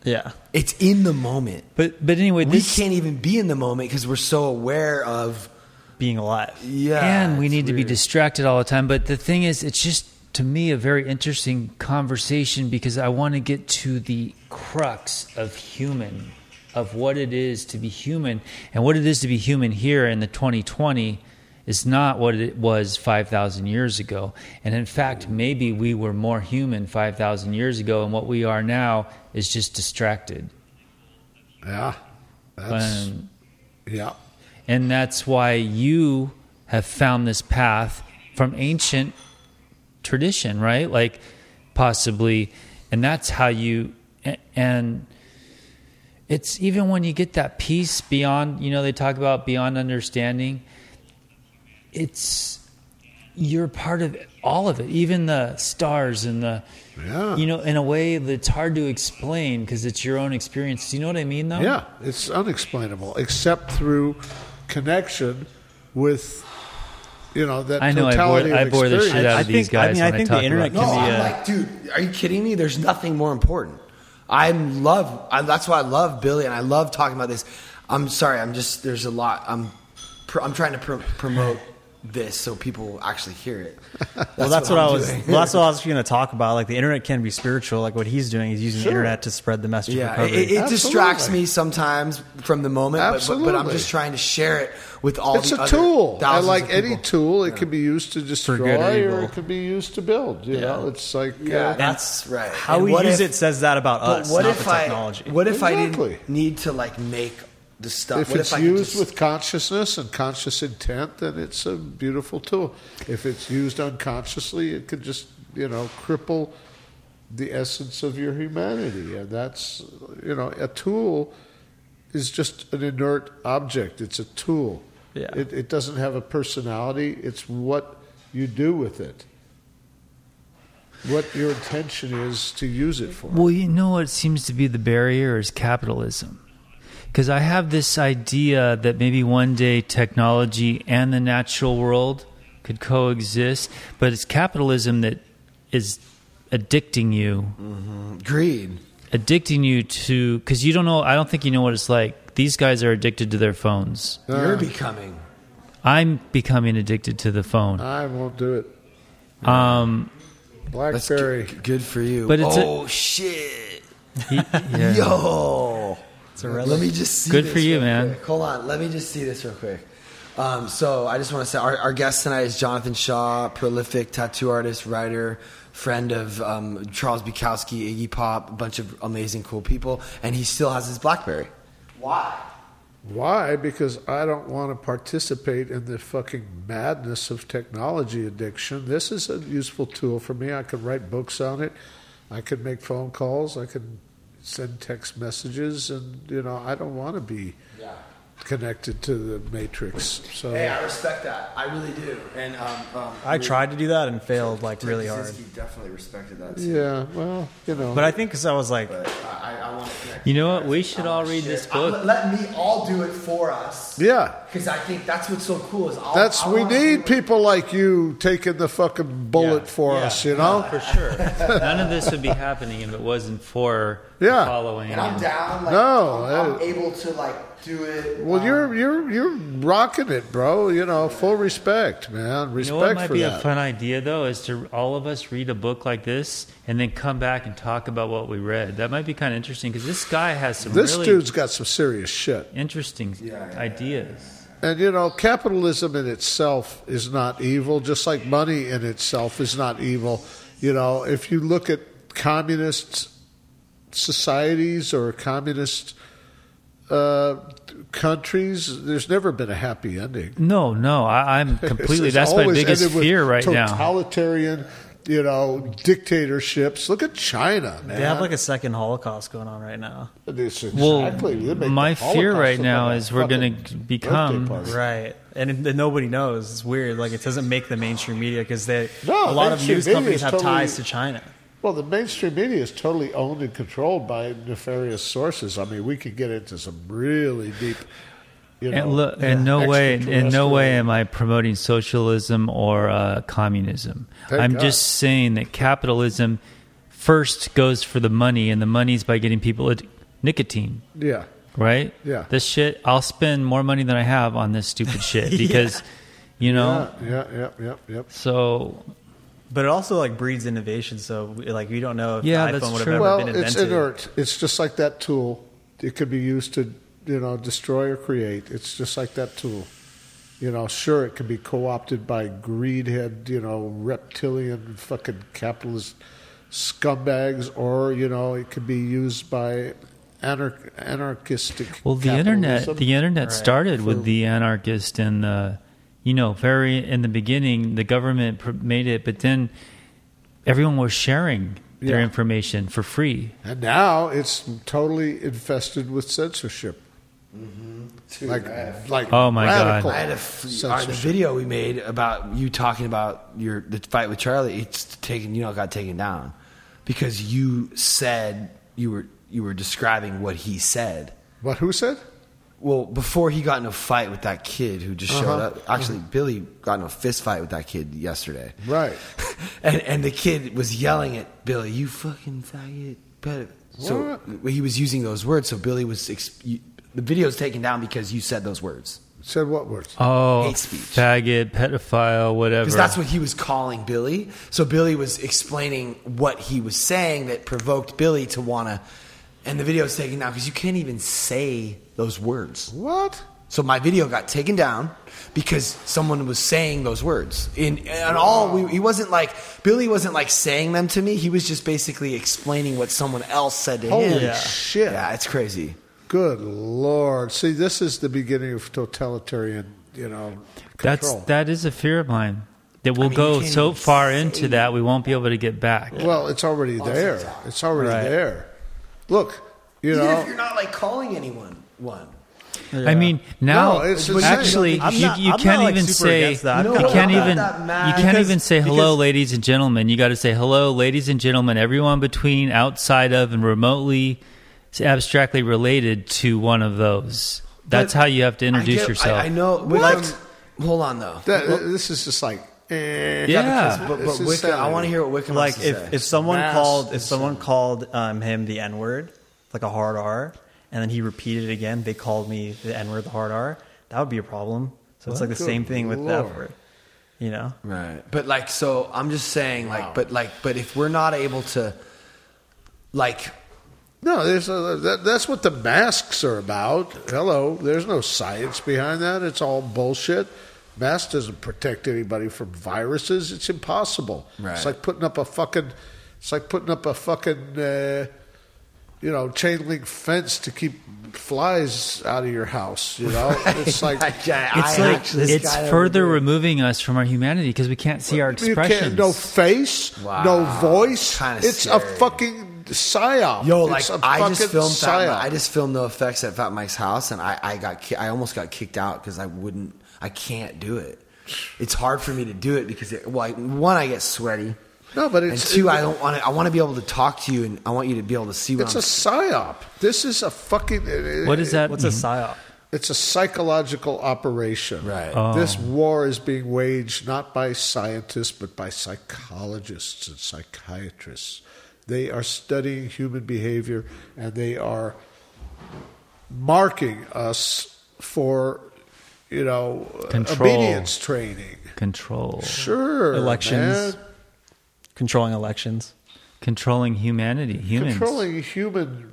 Yeah. It's in the moment. but but anyway We this can't even be in the moment because we're so aware of. Being alive. Yeah, and we it's need to be distracted all the time but the thing is it's just to me a very interesting conversation because i want to get to the crux of human of what it is to be human. And what it is to be human here in the 2020 is not what it was 5000 years ago. And in fact maybe we were more human 5000 years ago and what we are now is just distracted. Yeah, that's Um, yeah. And that's why you have found this path from ancient tradition, right? Like possibly, and that's how you, and it's even when you get that peace beyond, you know, they talk about beyond understanding, it's, you're part of all of it, even the stars and the, Yeah. you know, in a way that's hard to explain because it's your own experience. Do you know what I mean, though? Yeah, it's unexplainable except through connection with, you know, that I know, I bore- totality I of bore the shit experience. out I of these think- I guys mean, I when I think the talk internet about No, can be I'm a- like, dude, are you kidding me? There's nothing more important. I love. I, that's why I love Billy, and I love talking about this. I'm sorry. I'm just. There's a lot. I'm. Pr- I'm trying to pr- promote this so people actually hear it. well, that's what, I'm I was. Well, that's what I was going to talk about. Like the internet can be spiritual. Like what he's doing, he's using Sure. the internet to spread the message Yeah, of it, recovery. it distracts me sometimes from the moment, but, but, but I'm just trying to share it with all It's the a other tool. And like any tool, it can be used to destroy good or or, it can be used to build. You Yeah. know, it's like Yeah, uh, that's right. How And we what use if- it says that about But us, what not if the I? technology. What if I didn't need to like make the stuff? if what it's if I used just- with consciousness and conscious intent, then it's a beautiful tool. If it's used unconsciously, it could just you know cripple the essence of your humanity, and that's you know a tool is just an inert object. It's a tool. Yeah. It, it doesn't have a personality. It's what you do with it. What your intention is to use it for. Well, you know what seems to be the barrier is capitalism. Because I have this idea that maybe one day technology and the natural world could coexist, but it's capitalism that is addicting you, greed? addicting you to, because you don't know, I don't think you know what it's like. These guys are addicted to their phones. You're becoming. I'm becoming addicted to the phone. I won't do it. Um, That's BlackBerry. g- good for you. But it's a- oh shit, yeah. yo. It's a relic. Let me just see. Good this for you, real man. quick. Hold on. Let me just see this real quick. Um, so I just want to say our, our guest tonight is Jonathan Shaw, prolific tattoo artist, writer, friend of um, Charles Bukowski, Iggy Pop, a bunch of amazing, cool people, and he still has his BlackBerry. Why? Why? Because I don't want to participate in the fucking madness of technology addiction. This is a useful tool for me. I can write books on it. I can make phone calls. I can send text messages, and you know, I don't want to be. Connected to the matrix. So Hey, I respect that. I really do. And um, um, I tried to do that and failed like really hard. Kaczynski definitely respected that. Too. yeah, well, you know, But I think because I was like, I, I want to connect. You know what? We should all read this I'm- book. let me all do it for us. yeah. Because I think that's what's so cool is I'll, That's I we need do it. people like you taking the fucking bullet Yeah. for Yeah. us. You know, For sure. None of this would be happening if it wasn't for Yeah. following. And I'm down. Like, No, I'm, I'm uh, able to like do it. Well, um, you're you're you're rocking it, bro. You know, full respect, man. You Respect know what might for be that. a fun idea though is to all of us read a book like this and then come back and talk about what we read. That might be kind of interesting because this guy has some this really dude's got some serious shit, interesting ideas. and you know, capitalism in itself is not evil. Just like money in itself is not evil. You know, if you look at communist societies or communist uh, countries, there's never been a happy ending. No, no, I, I'm completely. It's that's my biggest ended with fear right now. Totalitarian, you know, dictatorships. Look at China, man. they have like a second Holocaust going on right now. It's Well, exactly. They make my fear right now like a is we're going to become. Right. And it, nobody knows. It's weird. Like it doesn't make the mainstream media because they No, a lot of news companies have totally- ties to China. Well, the mainstream media is totally owned and controlled by nefarious sources. I mean, we could get into some really deep, you know, And look, in no way, in no way am I promoting socialism or uh, communism. Thank I'm God. just saying that capitalism first goes for the money, and the money's by getting people ad- nicotine, Yeah, right? Yeah. This shit, I'll spend more money than I have on this stupid shit because, you know. yeah, yeah, yeah, yeah, yeah. So But it also like breeds innovation. So like we don't know if Yeah, the that's iPhone would have true. ever Well, been it's invented. inert. It's just like that tool. It could be used to, you know, destroy or create. It's just like that tool. You know, sure, it can be co-opted by greedhead, you know, reptilian fucking capitalist scumbags, or you know, it could be used by anar- anarchistic. Well, the internet, the internet started with the anarchist and the, you know, very in the beginning, the government pr- made it, but then everyone was sharing their Yeah. information for free. and now it's totally infested with censorship. Like, like Oh, my God. I had a f- uh, the video we made about you talking about your the fight with Charlie. It's taken, you know, got taken down because you said you were you were describing what he said. What? Who said? Well, before he got in a fight with that kid who just showed Uh-huh. up. Actually, Billy got in a fist fight with that kid yesterday. Right. and and the kid was yelling at Billy, "You fucking faggot!" But so he was using those words. So Billy was ex- you, the video's taken down because you said those words. Said what words? Oh, Hate speech. faggot, pedophile, whatever. Because that's what he was calling Billy. So Billy was explaining what he was saying that provoked Billy to want to. And the video is taken down because you can't even say those words. What? So my video got taken down because someone was saying those words. In and all, we, he wasn't like Billy wasn't like saying them to me. He was just basically explaining what someone else said to Holy him. Yeah. shit! Yeah, it's crazy. Good lord! See, this is the beginning of totalitarian, you know, That's control. that is a fear of mine. That we'll mean, go so far into that we won't be able to get back. Well, it's already there. It's already Right. there. Look, you Even know, if you're not like calling anyone one. I mean, now No, it's the same. actually I'm you, not- you I'm can't not, like, even super say against that. You you know can't not even that mad. you can't Because- even say hello, because- ladies and gentlemen. You got to say hello, ladies and gentlemen. Everyone between, outside of, and remotely abstractly related to one of those. That's But how you have to I introduce get- yourself. I, I know. What? Wickham- hold on though. that, this is just like, eh. Yeah. because- but, This but is Wickham, I want to hear what Wickham like has to if, say. if someone Mass called if someone sad. called um, him the N word, like a hard R, and then he repeated it again, they called me the N word, the hard R. That would be a problem. So it's like the Good same thing with the F word. You know, Right. But like, so I'm just saying, like, but like, but if we're not able to, like, No, there's a, that, that's what the masks are about. Hello, there's no science behind that. It's all bullshit. Mask doesn't protect anybody from viruses. It's impossible. Right. It's like putting up a fucking. It's like putting up a fucking. Uh, you know, chain link fence to keep flies out of your house. You know, it's like I, it's I like it's further removing us from our humanity because we can't see our you expressions. can't. No face, Wow. no voice. Kinda it's a scary. Fucking psyop. Yo, It's like a I just filmed Fat. I just filmed NOFX at Fat Mike's house, and I, I got ki- I almost got kicked out because I wouldn't I can't do it. It's hard for me to do it because it, well, I- one I get sweaty, no, but and it's two I don't want to. I want to be able to talk to you, and I want you to be able to see what It's I'm. a psyop. This is a fucking. What is that? what's a mean? psyop? It's a psychological operation. Right. Oh. This war is being waged not by scientists, but by psychologists and psychiatrists. They are studying human behavior and they are marking us for, you know, Control. obedience training. Control, Sure. Elections. man. Controlling elections. controlling humanity, humans. Controlling human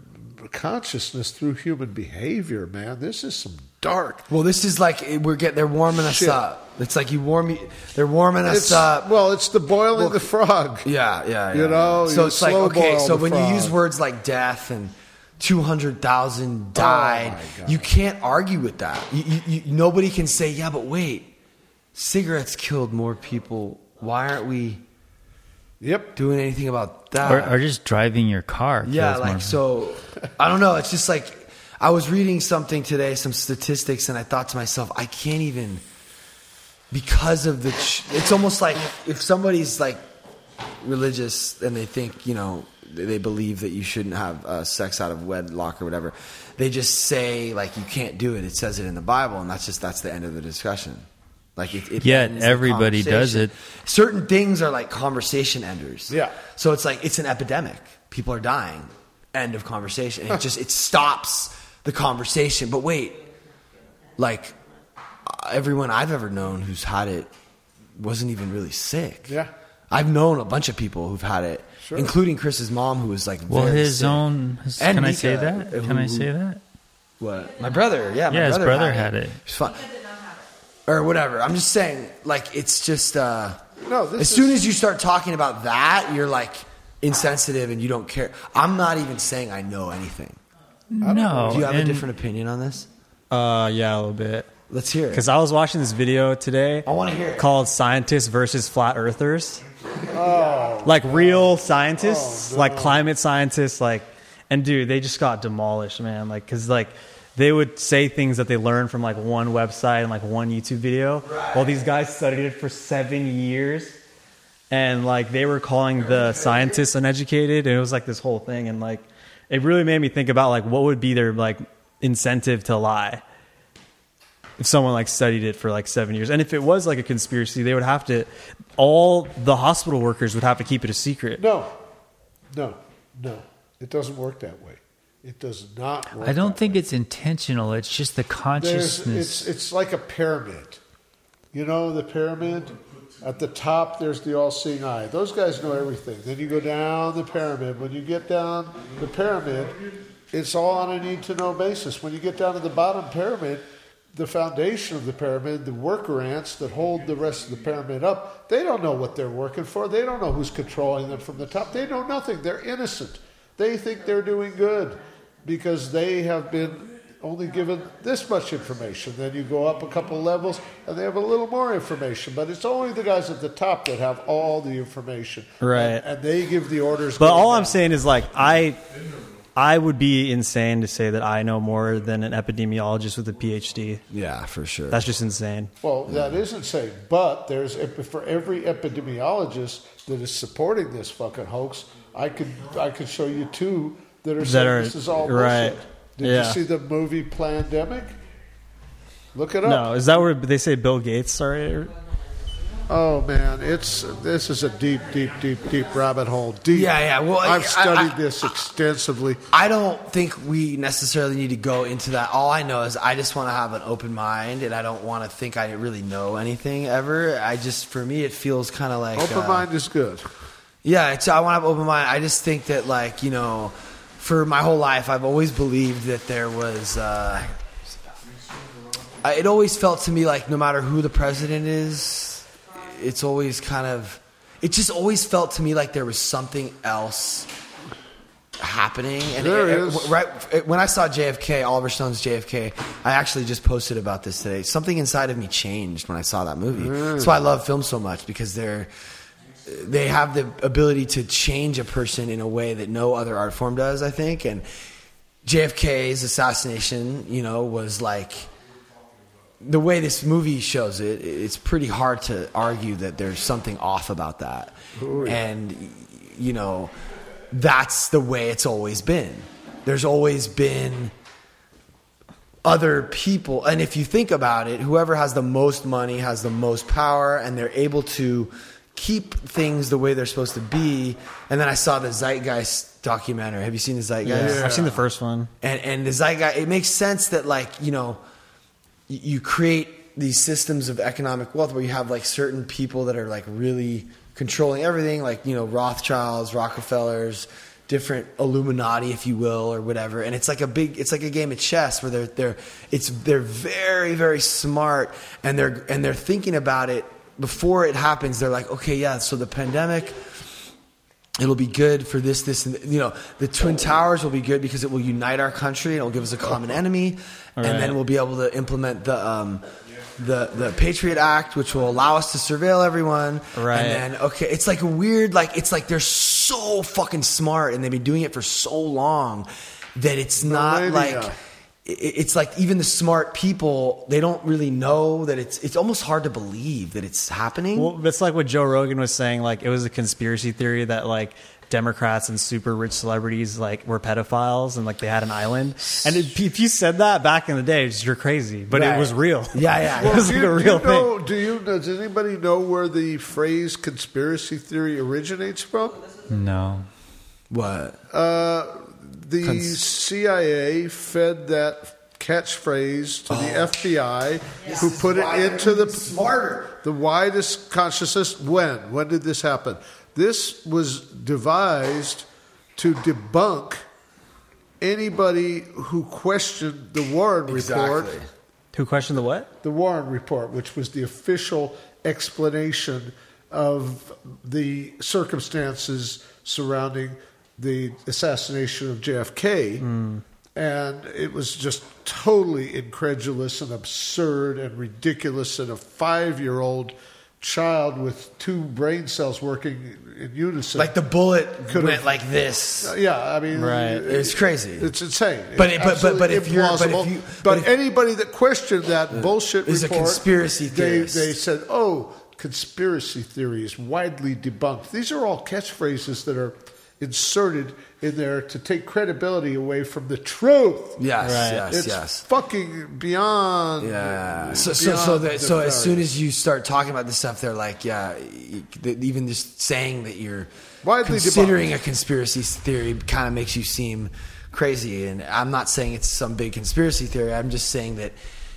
consciousness through human behavior, man. This is some dark. well, this is like we're get they're warming us Shit. up. It's like you warm me. They're warming us It's, up. well, it's the boiling the frog. Yeah, yeah, You know. So you it's like slow okay. boil So the when you use words like death and two hundred thousand oh died, Oh, my God. you can't argue with that. You, you, you, nobody can say, yeah, but wait, cigarettes killed more people. Why aren't we Yep. doing anything about that? or, or just driving your car. yeah, kills like more- so. I don't know. It's just like I was reading something today, some statistics, and I thought to myself, I can't even because of the. Ch- it's almost like if somebody's like religious and they think you know they they believe that you shouldn't have uh, sex out of wedlock or whatever, they just say like you can't do it. It says it in the Bible, and that's just that's the end of the discussion. Like it, it Yet everybody does it. Certain things are like conversation enders. Yeah. So it's like it's an epidemic. People are dying. End of conversation. And it just it stops the conversation. But wait, like everyone I've ever known who's had it wasn't even really sick. Yeah. I've known a bunch of people who've had it, Sure. including Chris's mom, who was like well, very his sick. own. His, And can I say that? who- Can I say that? What? My brother. Yeah. My Yeah, his brother, brother had, had it. it. It's fun. Or whatever. I'm just saying, like, it's just. uh No, this As soon as you start talking about that, you're like insensitive and you don't care. I'm not even saying I know anything. No. Do you have a and- different opinion on this? Uh, yeah, a little bit. Let's hear it. Because I was watching this video today. I wanna hear it. Called "Scientists versus Flat Earthers." Oh, like real scientists, like climate scientists, like, and dude, they just got demolished, man. Like, cause like they would say things that they learned from like one website and like one YouTube video. Well, these guys studied it for seven years, and like they were calling the scientists uneducated, and it was like this whole thing, and like it really made me think about like what would be their like incentive to lie if someone like studied it for like seven years and if it was like a conspiracy they would have to all the hospital workers would have to keep it a secret No, no, no. It doesn't work that way. It does not work. I don't that think way. it's intentional. It's just the There's, consciousness. it's it's like a pyramid. You know the pyramid. At the top, there's the all-seeing eye. Those guys know everything. Then you go down the pyramid. When you get down the pyramid, it's all on a need-to-know basis. When you get down to the bottom pyramid, the foundation of the pyramid, the worker ants that hold the rest of the pyramid up, they don't know what they're working for. They don't know who's controlling them from the top. They know nothing. They're innocent. They think they're doing good because they have been only given this much information. Then you go up a couple levels and they have a little more information. But it's only the guys at the top that have all the information. Right. And, and they give the orders. But going all I'm saying is like I I would be insane to say that I know more than an epidemiologist with a PhD. Yeah, for sure. That's just insane. Well, that is insane. But there's for every epidemiologist that is supporting this fucking hoax, I could I could show you two that are saying are- this is all right. Bullshit. Did Yeah. you see the movie Plandemic? Look it up. No, is that where they say Bill Gates started? Oh man, it's this is a deep, deep, deep, deep rabbit hole. Deep. Yeah, yeah. Well, I- I've studied I- this extensively. I don't think we necessarily need to go into that. All I know is I just want to have an open mind, and I don't want to think I really know anything ever. I just, for me, it feels kind of like Open uh, mind is good. Yeah, it's, I want to have open mind. I just think that, like, you know, for my whole life, I've always believed that there was. Uh, it always felt to me like no matter who the president is, it's always kind of. It just always felt to me like there was something else happening. And There it- right it- when I saw JFK, Oliver Stone's JFK, I actually just posted about this today. Something inside of me changed when I saw that movie. That's why I love film so much because they're they have the ability to change a person in a way that no other art form does, I think. And JFK's assassination, you know, was like the way this movie shows it, it's pretty hard to argue that there's something off about that. And, you know, that's the way it's always been. There's always been other people. And if you think about it, whoever has the most money has the most power, and they're able to keep things the way they're supposed to be. And then I saw the Zeitgeist documentary. Have you seen the Zeitgeist? Yeah. I've seen the first one. and and the zeitgeist it makes sense that like you know you create these systems of economic wealth where you have like certain people that are like really controlling everything like you know rothschilds rockefellers different illuminati if you will or whatever and it's like a big it's like a game of chess where they're they're it's they're very very smart and they're and they're thinking about it before it happens they're like okay yeah so the pandemic it'll be good for this, this, and you know, the Twin Towers will be good because it will unite our country and it will give us a common enemy, and Right. then we'll be able to implement the um, the the Patriot Act, which will allow us to surveil everyone. Right. And then okay, it's like weird, like it's like they're so fucking smart and they've been doing it for so long that it's not Millennia. like. It- It's like even the smart people, they don't really know that it's. It's almost hard to believe that it's happening. Well, it's like what Joe Rogan was saying. Like it was a conspiracy theory that like Democrats and super rich celebrities like were pedophiles and like they had an island. And it, if you said that back in the day, it's- you're crazy. But Right. it was real. Yeah, yeah. it was like you, a do real you know, thing. Do you? Does anybody know where the phrase conspiracy theory originates from? no. what? Uh, the Cons- CIA fed that catchphrase to Oh. the FBI, who put it into the smarter. the widest consciousness. When? When did this happen? This was devised to debunk anybody who questioned the Warren report. Who questioned the what? the Warren Report, which was the official explanation of the circumstances surrounding the assassination of JFK. And it was just totally incredulous and absurd and ridiculous. And a five year old child with two brain cells working in unison. Like the bullet Could've- went like this. Uh, yeah, I mean, Right. It's crazy. It's insane. But It's it- but- but- but absolutely if you're- but if you- but but if- anybody that questioned that uh, bullshit is a report, conspiracy they, theorist. they said, "Oh, conspiracy theory is widely debunked." These are all catchphrases that are inserted in there to take credibility away from the truth. yes, Right. yes, It's yes. fucking beyond. Yeah. So so so that so as soon as you start talking about this stuff, they're like, yeah, even just saying that you're Widely considering a conspiracy theory kind of makes you seem crazy. And I'm not saying it's some big conspiracy theory. I'm just saying that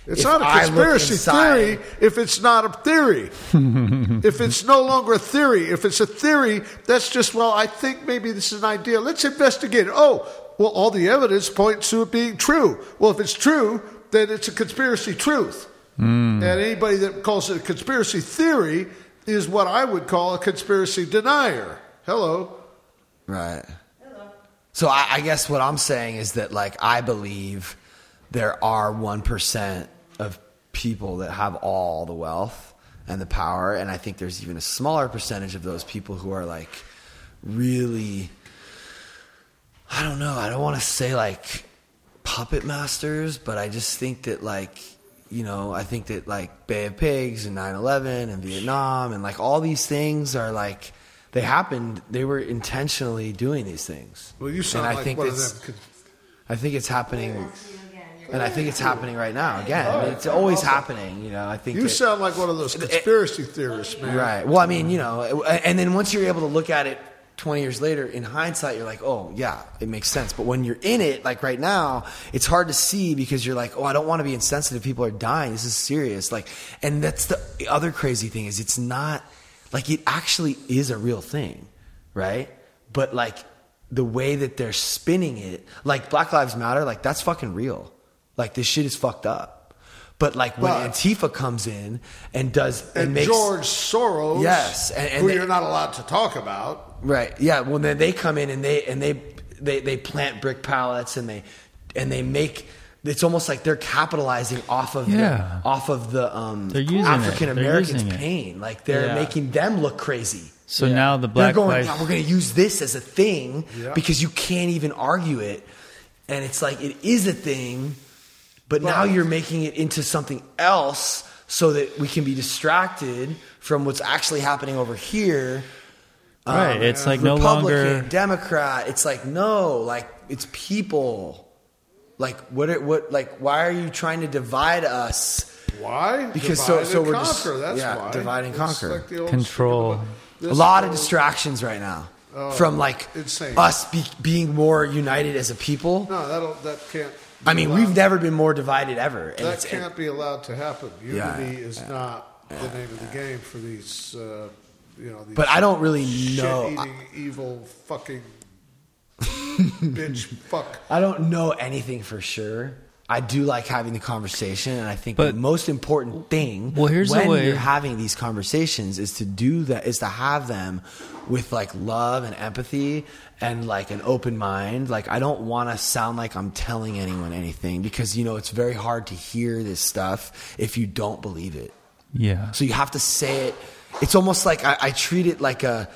It's if not a conspiracy theory if it's not a theory. if it's no longer a theory, if it's a theory, that's just, well, I think maybe this is an idea. Let's investigate it. Oh, well, all the evidence points to it being true. Well, if it's true, then it's a conspiracy truth. Hmm. And anybody that calls it a conspiracy theory is what I would call a conspiracy denier. Hello. Right. Hello. So I, I guess what I'm saying is that like I believe there are one percent of people that have all the wealth and the power, and I think there's even a smaller percentage of those people who are like really. I don't know. I don't want to say like puppet masters, but I just think that like you know, I think that like Bay of Pigs and 9/11 and Vietnam and like all these things are like they happened. They were intentionally doing these things. Well, you sound and I like think one of it's- them. I think it's happening, and I think it's happening right now. Again, I mean, it's always happening. You know, I think You that- sound like one of those conspiracy theorists, man. Right. Well, I mean, you know, and then once you're able to look at it 20 years later, in hindsight, you're like, oh, yeah, it makes sense. But when you're in it, like right now, it's hard to see because you're like, oh, I don't want to be insensitive. People are dying. This is serious. Like, and that's the other crazy thing is it's not like it actually is a real thing, right? But like the way that they're spinning it, like Black Lives Matter, like that's fucking real. Like this shit is fucked up. But like when But- Antifa comes in and does and, And makes George Soros, Yes, and- and who they- you're not allowed to talk about. Right. Yeah. Well, then they come in and they and they they they plant brick pallets and they and they make. It's almost like they're capitalizing off of Yeah. the, off of the um, They're using it. African Americans' They're it. pain. Like they're Yeah. making them look crazy. So now the black They're going. Lives. "Yeah, we're going to use this as a thing Yeah. because you can't even argue it, and it's like it is a thing, but now you're making it into something else so that we can be distracted from what's actually happening over here. Right. Um, it's like no longer. Democrat. It's like no, like it's people. Like what? Are, what? Like why are you trying to divide us? Why? Because Divide so- so and we're just- That's yeah, why. divide and conquer. like Control. A about lot of distractions right now Oh, from like insane. us be, being more united as a people. No, that'll, that can't. I mean, be we've never been more divided ever. And That can't be allowed to happen. Unity Yeah, is not the name of the game for these. Uh, you know, these but I don't really know. shit-eating, evil, fucking bitch, fuck. I don't know anything for sure. I do like having the conversation, and I think But- the most important thing Well, here's the when way- you're having these conversations is to do that is to have them with like love and empathy and like an open mind. Like I don't want to sound like I'm telling anyone anything because you know it's very hard to hear this stuff if you don't believe it. Yeah. So you have to say it. It's almost like I, I treat it like a,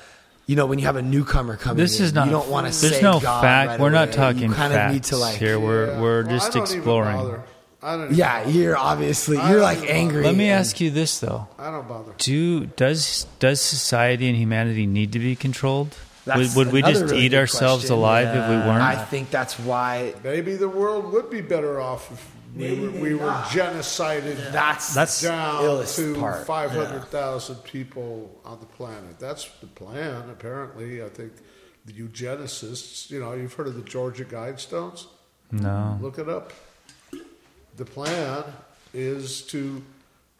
you know, when you have a newcomer coming This in, is not. You don't want to say. There's say no God fact. right we're not talking You kind facts of need to like. here. We're Yeah. we're Well, just I don't exploring. bother. I don't. Even Yeah, you're obviously you're like angry. Let me ask you this though: I don't bother. Do does does society and humanity need to be controlled? That's Would, would we just really eat ourselves question. alive if we weren't? I think that's why. Maybe the world would be better off if we were, we were genocided That's That's down illest to part. 500,000 people on the planet. That's the plan, apparently. I think the eugenicists, you know, you've heard of the Georgia Guidestones? no. Look it up. The plan is to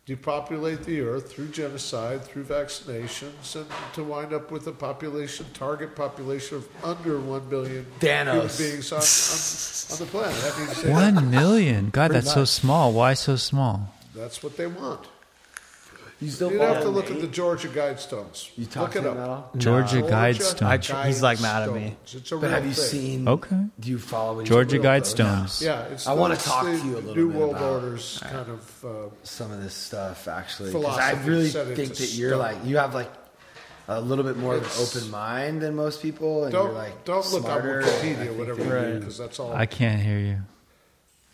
depopulate the earth through genocide, through vaccinations, and to wind up with a population, target population of under 1 billion Thanos. human beings on, on, on the planet. That means they- One million. God, Pretty that's so small. Why so small? that's what they want. You still You'd have to look at the Georgia Guidestones. You talk look to it him up. all? Georgia Guidestones. I tr- he's, like, mad at me. Guidestones. It's a But real have you thing. seen? Okay. Do you follow what Georgia he's doing? Guidestones. Yeah, it's I the- wanna it's talk the to you a little bit. New bit World about- Order's kind of. Uh, Some of this stuff actually, because I Philosophy really set think to that you're stone. like you have like a little bit more of an open mind than most people, and don't you're like don't look on smarter. I Wikipedia, think whatever that- you do, because that's all. I can't hear you.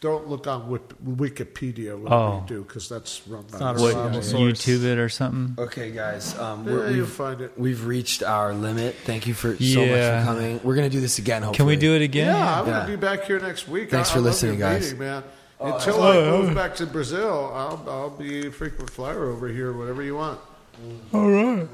Don't look on Wip- Wikipedia, whatever Oh. you do, because that's run by not a the What reliable CIA. source. YouTube it or something? Okay, guys, um, Yeah, we're, you'll we've find it. we've reached our limit. Thank you for so much for coming. We're gonna do this again. Hopefully, Can we do it again? Yeah, I'm Yeah. going to be back here next week. Thanks I, for I love listening, your guys. Meeting, man. Until I move back to Brazil, I'll, I'll be a frequent flyer over here, whatever you want. All right.